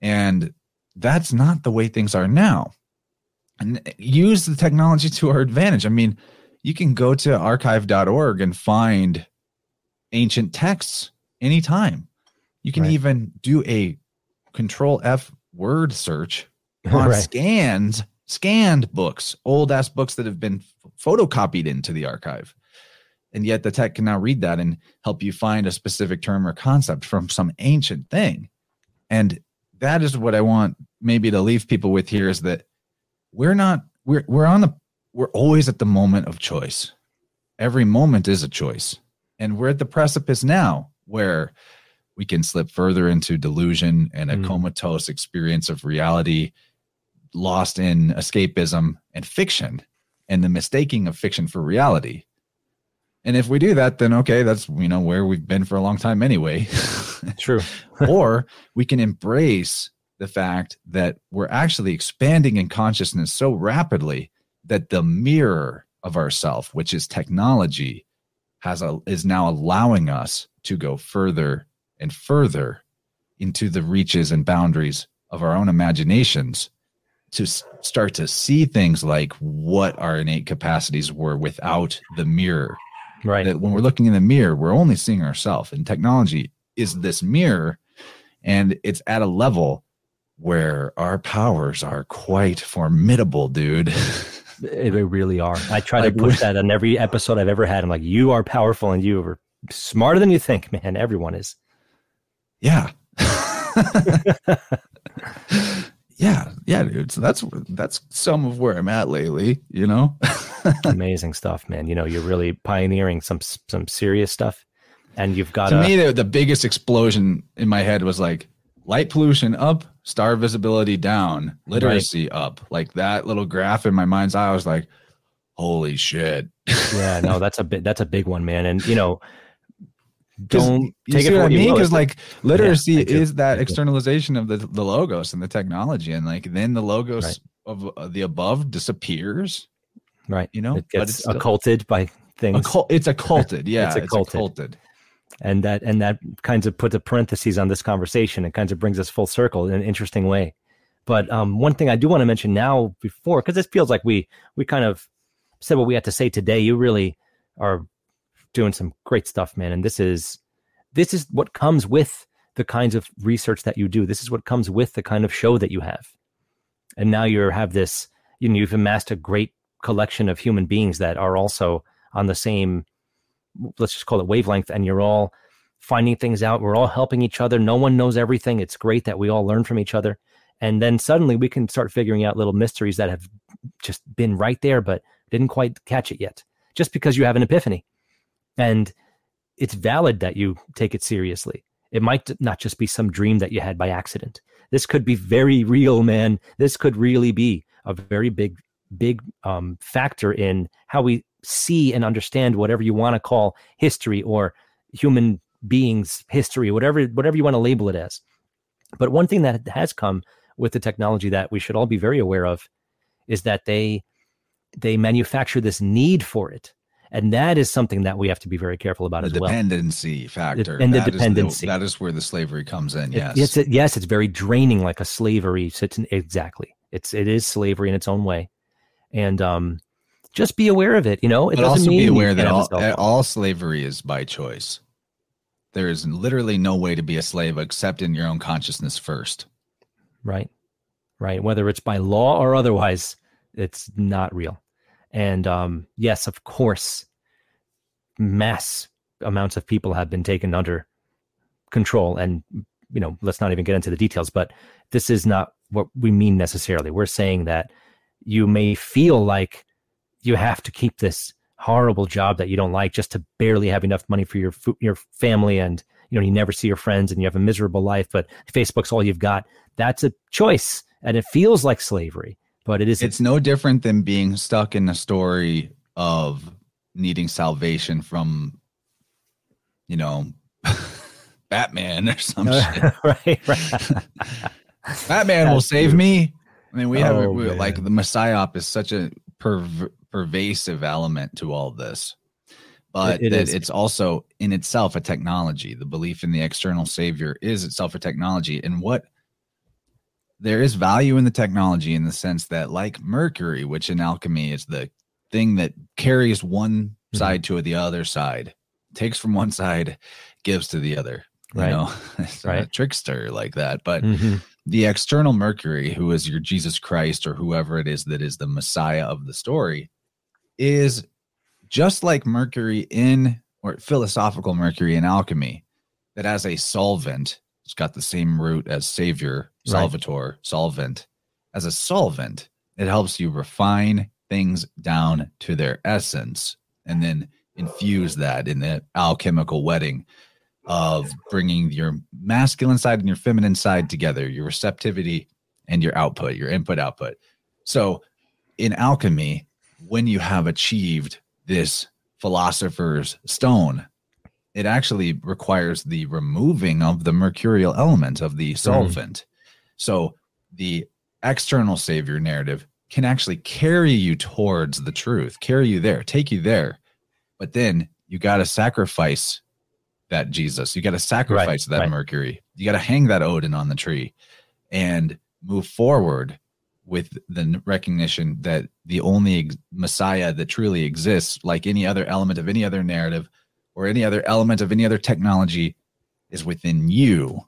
Speaker 2: and that's not the way things are now and use the technology to our advantage i mean you can go to archive.org and find ancient texts anytime you can
Speaker 1: Right.
Speaker 2: even do a control f word search on
Speaker 1: right.
Speaker 2: scans scanned books old ass books that have been photocopied into the archive. And yet the tech can now read that and help you find a specific term or concept from some ancient thing. And that is what i want maybe to leave people with here is that we're not we're we're on the we're always at the moment of choice. Every moment is a choice. And we're at the precipice now where we can slip further into delusion and a
Speaker 1: Mm.
Speaker 2: comatose experience of reality lost in escapism and fiction and the mistaking of fiction for reality and if we do that then okay that's you know where we've been for a long time anyway
Speaker 1: True.
Speaker 2: or we can embrace the fact that we're actually expanding in consciousness so rapidly that the mirror of ourself which is technology has a is now allowing us to go further and further into the reaches and boundaries of our own imaginations to start to see things like what our innate capacities were without the mirror
Speaker 1: Right.
Speaker 2: that when we're looking in the mirror, we're only seeing ourselves. And technology is this mirror, and it's at a level where our powers are quite formidable, dude.
Speaker 1: They really are. I try
Speaker 2: Like,
Speaker 1: to push that on every episode I've ever had. I'm like, you are powerful and you are smarter than you think, man. Everyone is.
Speaker 2: yeah. yeah, yeah, dude. So that's that's some of where I'm at lately, you know?
Speaker 1: Amazing stuff, man. You know, you're really pioneering some some serious stuff, and you've got
Speaker 2: to
Speaker 1: a
Speaker 2: me, the, the biggest explosion in my head was like light pollution up, star visibility down, literacy up. Like that little graph in my mind's eye, I was like, holy shit.
Speaker 1: yeah. No, that's a bit. That's a big one, man. And you know, don't
Speaker 2: you
Speaker 1: take
Speaker 2: see
Speaker 1: it for
Speaker 2: what I mean? Because like literacy
Speaker 1: do.
Speaker 2: is that externalization of the, the logos and the technology. And like then the logos
Speaker 1: Right.
Speaker 2: of uh, the above disappears,
Speaker 1: right.
Speaker 2: you know?
Speaker 1: It
Speaker 2: But
Speaker 1: gets
Speaker 2: it's still-
Speaker 1: occulted by things.
Speaker 2: Occult, it's occulted. Yeah.
Speaker 1: It's
Speaker 2: it's,
Speaker 1: occulted.
Speaker 2: occulted.
Speaker 1: and that and that kinds of puts a parenthesis on this conversation and kinds of brings us full circle in an interesting way But um, one thing I do want to mention now before, because this feels like we we kind of said what we had to say today. You really are doing some great stuff, man. And this is this is what comes with the kinds of research that you do. This is what comes with the kind of show that you have. And now you have this, you know, you've amassed a great collection of human beings that are also on the same, let's just call it wavelength, and you're all finding things out. We're all helping each other. No one knows everything. It's great that we all learn from each other. And then suddenly we can start figuring out little mysteries that have just been right there, but didn't quite catch it yet, just because you have an epiphany. And it's valid that you take it seriously. It might not just be some dream that you had by accident. This could be very real, man. This could really be a very big, big um, factor in how we see and understand whatever you want to call history or human beings history, whatever whatever you want to label it as. But one thing that has come with the technology that we should all be very aware of is that they they manufacture this need for it and that is something that we have to be very careful about
Speaker 2: the
Speaker 1: as well.
Speaker 2: The dependency factor
Speaker 1: and
Speaker 2: that
Speaker 1: the dependency
Speaker 2: is the, that is where the slavery comes in yes.
Speaker 1: it, it's, yes it's very draining like a slavery so it's exactly. It's it is slavery in its own way. And um just be aware of it you know? It
Speaker 2: but
Speaker 1: doesn't
Speaker 2: also
Speaker 1: mean
Speaker 2: be aware that all,
Speaker 1: phone.
Speaker 2: all slavery is by choice. There is literally no way to be a slave except in your own consciousness first.
Speaker 1: Right. Right. Whether it's by law or otherwise it's not real and um yes of course mass amounts of people have been taken under control and you know let's not even get into the details but this is not what we mean necessarily. We're saying that you may feel like you have to keep this horrible job that you don't like just to barely have enough money for your your family and you know you never see your friends and you have a miserable life but facebook's all you've got. That's a choice and it feels like slavery but it is
Speaker 2: it's no different than being stuck in a story of needing salvation from you know batman or some shit.
Speaker 1: Right right.
Speaker 2: Batman will
Speaker 1: That's
Speaker 2: save me. I mean we have
Speaker 1: Oh,
Speaker 2: we, like the messiah is such a perv- pervasive element to all this but
Speaker 1: It- it
Speaker 2: it's also in itself a technology. The belief in the external savior is itself a technology and what there is value in the technology in the sense that like mercury which in alchemy is the thing that carries one
Speaker 1: Mhm.
Speaker 2: side to the other side takes from one side gives to the other you
Speaker 1: Right.
Speaker 2: know it's a
Speaker 1: Right.
Speaker 2: trickster like that but
Speaker 1: Mhm.
Speaker 2: the external mercury who is your jesus christ or whoever it is that is the messiah of the story is just like mercury in or philosophical mercury in alchemy that as a solvent it's got the same root as savior
Speaker 1: Right.
Speaker 2: salvator solvent as a solvent it helps you refine things down to their essence and then infuse that in the alchemical wedding of bringing your masculine side and your feminine side together, your receptivity and your output, your input output. So, in alchemy, when you have achieved this philosopher's stone, it actually requires the removing of the mercurial element of the mm-hmm. solvent. So, the external savior narrative can actually carry you towards the truth, carry you there, take you there. But then you got to sacrifice that Jesus. You got to sacrifice that
Speaker 1: right.
Speaker 2: Mercury. You got to hang that Odin on the tree and move forward with the recognition that the only Messiah that truly exists, like any other element of any other narrative or any other element of any other technology, is within you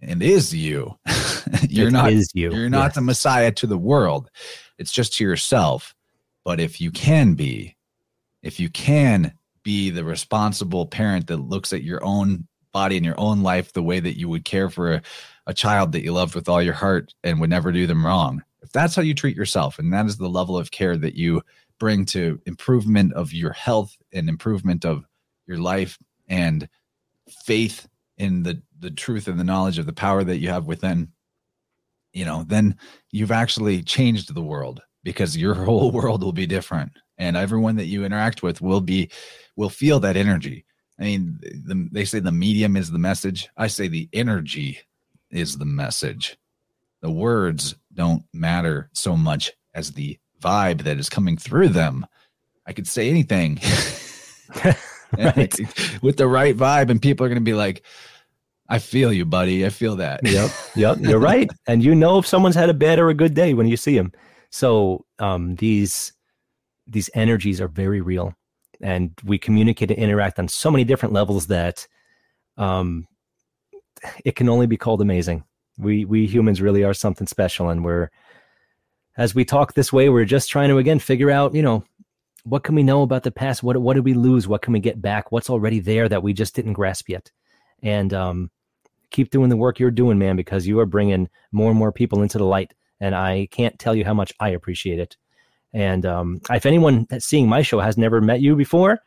Speaker 2: and is you. you're
Speaker 1: It
Speaker 2: not
Speaker 1: is you
Speaker 2: you're not
Speaker 1: Yes.
Speaker 2: the Messiah to the world. It's just to yourself. But if you can be, if you can be the responsible parent that looks at your own body and your own life the way that you would care for a, a child that you loved with all your heart and would never do them wrong, if that's how you treat yourself and that is the level of care that you bring to improvement of your health and improvement of your life and faith in the the truth and the knowledge of the power that you have within you know then you've actually changed the world because your whole world will be different. And everyone that you interact with will be will feel that energy. I mean the, they say the medium is the message. I say the energy is the message. The words don't matter so much as the vibe that is coming through them. I could say anything
Speaker 1: right.
Speaker 2: with the right vibe and people are going to be like I feel you, buddy. I feel that.
Speaker 1: Yep. Yep. You're right. And you know if someone's had a bad or a good day when you see them. So um, these these energies are very real, and we communicate and interact on so many different levels that um, it can only be called amazing. We we humans really are something special, and we're as we talk this way, we're just trying to again figure out, you know, what can we know about the past? What what did we lose? What can we get back? What's already there that we just didn't grasp yet? And um, keep doing the work you're doing, man, because you are bringing more and more people into the light. And I can't tell you how much I appreciate it. And um, if anyone that's seeing my show has never met you before,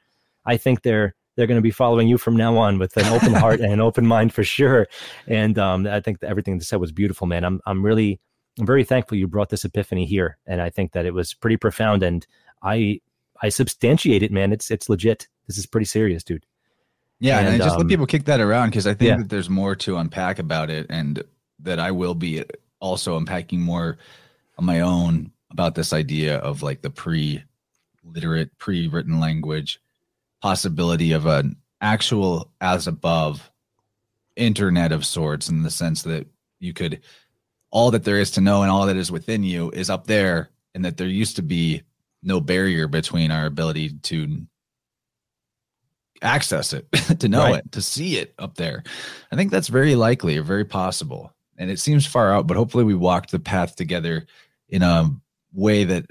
Speaker 1: I think they're they're going to be following you from now on with an open heart and an open mind for sure. And um, I think everything they said was beautiful, man. I'm I'm really I'm very thankful you brought this epiphany here, and I think that it was pretty profound. And I I substantiate it, man. It's it's legit. This is pretty serious, dude.
Speaker 2: Yeah, and, and I just um, let people kick that around because I think yeah. that there's more to unpack about it, and that I will be also unpacking more on my own about this idea of like the pre-literate, pre-written language possibility of an actual as above internet of sorts in the sense that you could all that there is to know and all that is within you is up there and that there used to be no barrier between our ability to access it, to know right. it, to see it up there. I think that's very likely or very possible. And it seems far out, but hopefully we walked the path together in a way that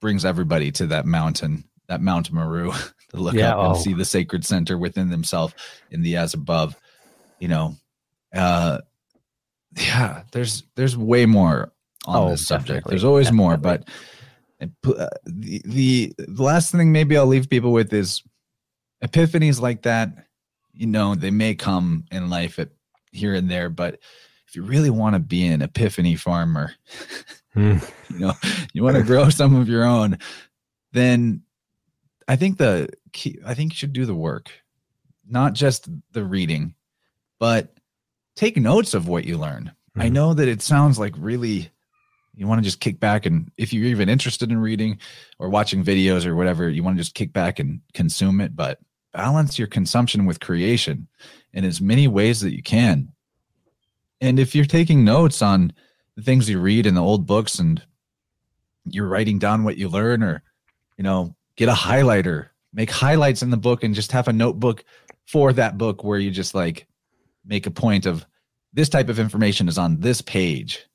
Speaker 2: brings everybody to that mountain, that Mount Meru, to look yeah, up and oh. see the sacred center within themselves in the as above. You know, uh yeah, there's there's way more on oh, this subject. There's always definitely. more, but the, the the last thing maybe I'll leave people with is epiphanies like that. You know, they may come in life at here and there, but if you really want to be an epiphany farmer, mm. you know, you want to grow some of your own, then I think the key, I think you should do the work, not just the reading, but take notes of what you learn. Mm. I hmm. know that it sounds like really you want to just kick back and if you're even interested in reading or watching videos or whatever you want to just kick back and consume it but balance your consumption with creation in as many ways that you can. And if you're taking notes on the things you read in the old books and you're writing down what you learn or you know get a highlighter make highlights in the book and just have a notebook for that book where you just like make a point of this type of information is on this page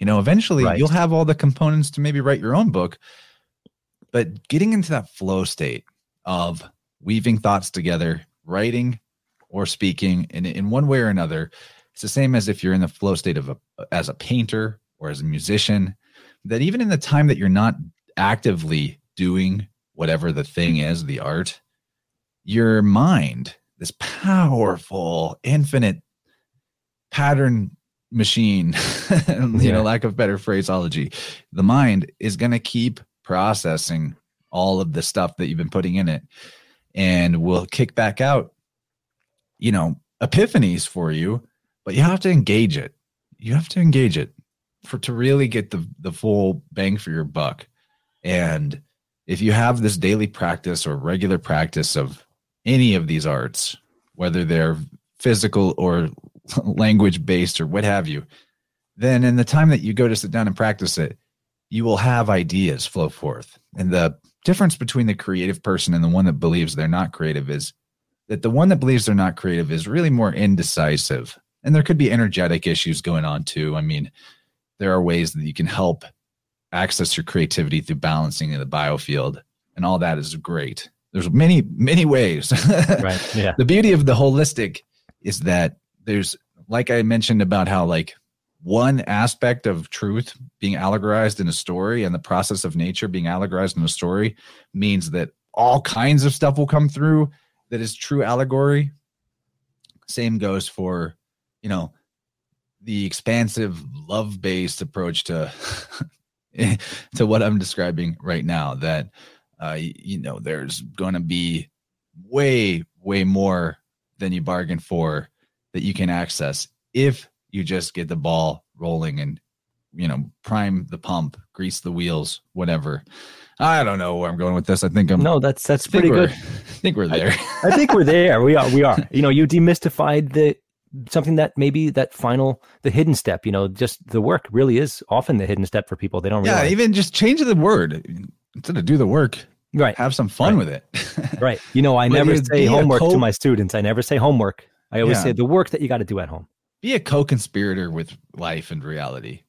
Speaker 2: you know, eventually right. you'll have all the components to maybe write your own book. But getting into that flow state of weaving thoughts together, writing or speaking in, in one way or another, it's the same as if you're in the flow state of a, as a painter or as a musician, that even in the time that you're not actively doing whatever the thing is, the art, your mind, this powerful, infinite pattern machine, you yeah. know, lack of better phraseology, the mind is going to keep processing all of the stuff that you've been putting in it and will kick back out, you know, epiphanies for you, but you have to engage it. You have to engage it for to really get the the full bang for your buck. And if you have this daily practice or regular practice of any of these arts, whether they're physical or language based or what have you, then in the time that you go to sit down and practice it, you will have ideas flow forth. And the difference between the creative person and the one that believes they're not creative is that the one that believes they're not creative is really more indecisive. And there could be energetic issues going on too. I mean, there are ways that you can help access your creativity through balancing in the biofield, and all that is great. There's many, many ways. right. Yeah. the beauty of the holistic is that there's like I mentioned about how like one aspect of truth being allegorized in a story and the process of nature being allegorized in a story means that all kinds of stuff will come through that is true allegory. Same goes for, you know, the expansive love-based approach to to what I'm describing right now that uh you know there's going to be way way more than you bargained for that you can access if you just get the ball rolling and you know prime the pump grease the wheels whatever. I don't know where i'm going with this. I think i'm
Speaker 1: no that's that's pretty good. I
Speaker 2: think we're there.
Speaker 1: I, I, think we're there. We are we are. You know you demystified the something that maybe that final the hidden step you know just the work really is often the hidden step for people. They don't really
Speaker 2: yeah
Speaker 1: realize.
Speaker 2: even just change the word. Instead of do the work
Speaker 1: right.
Speaker 2: have some fun
Speaker 1: Right.
Speaker 2: with it.
Speaker 1: Right. You know i never say homework to my students. I never say homework i always
Speaker 2: Yeah.
Speaker 1: say the work that you got to do at home.
Speaker 2: Be a co-conspirator with life and reality.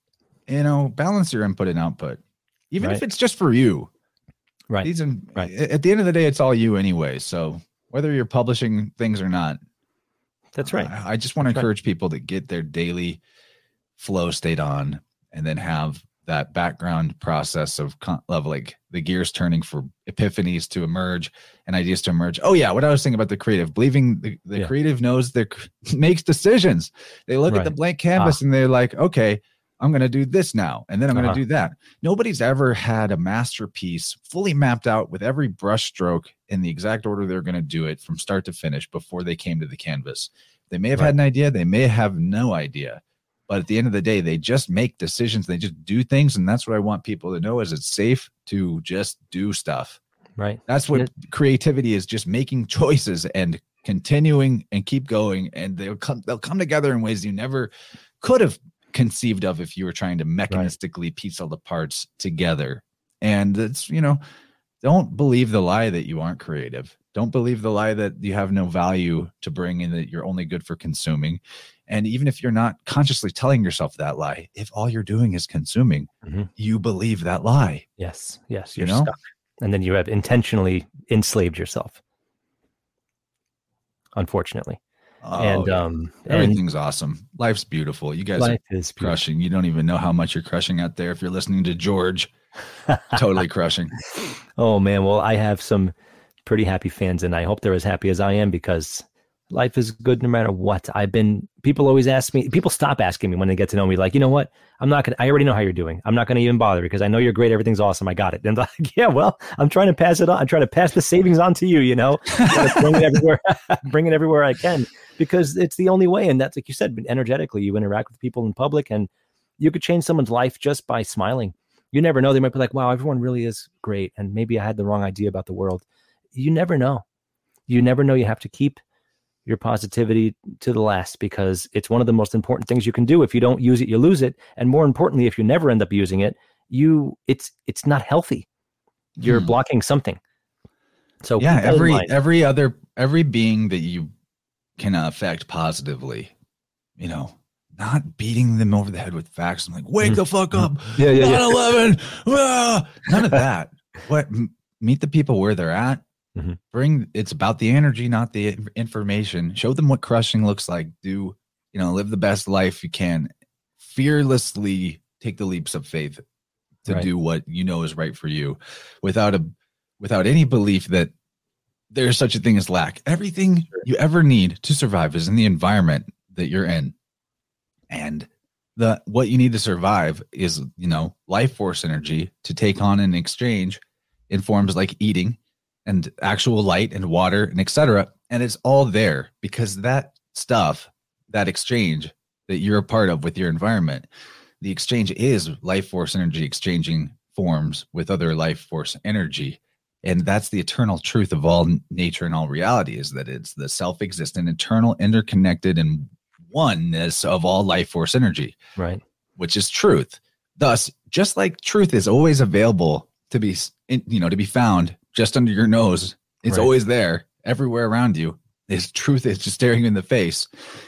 Speaker 2: You know balance your input and output even if it's just for you.
Speaker 1: Right.
Speaker 2: These are,
Speaker 1: Right.
Speaker 2: at the end of the day it's all you anyway. So whether you're publishing things or not
Speaker 1: that's right.
Speaker 2: I, I just want to
Speaker 1: That's right.
Speaker 2: encourage people to get their daily flow state on and then have that background process of, of like the gears turning for epiphanies to emerge and ideas to emerge. Oh yeah, what I was saying about the creative, believing the, the
Speaker 1: Yeah.
Speaker 2: creative knows their makes decisions. They look at the blank canvas and they're like, okay, I'm going to do this now and then I'm going
Speaker 1: Uh-huh.
Speaker 2: to do that. Nobody's ever had a masterpiece fully mapped out with every brush stroke in the exact order they're going to do it from start to finish before they came to the canvas. They may have
Speaker 1: Right.
Speaker 2: had an idea, they may have no idea. But at the end of the day, they just make decisions. They just do things, and that's what I want people to know: is it's safe to just do stuff.
Speaker 1: right
Speaker 2: That's what
Speaker 1: Yeah.
Speaker 2: creativity is: just making choices and continuing and keep going. And they'll come they'll come together in ways you never could have conceived of if you were trying to mechanistically piece all the parts together. And it's you know, don't believe the lie that you aren't creative. Don't believe the lie that you have no value to bring and that you're only good for consuming. And even if you're not consciously telling yourself that lie, if all you're doing is consuming,
Speaker 1: Mhm.
Speaker 2: you believe that lie.
Speaker 1: yes yes
Speaker 2: You
Speaker 1: you're
Speaker 2: know?
Speaker 1: stuck and then you have intentionally enslaved yourself unfortunately and
Speaker 2: Oh, yeah.
Speaker 1: um and
Speaker 2: everything's awesome. Life's beautiful. You guys are
Speaker 1: is beautiful.
Speaker 2: crushing. You don't even know how much you're crushing out there. If you're listening to George, totally crushing.
Speaker 1: Oh man, well I have some pretty happy fans and I hope they're as happy as I am because life is good no matter what. I've been people always ask me people stop asking me when they get to know me like, "You know what? I'm not to I already know how you're doing. I'm not to even bother because I know you're great, everything's awesome. I got it." And I'm like, "Yeah, well, I'm trying to pass it on. I'm trying to pass the savings on to you, you know. Bring it everywhere bring it everywhere I can because it's the only way and that's like you said, energetically you interact with people in public and you could change someone's life just by smiling you never know. They might be like, wow, everyone really is great. And maybe I had the wrong idea about the world. You never know. You never know. You have to keep your positivity to the last because it's one of the most important things you can do. If you don't use it, you lose it. And more importantly, if you never end up using it, you it's it's not healthy. You're
Speaker 2: Hmm.
Speaker 1: blocking something. So
Speaker 2: yeah
Speaker 1: keep that in
Speaker 2: every every other every being that you can affect positively you know not beating them over the head with facts and like wake
Speaker 1: Mhm.
Speaker 2: the fuck up
Speaker 1: yeah, yeah, yeah.
Speaker 2: 9-11 ah! none of that what m- meet the people where they're at
Speaker 1: Mhm.
Speaker 2: bring it's about the energy not the information. Show them what crushing looks like. Do you know live the best life you can. Fearlessly take the leaps of faith to
Speaker 1: Right.
Speaker 2: do what you know is right for you without a without any belief that there's such a thing as lack. Everything you ever need to survive is in the environment that you're in. And the what you need to survive is you know life force energy to take on in exchange in forms like eating and actual light and water and etc and it's all there because that stuff that exchange that you're a part of with your environment the exchange is life force energy exchanging forms with other life force energy. And that's the eternal truth of all nature and all reality is that it's the self-existent eternal interconnected and oneness of all life force energy.
Speaker 1: Right.
Speaker 2: which is truth. Thus just like truth is always available to be you know to be found just under your nose it's
Speaker 1: Right.
Speaker 2: always there everywhere around you this truth is just staring you in the face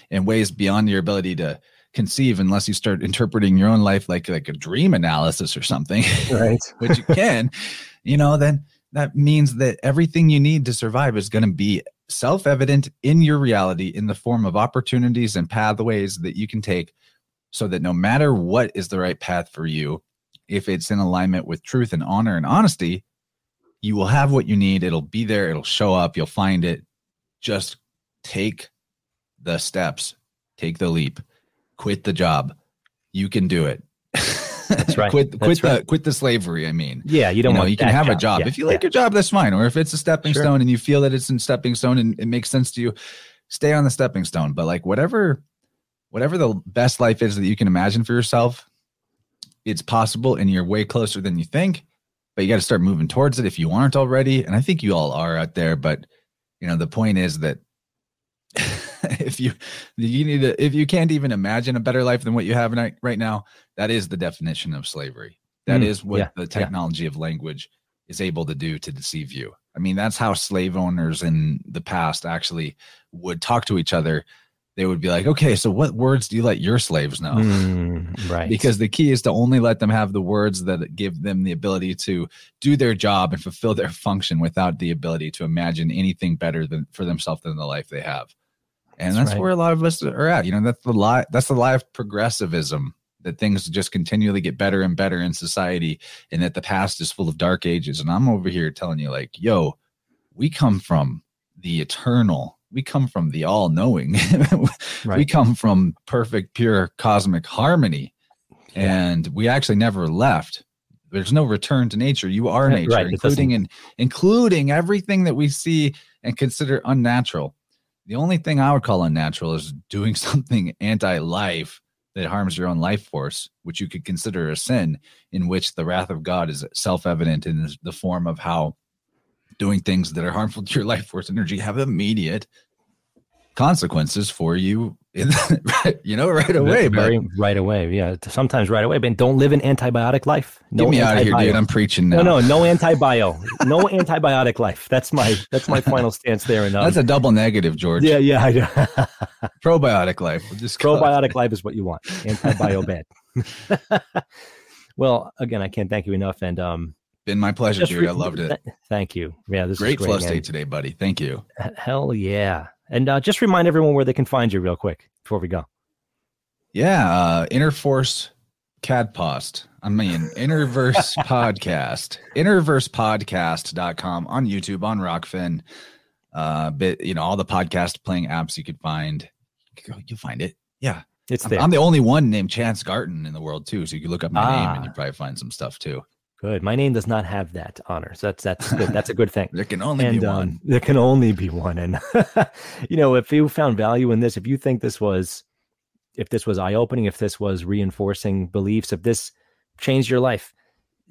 Speaker 2: in ways beyond your ability to conceive unless you start interpreting your own life like like a dream analysis or something
Speaker 1: Right.
Speaker 2: which you can you know then that means that everything you need to survive is going to be self-evident in your reality in the form of opportunities and pathways that you can take so that no matter what is the right path for you if it's in alignment with truth and honor and honesty you will have what you need. It'll be there. It'll show up. You'll find it. Just take the steps. Take the leap. Quit the job. You can do it.
Speaker 1: That's right.
Speaker 2: quit quit
Speaker 1: That's
Speaker 2: the
Speaker 1: right.
Speaker 2: quit the slavery i mean.
Speaker 1: Yeah, you
Speaker 2: you,
Speaker 1: don't
Speaker 2: know
Speaker 1: want
Speaker 2: you can have a job.
Speaker 1: Yeah,
Speaker 2: if you like
Speaker 1: yeah.
Speaker 2: your job that's fine. Or if it's a stepping
Speaker 1: Sure.
Speaker 2: stone and you feel that it's a stepping stone and it makes sense to you stay on the stepping stone. But like whatever whatever the best life is that you can imagine for yourself it's possible and you're way closer than you think but you got to start moving towards it if you aren't already and i think you all are out there but you know the point is that if you you need to if you can't even imagine a better life than what you have right, right now, that is the definition of slavery. That mm, is what yeah, the technology yeah. of language is able to do to deceive you. I mean, that's how slave owners in the past actually would talk to each other. They would be like, okay, so what words do you let your slaves know?
Speaker 1: Mm, right.
Speaker 2: because the key is to only let them have the words that give them the ability to do their job and fulfill their function without the ability to imagine anything better than for themselves than the life they have. And that's, that's right. where a lot of us are at. You know, that's the lie. That's the lie of progressivism that things just continually get better and better in society and that the past is full of dark ages and i'm over here telling you like yo we come from the eternal we come from the all-knowing right. we come from perfect pure cosmic harmony yeah. and we actually never left there's no return to nature you are nature right. including in including everything that we see and consider unnatural the only thing i would call unnatural is doing something anti-life that harms your own life force, which you could consider a sin, in which the wrath of God is self evident in the form of how doing things that are harmful to your life force energy have immediate consequences for you in the, you know right away
Speaker 1: Very, but, right away yeah sometimes right away but don't live an antibiotic life.
Speaker 2: No get me out of here dude i'm preaching now.
Speaker 1: no no no antibio no antibiotic life. That's my that's my final stance there and
Speaker 2: um, that's a double negative george.
Speaker 1: Yeah yeah I
Speaker 2: probiotic life
Speaker 1: we'll just probiotic life is what you want. Antibio bad well again i can't thank you enough and um
Speaker 2: been my pleasure, dude. Re- I loved it.
Speaker 1: Thank you. Yeah, this
Speaker 2: great,
Speaker 1: is great
Speaker 2: flow state today, buddy. Thank you.
Speaker 1: Hell yeah! And uh, just remind everyone where they can find you real quick before we go.
Speaker 2: Yeah, uh, Interforce Cadpost. I mean, Innerverse Podcast. Innerversepodcast.com on YouTube, on Rokfin. Uh, bit, you know, all the podcast playing apps you could find. You'll find it. Yeah.
Speaker 1: It's there.
Speaker 2: I'm, I'm the only one named Chance Garton in the world, too. So you can look up my ah. name and you probably find some stuff, too.
Speaker 1: Good. My name does not have that honor, so that's that's good. That's a good thing.
Speaker 2: there can only and, be um, one.
Speaker 1: there can only be one. And you know, if you found value in this, if you think this was, if this was eye opening, if this was reinforcing beliefs, if this changed your life,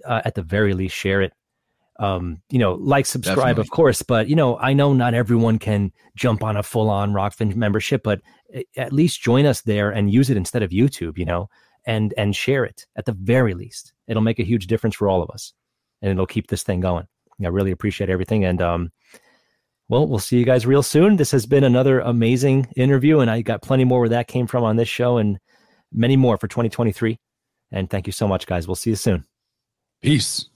Speaker 1: uh, at the very least, share it. Um, you know, like, subscribe, Definitely. of course, but you know, I know not everyone can jump on a full on Rokfin membership, but at least join us there and use it instead of YouTube. You know, and and share it at the very least. It'll make a huge difference for all of us, and it'll keep this thing going. I really appreciate everything, and um, well, we'll see you guys real soon. This has been another amazing interview, and I got plenty more where that came from on this show, and many more for 2023. And thank you so much, guys. We'll see you soon.
Speaker 2: Peace.